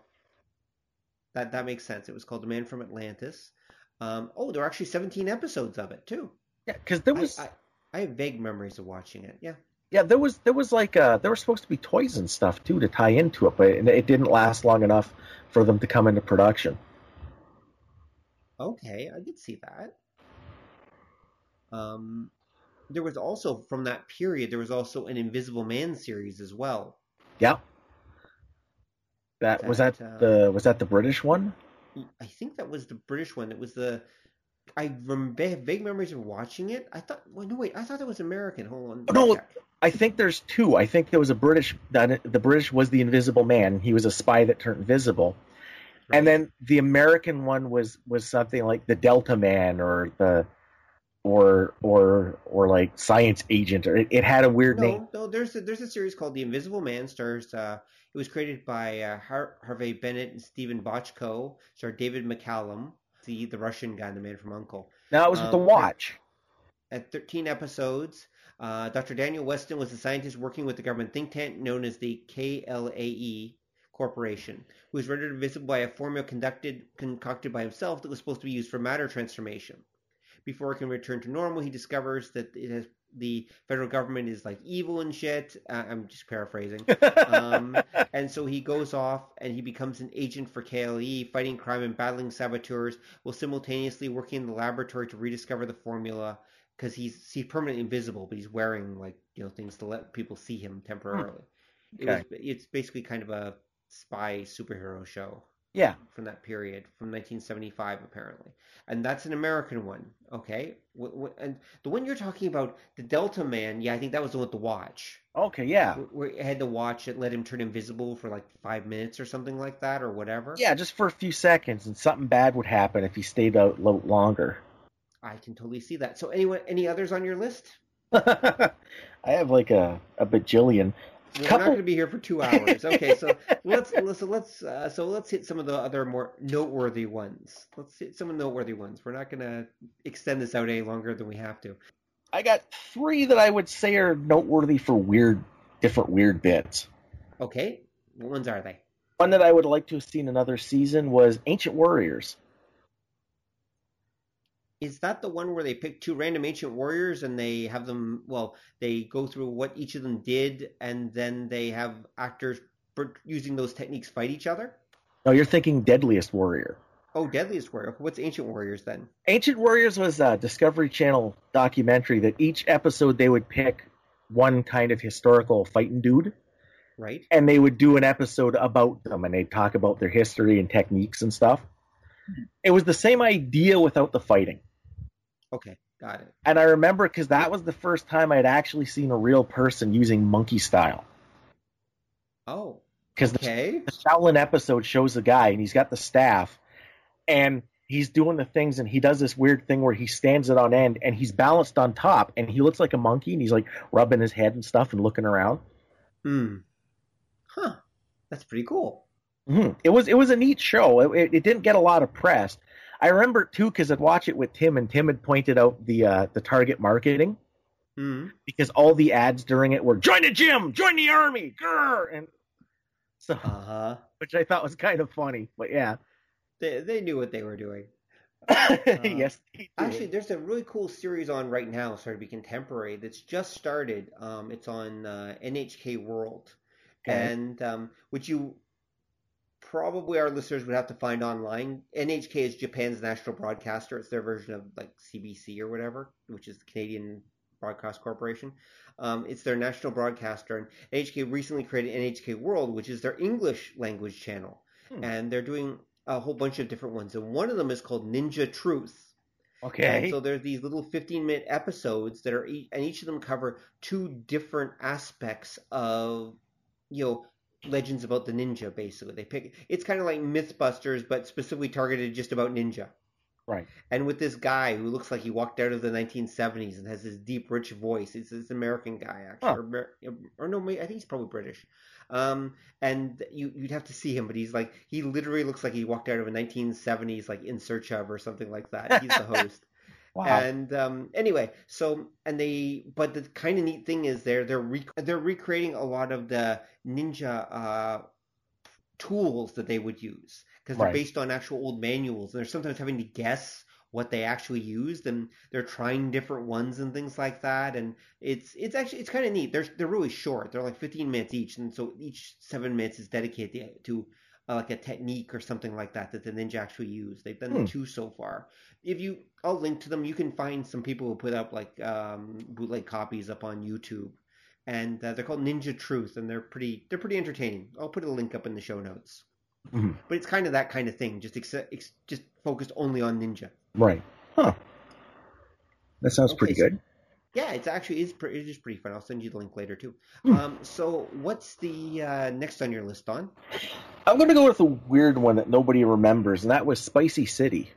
S2: That that makes sense. It was called The Man from Atlantis. Um, oh, there are actually 17 episodes of it too.
S5: Yeah, because there was.
S2: I, I, I, have vague memories of watching it. Yeah.
S5: Yeah, there was there was like uh, there were supposed to be toys and stuff too to tie into it, but it, it didn't last long enough for them to come into production.
S2: Okay, I could see that. Um, there was also from that period there was also an Invisible Man series as well.
S5: Yeah. That, that was that uh, the was that the British one?
S2: I think that was the British one. It was the I remember have vague memories of watching it. I thought well no wait, I thought it was American. Hold on.
S5: No, I think there's two. I think there was a British that the British was the Invisible Man. He was a spy that turned invisible. Right. And then the American one was was something like the Delta Man or the or or or like science agent or it, it had a weird
S2: no,
S5: name
S2: no there's a, there's a series called the invisible man stars uh it was created by uh, Har- harvey bennett and Steven Bochco starred david mccallum the the russian guy the man from uncle.
S5: Now it was um, with the watch.
S2: at 13 episodes uh, dr daniel westin was a scientist working with the government think tank known as the klae corporation who was rendered invisible by a formula conducted concocted by himself that was supposed to be used for matter transformation. Before it can return to normal, he discovers that it has the federal government is like evil and shit. Uh, I'm just paraphrasing. um, [laughs] and so he goes off and he becomes an agent for KLE, fighting crime and battling saboteurs, while simultaneously working in the laboratory to rediscover the formula because he's he's permanently invisible, but he's wearing like you know things to let people see him temporarily. Hmm. Okay. It was, it's basically kind of a spy superhero show.
S5: Yeah.
S2: From that period, from 1975, apparently. And that's an American one, okay? And the one you're talking about, the Delta Man, yeah, I think that was the one with the watch.
S5: Okay, yeah.
S2: Where it had the watch that let him turn invisible for like five minutes or something like that, or whatever.
S5: Yeah, just for a few seconds, and something bad would happen if he stayed out longer.
S2: I can totally see that. So, anyone, any others on your list? [laughs]
S5: I have like a, a bajillion.
S2: We're Couple... not going to be here for two hours. Okay, so [laughs] let's so let's uh, so let's hit some of the other more noteworthy ones. Let's hit some of the noteworthy ones. We're not going to extend this out any longer than we have to.
S5: I got three that I would say are noteworthy for weird, different weird bits.
S2: Okay, what ones are they?
S5: One that I would like to have seen another season was Ancient Warriors
S2: is that the one where they pick two random ancient warriors and they have them well they go through what each of them did and then they have actors using those techniques fight each other?
S5: No you're thinking deadliest warrior.
S2: Oh deadliest warrior. What's ancient warriors then?
S5: Ancient warriors was a discovery channel documentary that each episode they would pick one kind of historical fighting dude.
S2: Right.
S5: And they would do an episode about them and they'd talk about their history and techniques and stuff. It was the same idea without the fighting
S2: Okay, got it.
S5: And I remember because that was the first time I'd actually seen a real person using monkey style.
S2: Oh,
S5: because okay. the, the Shaolin episode shows the guy and he's got the staff, and he's doing the things and he does this weird thing where he stands it on end and he's balanced on top and he looks like a monkey and he's like rubbing his head and stuff and looking around.
S2: Hmm. Huh. That's pretty cool.
S5: Mm-hmm. It was it was a neat show. It, it, didn't get a lot of press. I remember too because I'd watch it with Tim, and Tim had pointed out the uh, the target marketing
S2: mm-hmm.
S5: because all the ads during it were "Join the gym, join the army," grr, and so
S2: uh-huh. [laughs]
S5: which I thought was kind of funny. But yeah,
S2: they they knew what they were doing. [laughs]
S5: Uh, yes.
S2: Actually, there's a really cool series on right now, started to be contemporary. That's just started. Um, it's on uh, NHK World, okay. and um, which you probably our listeners would have to find online. NHK is Japan's national broadcaster. It's their version of like CBC or whatever, which is the Canadian Broadcast Corporation. Um, it's their national broadcaster, and NHK recently created NHK World, which is their English language channel, hmm. and they're doing a whole bunch of different ones, and one of them is called Ninja Truth.
S5: Okay.
S2: And so there's these little 15 minute episodes that are, and each of them cover two different aspects of, you know, legends about the ninja. Basically, they pick. It's kind of like MythBusters, but specifically targeted just about ninja.
S5: Right.
S2: And with this guy who looks like he walked out of the 1970s and has this deep, rich voice. It's this American guy, actually. Huh. Or, or, no, I think he's probably British. Um, and you, you'd have to see him, but he's like, he literally looks like he walked out of a 1970s, like In Search of or something like that. He's the [laughs] host. Wow. And um, anyway, so and they, but the kind of neat thing is they're they're rec- they're recreating a lot of the ninja uh, tools that they would use because they're right. based on actual old manuals, and they're sometimes having to guess what they actually used, and they're trying different ones and things like that. And it's it's actually it's kind of neat. They're they're really short. They're like 15 minutes each, and so each seven minutes is dedicated to uh, like a technique or something like that that the ninja actually use. They've done hmm. two so far. If you, I'll link to them. You can find some people who put up like um, bootleg copies up on YouTube, and uh, they're called Ninja Truth, and they're pretty they're pretty entertaining. I'll put a link up in the show notes.
S5: Mm-hmm.
S2: But it's kind of that kind of thing, just ex- ex- just focused only on ninja.
S5: Right. Huh. That sounds okay, pretty good.
S2: Yeah, it's actually it's pretty, it's pretty fun. I'll send you the link later too. Hmm. Um, so what's the uh, next on your list, Don?
S5: I'm going to go with a weird one that nobody remembers, and that was Spicy City.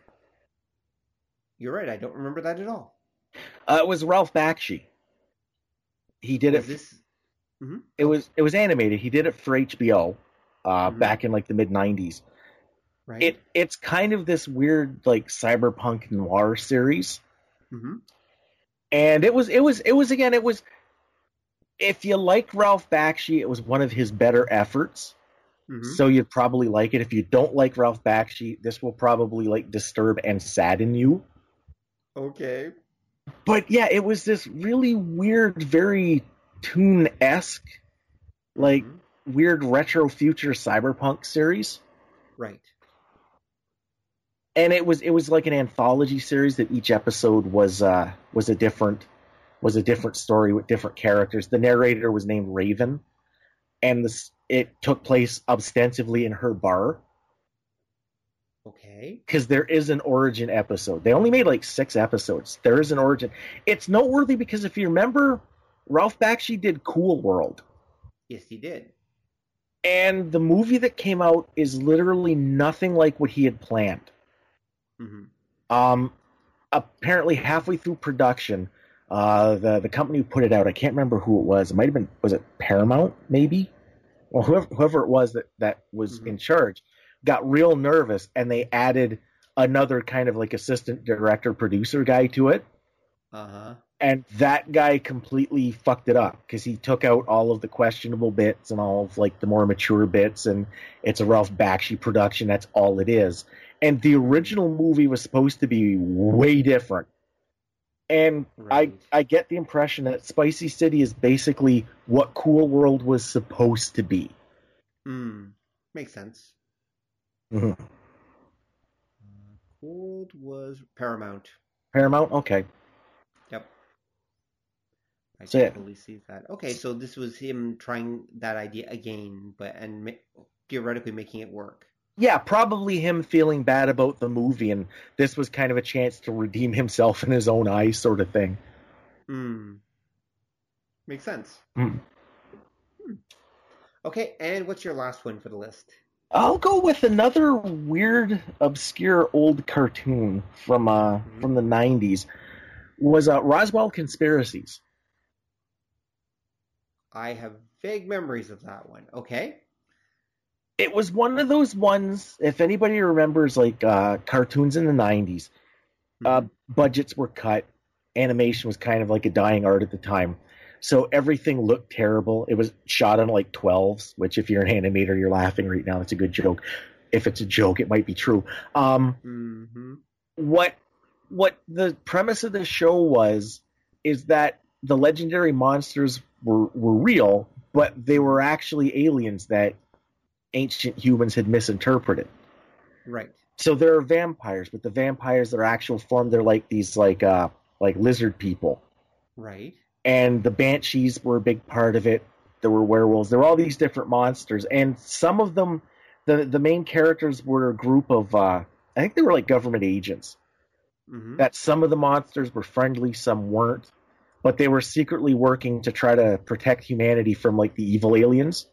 S2: You're right. I don't remember that at all.
S5: Uh, it was Ralph Bakshi. He did was it. This... Mm-hmm. It was it was animated. He did it for HBO uh, mm-hmm. back in like the mid '90s. Right. It it's kind of this weird like cyberpunk noir series,
S2: mm-hmm.
S5: And it was it was it was again it was if you like Ralph Bakshi, it was one of his better efforts. Mm-hmm. So you'd probably like it. If you don't like Ralph Bakshi, this will probably like disturb and sadden you.
S2: Okay.
S5: But yeah, it was this really weird, very Toon esque, like mm-hmm. weird retro future cyberpunk series.
S2: Right
S5: and it was it was like an anthology series that each episode was uh was a different was a different story with different characters. The narrator was named Raven, and this it took place ostensibly in her bar.
S2: Okay.
S5: Because there is an origin episode. They only made like six episodes. There is an origin. It's noteworthy because if you remember, Ralph Bakshi did Cool World.
S2: Yes, he did.
S5: And the movie that came out is literally nothing like what he had planned.
S2: Mm-hmm.
S5: Um, apparently, halfway through production, uh, the the company who put it out, I can't remember who it was. It might have been was it Paramount, maybe? Well, whoever whoever it was that that was mm-hmm. in charge got real nervous, and they added another kind of like assistant director producer guy to it.
S2: Uh huh.
S5: And that guy completely fucked it up because he took out all of the questionable bits and all of like the more mature bits, and it's a Ralph Bakshi production. That's all it is and the original movie was supposed to be way different. And right. I I get the impression that Spicy City is basically what Cool World was supposed to be.
S2: Hmm. Makes sense.
S5: Mm-hmm. Uh,
S2: World was Paramount.
S5: Paramount. Okay.
S2: Yep. I
S5: so,
S2: totally see that. Okay, so this was him trying that idea again, but and ma- theoretically making it work
S5: yeah, probably him feeling bad about the movie, and this was kind of a chance to redeem himself in his own eyes, sort of thing.
S2: Hmm. Makes sense.
S5: Mm.
S2: Hmm. Okay, and what's your last one for the list?
S5: I'll go with another weird, obscure old cartoon from uh mm-hmm. from the '90s. Was uh, Roswell Conspiracies.
S2: I have vague memories of that one. Okay.
S5: It was one of those ones. If anybody remembers, like uh, cartoons in the '90s, mm-hmm. uh, budgets were cut. Animation was kind of like a dying art at the time, so everything looked terrible. It was shot on like 12s, which if you're an animator, you're laughing right now. It's a good joke. If it's a joke, it might be true. Um, mm-hmm. What what the premise of the show was is that the legendary monsters were were real, but they were actually aliens that ancient humans had misinterpreted.
S2: Right.
S5: So there are vampires, but the vampires that are actual form, they're like these like uh like lizard people.
S2: Right.
S5: And the banshees were a big part of it. There were werewolves. There were all these different monsters, and some of them, the the main characters were a group of uh I think they were like government agents. Mm-hmm. That some of the monsters were friendly, some weren't, but they were secretly working to try to protect humanity from like the evil aliens.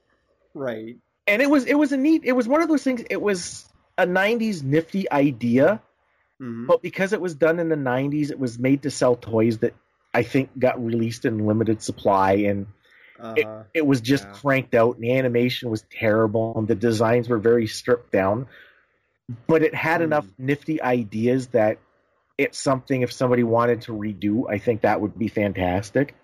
S2: Right
S5: and it was it was a neat it was one of those things it was a 90s nifty idea mm-hmm. but because it was done in the 90s it was made to sell toys that i think got released in limited supply and uh-huh. it, it was just yeah. cranked out and the animation was terrible and the designs were very stripped down but it had mm. enough nifty ideas that it's something if somebody wanted to redo i think that would be fantastic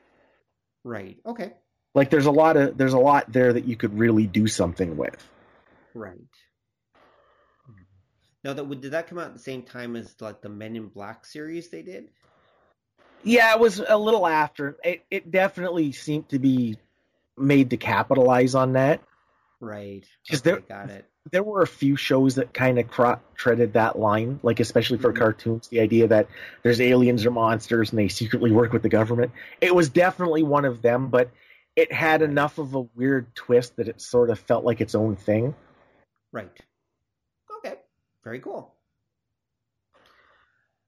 S2: right okay
S5: like there's a lot of there's a lot there that you could really do something with.
S2: Right. Now that did that come out at the same time as like the Men in Black series they did?
S5: Yeah, it was a little after. It it definitely seemed to be made to capitalize on that.
S2: Right.
S5: Because okay, there got it. There were a few shows that kind of cro- treaded that line, like especially for mm-hmm. cartoons, the idea that there's aliens or monsters and they secretly work with the government. It was definitely one of them, but it had enough of a weird twist that it sort of felt like its own thing.
S2: Right. Okay. Very cool.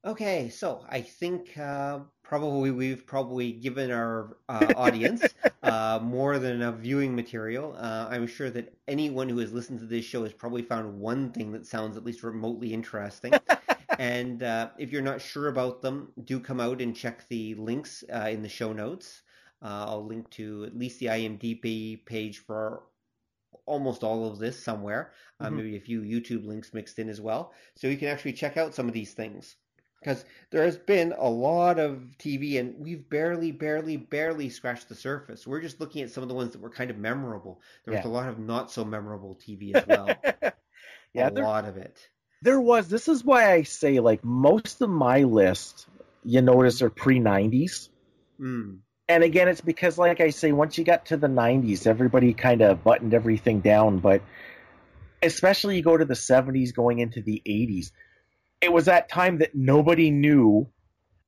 S2: Okay, so I think uh, probably we've probably given our uh, audience [laughs] uh, more than enough viewing material. Uh, I'm sure that anyone who has listened to this show has probably found one thing that sounds at least remotely interesting. [laughs] and uh, if you're not sure about them, do come out and check the links uh, in the show notes. Uh, I'll link to at least the IMDb page for almost all of this somewhere. Uh, mm-hmm. Maybe a few YouTube links mixed in as well, so you can actually check out some of these things. Because there has been a lot of TV, and we've barely, barely, barely scratched the surface. We're just looking at some of the ones that were kind of memorable. There was yeah. a lot of not so memorable TV as [laughs] well. yeah, a there, lot of it.
S5: There was. This is why I say, like, most of my list, you notice, are pre 90s. Mm and again, it's because, like I say, once you got to the 90s, everybody kind of buttoned everything down. But especially you go to the 70s, going into the 80s, it was that time that nobody knew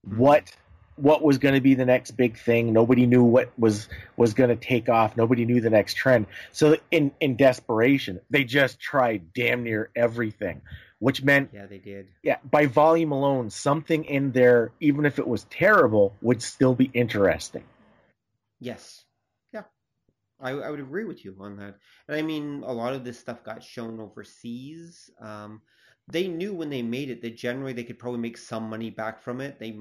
S5: what what was going to be the next big thing. Nobody knew what was was going to take off. Nobody knew the next trend. So in in desperation, they just tried damn near everything which meant
S2: yeah they did.
S5: Yeah by volume alone something in there even if it was terrible would still be interesting.
S2: Yes. Yeah. I, I would agree with you on that. And i mean a lot of this stuff got shown overseas. Um, they knew when they made it that generally they could probably make some money back from it. They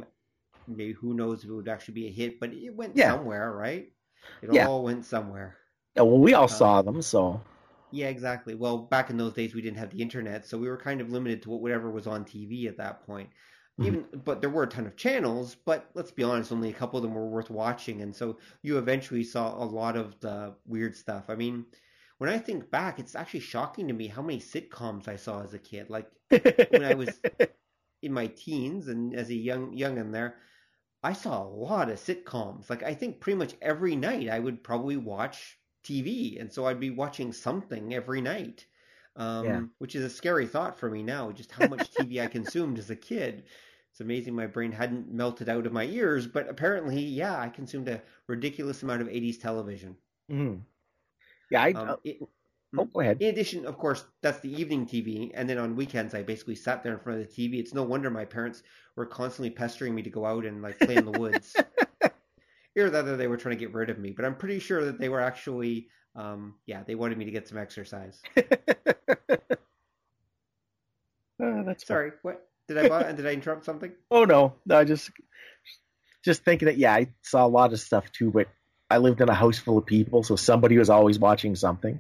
S2: maybe who knows if it would actually be a hit but it went yeah. somewhere right? It yeah. all went somewhere.
S5: Yeah well we all um, saw them so
S2: yeah, exactly. Well, back in those days, we didn't have the internet, so we were kind of limited to whatever was on TV at that point. Mm-hmm. Even, but there were a ton of channels. But let's be honest, only a couple of them were worth watching, and so you eventually saw a lot of the weird stuff. I mean, when I think back, it's actually shocking to me how many sitcoms I saw as a kid. Like when I was [laughs] in my teens and as a young young in there, I saw a lot of sitcoms. Like I think pretty much every night I would probably watch TV, and so I'd be watching something every night, um, yeah. which is a scary thought for me now. Just how much TV I consumed as a kid. It's amazing my brain hadn't melted out of my ears, but apparently, yeah, I consumed a ridiculous amount of '80s television.
S5: Mm. Yeah, I. Um, it, oh, go ahead.
S2: In addition, of course, that's the evening TV, and then on weekends, I basically sat there in front of the TV. It's no wonder my parents were constantly pestering me to go out and like play in the woods. [laughs] Or they were trying to get rid of me, but I'm pretty sure that they were actually, um, yeah, they wanted me to get some exercise.
S5: oh, [laughs] that's
S2: sorry. Fun. What did I did I interrupt something? [laughs]
S5: Oh no, no, I just just thinking that yeah, I saw a lot of stuff too, but I lived in a house full of people, so somebody was always watching something.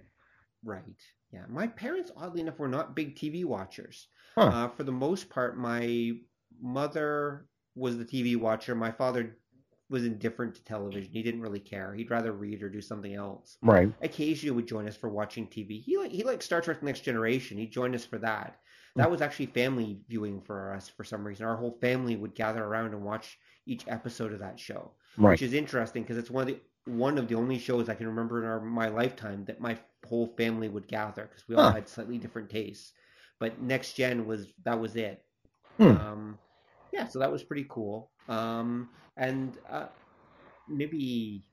S2: Right. Yeah, my parents, oddly enough, were not big TV watchers.
S5: Huh.
S2: Uh, for the most part, my mother was the TV watcher. My father was indifferent to television. He didn't really care. He'd rather read or do something else.
S5: Right.
S2: Occasionally would join us for watching TV. He like he liked Star Trek Next Generation. He joined us for that. That was actually family viewing for us for some reason. Our whole family would gather around and watch each episode of that show,
S5: Right.
S2: which is interesting because it's one of the one of the only shows I can remember in our, my lifetime that my whole family would gather because we all
S5: Huh.
S2: had slightly different tastes. But Next Gen was that was it.
S5: Hmm.
S2: Um, yeah, so that was pretty cool. Um, and uh, maybe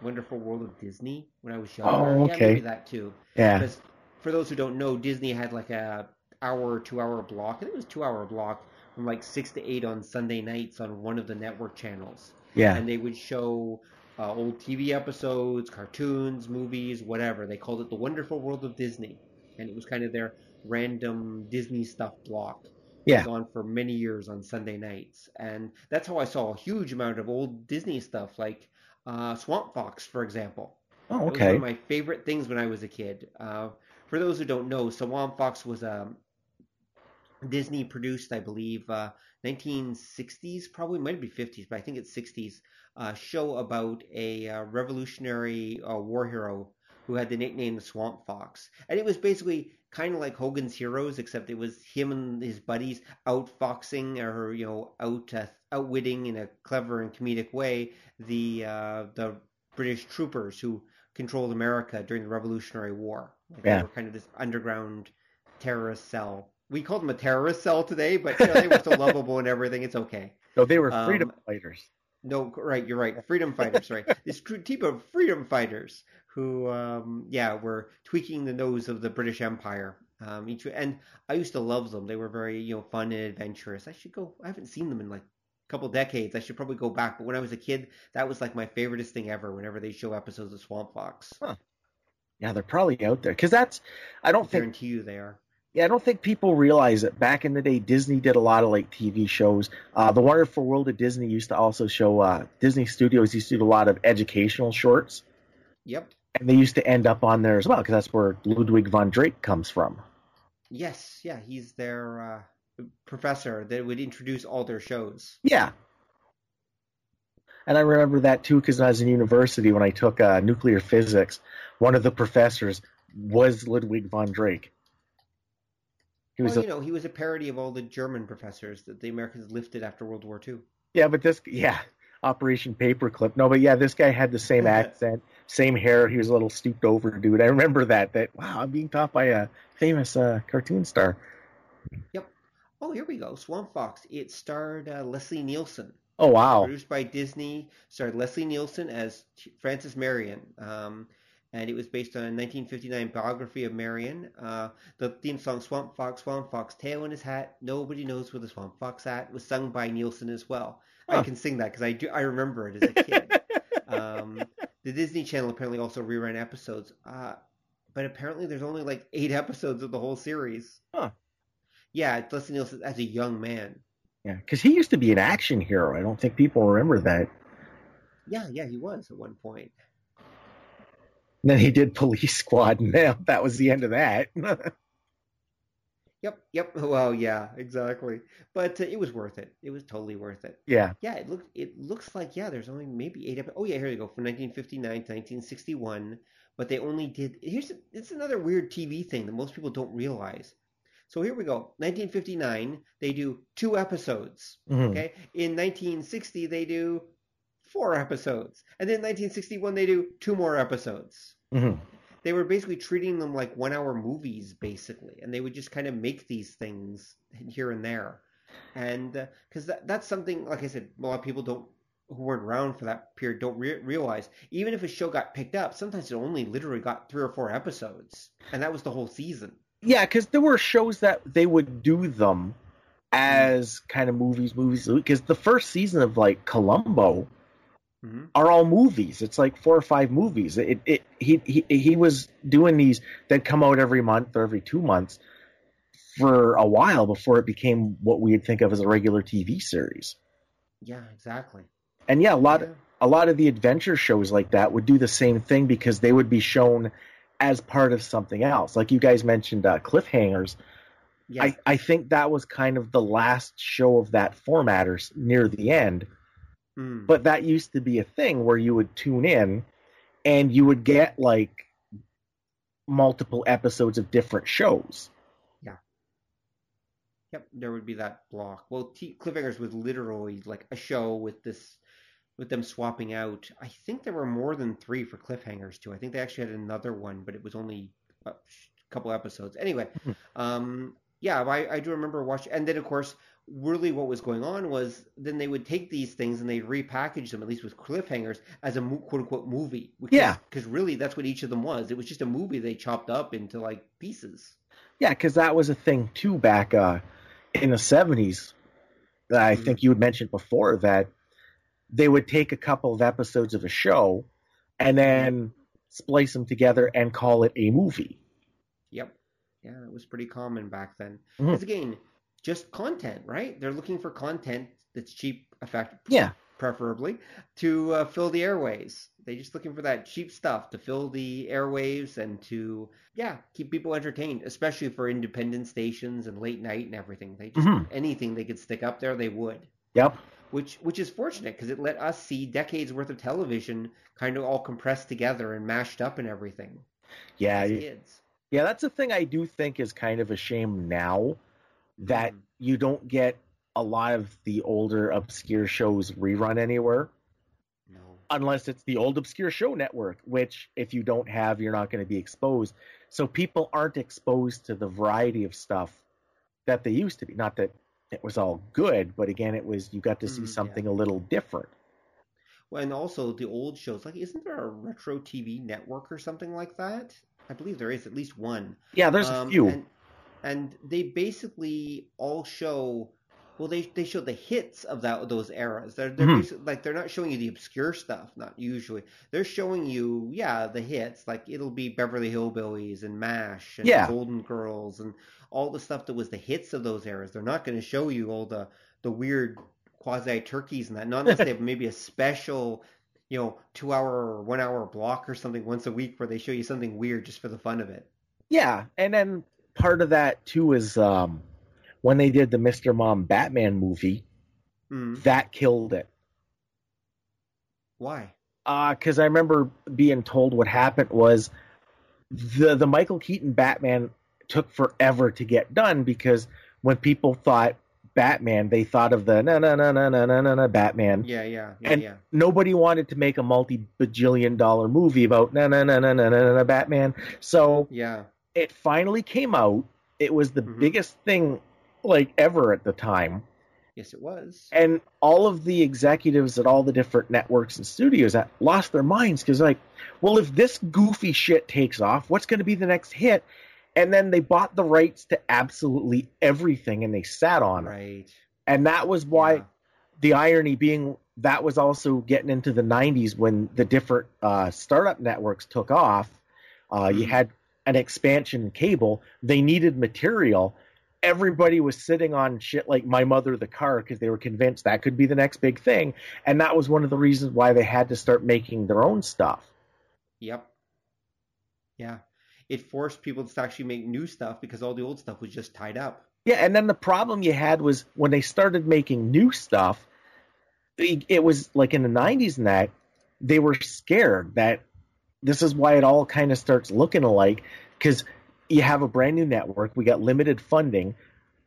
S2: Wonderful World of Disney when I was younger.
S5: Oh,
S2: Yeah,
S5: okay.
S2: maybe that too.
S5: Yeah.
S2: Because for those who don't know, Disney had like a hour, two hour block. I think it was two hour block from like six to eight on Sunday nights on one of the network channels,
S5: Yeah.
S2: and they would show uh, old TV episodes, cartoons, movies, whatever. They called it the Wonderful World of Disney, and it was kind of their random Disney stuff block.
S5: Yeah.
S2: on for many years on Sunday nights, and that's how I saw a huge amount of old Disney stuff, like uh, Swamp Fox, for example.
S5: Oh,
S2: was one
S5: okay.
S2: of my favorite things when I was a kid. Uh, for those who don't know, Swamp Fox was a Disney produced, I believe, uh, 1960s, probably might be 50s, but I think it's 60s. Uh, show about a uh, revolutionary uh, war hero who had the nickname the Swamp Fox, and it was basically kind of like Hogan's Heroes, except it was him and his buddies outfoxing or you know out uh, outwitting in a clever and comedic way the uh, the British troopers who controlled America during the Revolutionary War. Like
S5: Yeah.
S2: They were kind of this underground terrorist cell. We called them a terrorist cell today, but you know, they were so [laughs] lovable and everything. It's okay.
S5: No, they were freedom
S2: Um,
S5: fighters.
S2: No, right, you're right. Freedom [laughs] fighters, right? this team of freedom fighters who, um, yeah, were tweaking the nose of the British Empire. Um, each and I used to love them. They were very, you know, fun and adventurous. I should go. I haven't seen them in like a couple decades. I should probably go back. But when I was a kid, that was like my favoriteest thing ever. Whenever they show episodes of Swamp Fox,
S5: Yeah, they're probably out there because that's. I
S2: I
S5: don't think.
S2: guarantee you they are.
S5: Yeah, I don't think people realize that back in the day, Disney did a lot of like TV shows. Uh, the Wonderful World of Disney used to also show. Uh, Disney Studios used to do a lot of educational shorts,
S2: Yep.
S5: and they used to end up on there as well because that's where Ludwig von Drake comes from.
S2: Yes. Yeah. He's their uh, professor that would introduce all their shows.
S5: Yeah. And I remember that too because I was in university when I took uh, nuclear physics. One of the professors was Ludwig von Drake. He was
S2: well,
S5: a,
S2: you know, he was a parody of all the German professors that the Americans lifted after World War II.
S5: yeah, but this yeah, Operation Paperclip. No, but yeah, this guy had the same [laughs] accent, same hair. He was a little stooped over dude. I remember that. That wow, I'm being taught by a famous uh, cartoon star. Yep.
S2: Oh, here we go. Swamp Fox. It starred uh, Leslie Nielsen.
S5: Oh wow,
S2: Produced by Disney. Starred Leslie Nielsen as Francis Marion. Um, and it was based on a 1959 biography of Marion. Uh, the theme song Swamp Fox, Swamp Fox, tail in his hat. Nobody knows where the Swamp Fox at was sung by Nielsen as well. I can sing that because I do. I remember it as a kid. [laughs] um, the Disney Channel apparently also reran episodes, uh, but apparently there's only like eight episodes of the whole series.
S5: Huh.
S2: Yeah, it's Leslie Nielsen as a young man.
S5: yeah, because he used to be an action hero. I don't think people remember that.
S2: Yeah, yeah, he was at one point.
S5: And then he did Police Squad, and now that was the end of that. [laughs]
S2: Yep, yep. Well, yeah, exactly. But uh, it was worth it. It was totally worth it.
S5: yeah,
S2: Yeah, it looks it looks like yeah. There's only maybe eight. Epi- oh yeah, here you go from 1959 to 1961. But they only did. Here's it's another weird TV thing that most people don't realize. So here we go. 1959, they do two episodes.
S5: Mhm.
S2: Okay. In 1960, they do four episodes, and then 1961 they do two more episodes.
S5: Mhm.
S2: They were basically treating them like one-hour movies, basically, and they would just kind of make these things here and there, and because that, that's something, like I said, a lot of people don't who weren't around for that period don't re- realize. Even if a show got picked up, sometimes it only literally got three or four episodes, and that was the whole season.
S5: Yeah, because there were shows that they would do them as kind of movies, movies. Because the first season of like Columbo
S2: Mhm.
S5: are all movies. It's like four or five movies. It, it he, he he was doing these that come out every month or every two months for a while before it became what we'd think of as a regular TV series.
S2: Yeah, exactly.
S5: And yeah, a lot
S2: Yeah.
S5: a lot of the adventure shows like that would do the same thing because they would be shown as part of something else. Like you guys mentioned, uh, cliffhangers. Yes. I, I think that was kind of the last show of that formatters near the end. Mm. But that used to be a thing where you would tune in and you would get like multiple episodes of different shows.
S2: Yeah. Yep, there would be that block. Well, T- Cliffhangers was literally like a show with this with them swapping out. I think there were more than three for Cliffhangers too. I think they actually had another one, but it was only a couple episodes. Anyway, hmm. um, yeah, I, I do remember watching, and then of course really what was going on was then they would take these things and they'd repackage them at least with cliffhangers as a quote unquote movie.
S5: Because, yeah.
S2: Because really that's what each of them was. It was just a movie they chopped up into like pieces.
S5: Yeah because that was a thing too back uh, in the 70s i mm-hmm. think you had mentioned before that they would take a couple of episodes of a show and then splice them together and call it a movie.
S2: Yep. Yeah that was pretty common back then. Because mm-hmm. again just content, right? They're looking for content that's cheap, effective,
S5: yeah,
S2: preferably to uh, fill the airways. They're just looking for that cheap stuff to fill the airwaves and to yeah keep people entertained, especially for independent stations and late night and everything. They just mm-hmm. anything they could stick up there, they would.
S5: Yep.
S2: Which which is fortunate because it let us see decades worth of television kind of all compressed together and mashed up and everything.
S5: Yeah. Yeah, that's a thing I do think is kind of a shame now that mm. you don't get a lot of the older obscure shows rerun anywhere. No. Unless it's the old obscure show network, which if you don't have, you're not going to be exposed. So people aren't exposed to the variety of stuff that they used to be. Not that it was all good, but again, it was you got to see mm, something yeah. a little different.
S2: Well, and also the old shows, like isn't there a retro TV network or something like that? I believe there is at least one.
S5: Yeah, there's um, a few.
S2: And, and they basically all show well they they show the hits of that those eras. They're they're mm-hmm. like they're not showing you the obscure stuff not usually. They're showing you yeah the hits like it'll be beverly hillbillies and mash and
S5: yeah.
S2: golden girls and all the stuff that was the hits of those eras. They're not going to show you all the the weird quasi turkeys and that. Not unless [laughs] they have maybe a special you know two hour or one hour block or something once a week where they show you something weird just for the fun of it.
S5: Yeah and then part of that too is um, when they did the Mr. Mom Batman movie, mm. that killed it.
S2: Why?
S5: Because uh, I remember being told what happened was the the Michael Keaton Batman took forever to get done because when people thought Batman, they thought of the na na na na na na na Batman.
S2: Yeah, yeah, yeah,
S5: and
S2: yeah.
S5: nobody wanted to make a multi bajillion dollar movie about na na na na na na na Batman. So
S2: yeah,
S5: it finally came out. It was the mm-hmm. biggest thing like ever at the time.
S2: Yes, it was.
S5: And all of the executives at all the different networks and studios that lost their minds because, like, well, if this goofy shit takes off, what's going to be the next hit? And then they bought the rights to absolutely everything and they sat on
S2: right. it. Right.
S5: And that was why yeah. the irony being that was also getting into the 90s when the different uh, startup networks took off. Uh, mm-hmm. You had an expansion cable. They needed material. Everybody was sitting on shit like My Mother the Car because they were convinced that could be the next big thing. And that was one of the reasons why they had to start making their own stuff.
S2: Yep. Yeah. It forced people to actually make new stuff because all the old stuff was just tied up.
S5: Yeah, and then the problem you had was when they started making new stuff, it was like in the 90s and that, they were scared that this is why it all kind of starts looking alike because you have a brand new network. We got limited funding.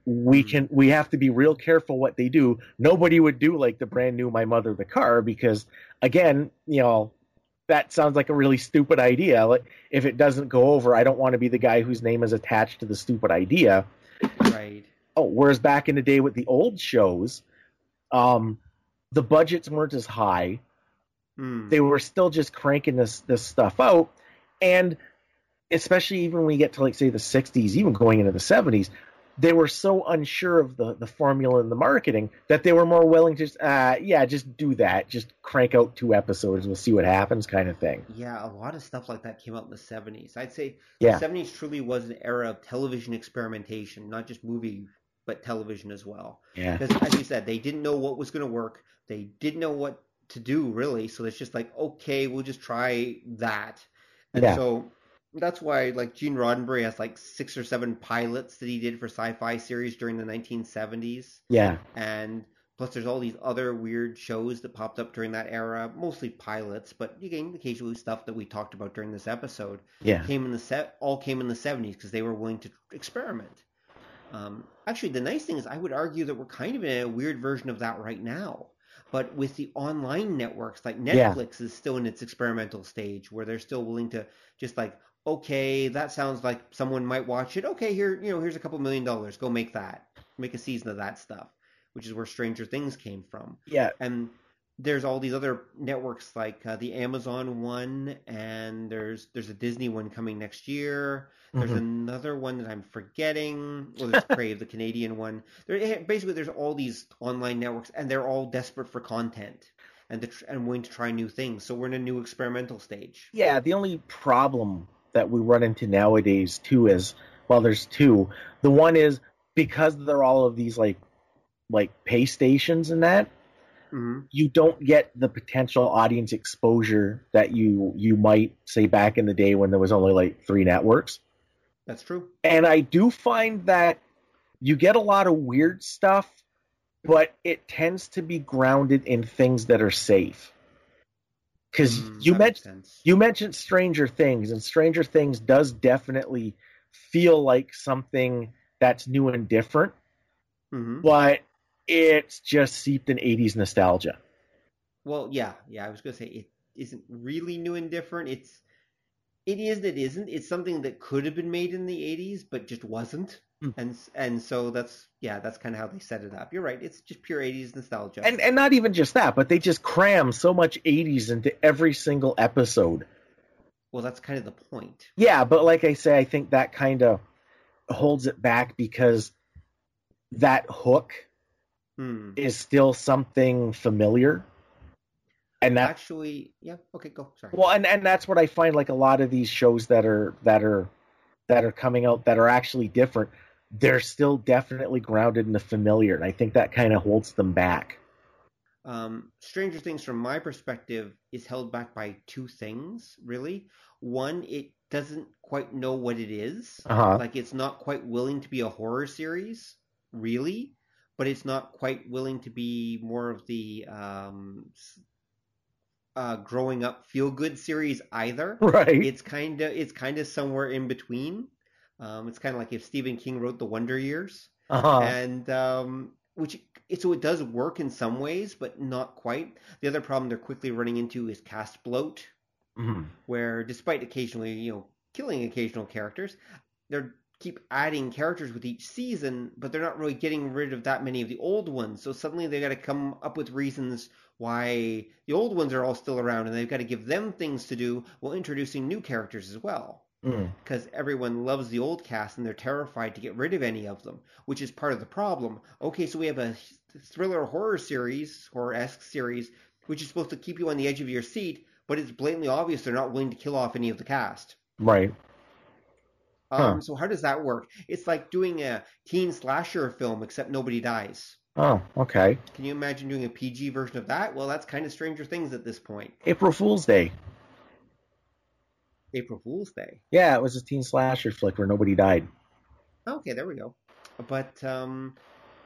S5: We hmm. can we have to be real careful what they do. Nobody would do like the brand new My Mother the Car because again, you know, that sounds like a really stupid idea. Like if it doesn't go over, I don't want to be the guy whose name is attached to the stupid idea.
S2: Right.
S5: Oh, whereas back in the day with the old shows, um, the budgets weren't as high. Mm. They were still just cranking this this stuff out, and especially even when we get to like say the '60s, even going into the '70s, they were so unsure of the the formula and the marketing that they were more willing to just uh, yeah just do that, just crank out two episodes, we'll see what happens, kind of thing.
S2: Yeah, a lot of stuff like that came out in the '70s. I'd say
S5: yeah.
S2: the '70s truly was an era of television experimentation, not just movie but television as well.
S5: Yeah.
S2: Because as you said, they didn't know what was going to work. They didn't know what to do really. So it's just like, okay, we'll just try that. And
S5: yeah.
S2: so that's why like Gene Roddenberry has like six or seven pilots that he did for sci-fi series during the 1970s.
S5: Yeah.
S2: And plus there's all these other weird shows that popped up during that era, mostly pilots, but again occasionally stuff that we talked about during this episode.
S5: Yeah.
S2: Came in the set all came in the 70s because they were willing to experiment. Um, actually, the nice thing is, I would argue that we're kind of in a weird version of that right now. But with the online networks, like Netflix yeah. is still in its experimental stage where they're still willing to just like, okay, that sounds like someone might watch it. Okay, here, you know, here's a couple million dollars. Go make that. Make a season of that stuff, which is where Stranger Things came from.
S5: Yeah.
S2: And there's all these other networks like uh, the Amazon one, and there's there's a Disney one coming next year. There's mm-hmm. another one that I'm forgetting. Well, there's Crave, the Canadian one. There, eh, basically, there's all these online networks, and they're all desperate for content and to, and willing to try new things. So we're in a new experimental stage.
S5: Yeah, the only problem that we run into nowadays too is well, there's two. The one is because there are all of these like like pay stations and that. Mm-hmm. You don't get the potential audience exposure that you you might say back in the day when there was only like three networks.
S2: That's true.
S5: And I do find that you get a lot of weird stuff, but it tends to be grounded in things that are safe. Because mm, you mentioned you mentioned Stranger Things, and Stranger Things does definitely feel like something that's new and different, mm-hmm. but it's just seeped in '80s nostalgia.
S2: Well, yeah, yeah. I was gonna say it isn't really new and different. It's it is it isn't it's something that could have been made in the 80s but just wasn't mm. and and so that's yeah that's kind of how they set it up you're right it's just pure 80s nostalgia
S5: and and not even just that but they just cram so much 80s into every single episode
S2: well that's kind of the point
S5: yeah but like i say i think that kind of holds it back because that hook hmm. is still something familiar
S2: and that actually yeah okay go sorry
S5: well and and that's what i find like a lot of these shows that are that are that are coming out that are actually different they're still definitely grounded in the familiar and i think that kind of holds them back
S2: um, stranger things from my perspective is held back by two things really one it doesn't quite know what it is. Uh-huh. like it's not quite willing to be a horror series really but it's not quite willing to be more of the um, uh, growing up feel good series either.
S5: Right.
S2: It's kind of it's kind of somewhere in between. Um, it's kind of like if Stephen King wrote The Wonder Years, uh-huh. and um, which it, so it does work in some ways, but not quite. The other problem they're quickly running into is cast bloat, mm-hmm. where despite occasionally you know killing occasional characters, they're keep adding characters with each season, but they're not really getting rid of that many of the old ones. So suddenly they got to come up with reasons why the old ones are all still around, and they've got to give them things to do while introducing new characters as well. Because mm. everyone loves the old cast and they're terrified to get rid of any of them, which is part of the problem. Okay, so we have a thriller horror series, horror esque series, which is supposed to keep you on the edge of your seat, but it's blatantly obvious they're not willing to kill off any of the cast.
S5: Right.
S2: Um, huh. So how does that work? It's like doing a teen slasher film, except nobody dies.
S5: Oh, okay.
S2: Can you imagine doing a PG version of that? Well, that's kind of Stranger Things at this point.
S5: April Fool's Day.
S2: April Fool's Day.
S5: Yeah, it was a teen slasher flick where nobody died.
S2: Okay, there we go. But um,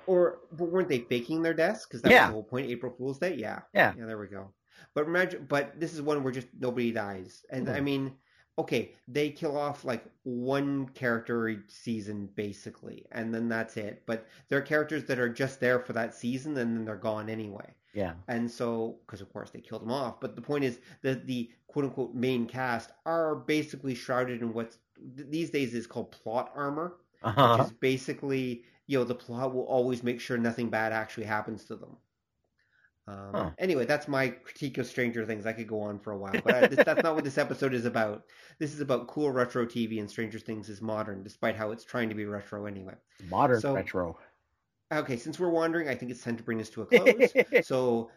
S2: or weren't they faking their deaths? Because that
S5: yeah.
S2: was the whole point. April Fool's Day. Yeah.
S5: Yeah.
S2: Yeah. There we go. But imagine, but this is one where just nobody dies, and mm-hmm. I mean, okay, they kill off like one character each season basically, and then that's it. But there are characters that are just there for that season and then they're gone anyway.
S5: Yeah.
S2: And so, because of course they killed them off, but the point is that the quote unquote main cast are basically shrouded in what these days is called plot armor, uh-huh. which is basically you know the plot will always make sure nothing bad actually happens to them. Um, huh. Anyway, that's my critique of Stranger Things. I could go on for a while, but I, this, that's not what this [laughs] episode is about. This is about cool retro TV, and Stranger Things is modern, despite how it's trying to be retro anyway.
S5: Modern so, retro.
S2: Okay, since we're wandering, I think it's time to bring this to a [laughs] close. so,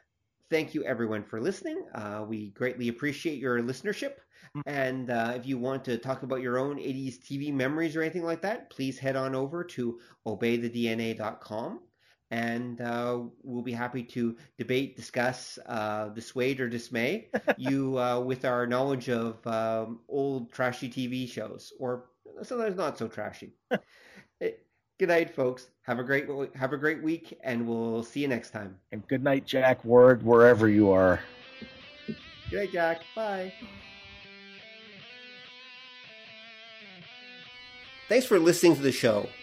S2: thank you everyone for listening. Uh, we greatly appreciate your listenership. Mm-hmm. And uh, if you want to talk about your own 80s TV memories or anything like that, please head on over to obeythedna.com and uh, we'll be happy to debate, discuss, uh, dissuade or dismay [laughs] you uh, with our knowledge of um, old trashy TV shows, or sometimes not so trashy. [laughs] Eh, good night, folks. Have a great have a great week, and we'll see you next time.
S5: And good night, Jack Ward, wherever you are.
S2: Good night, Jack. Bye. Thanks for listening to the show.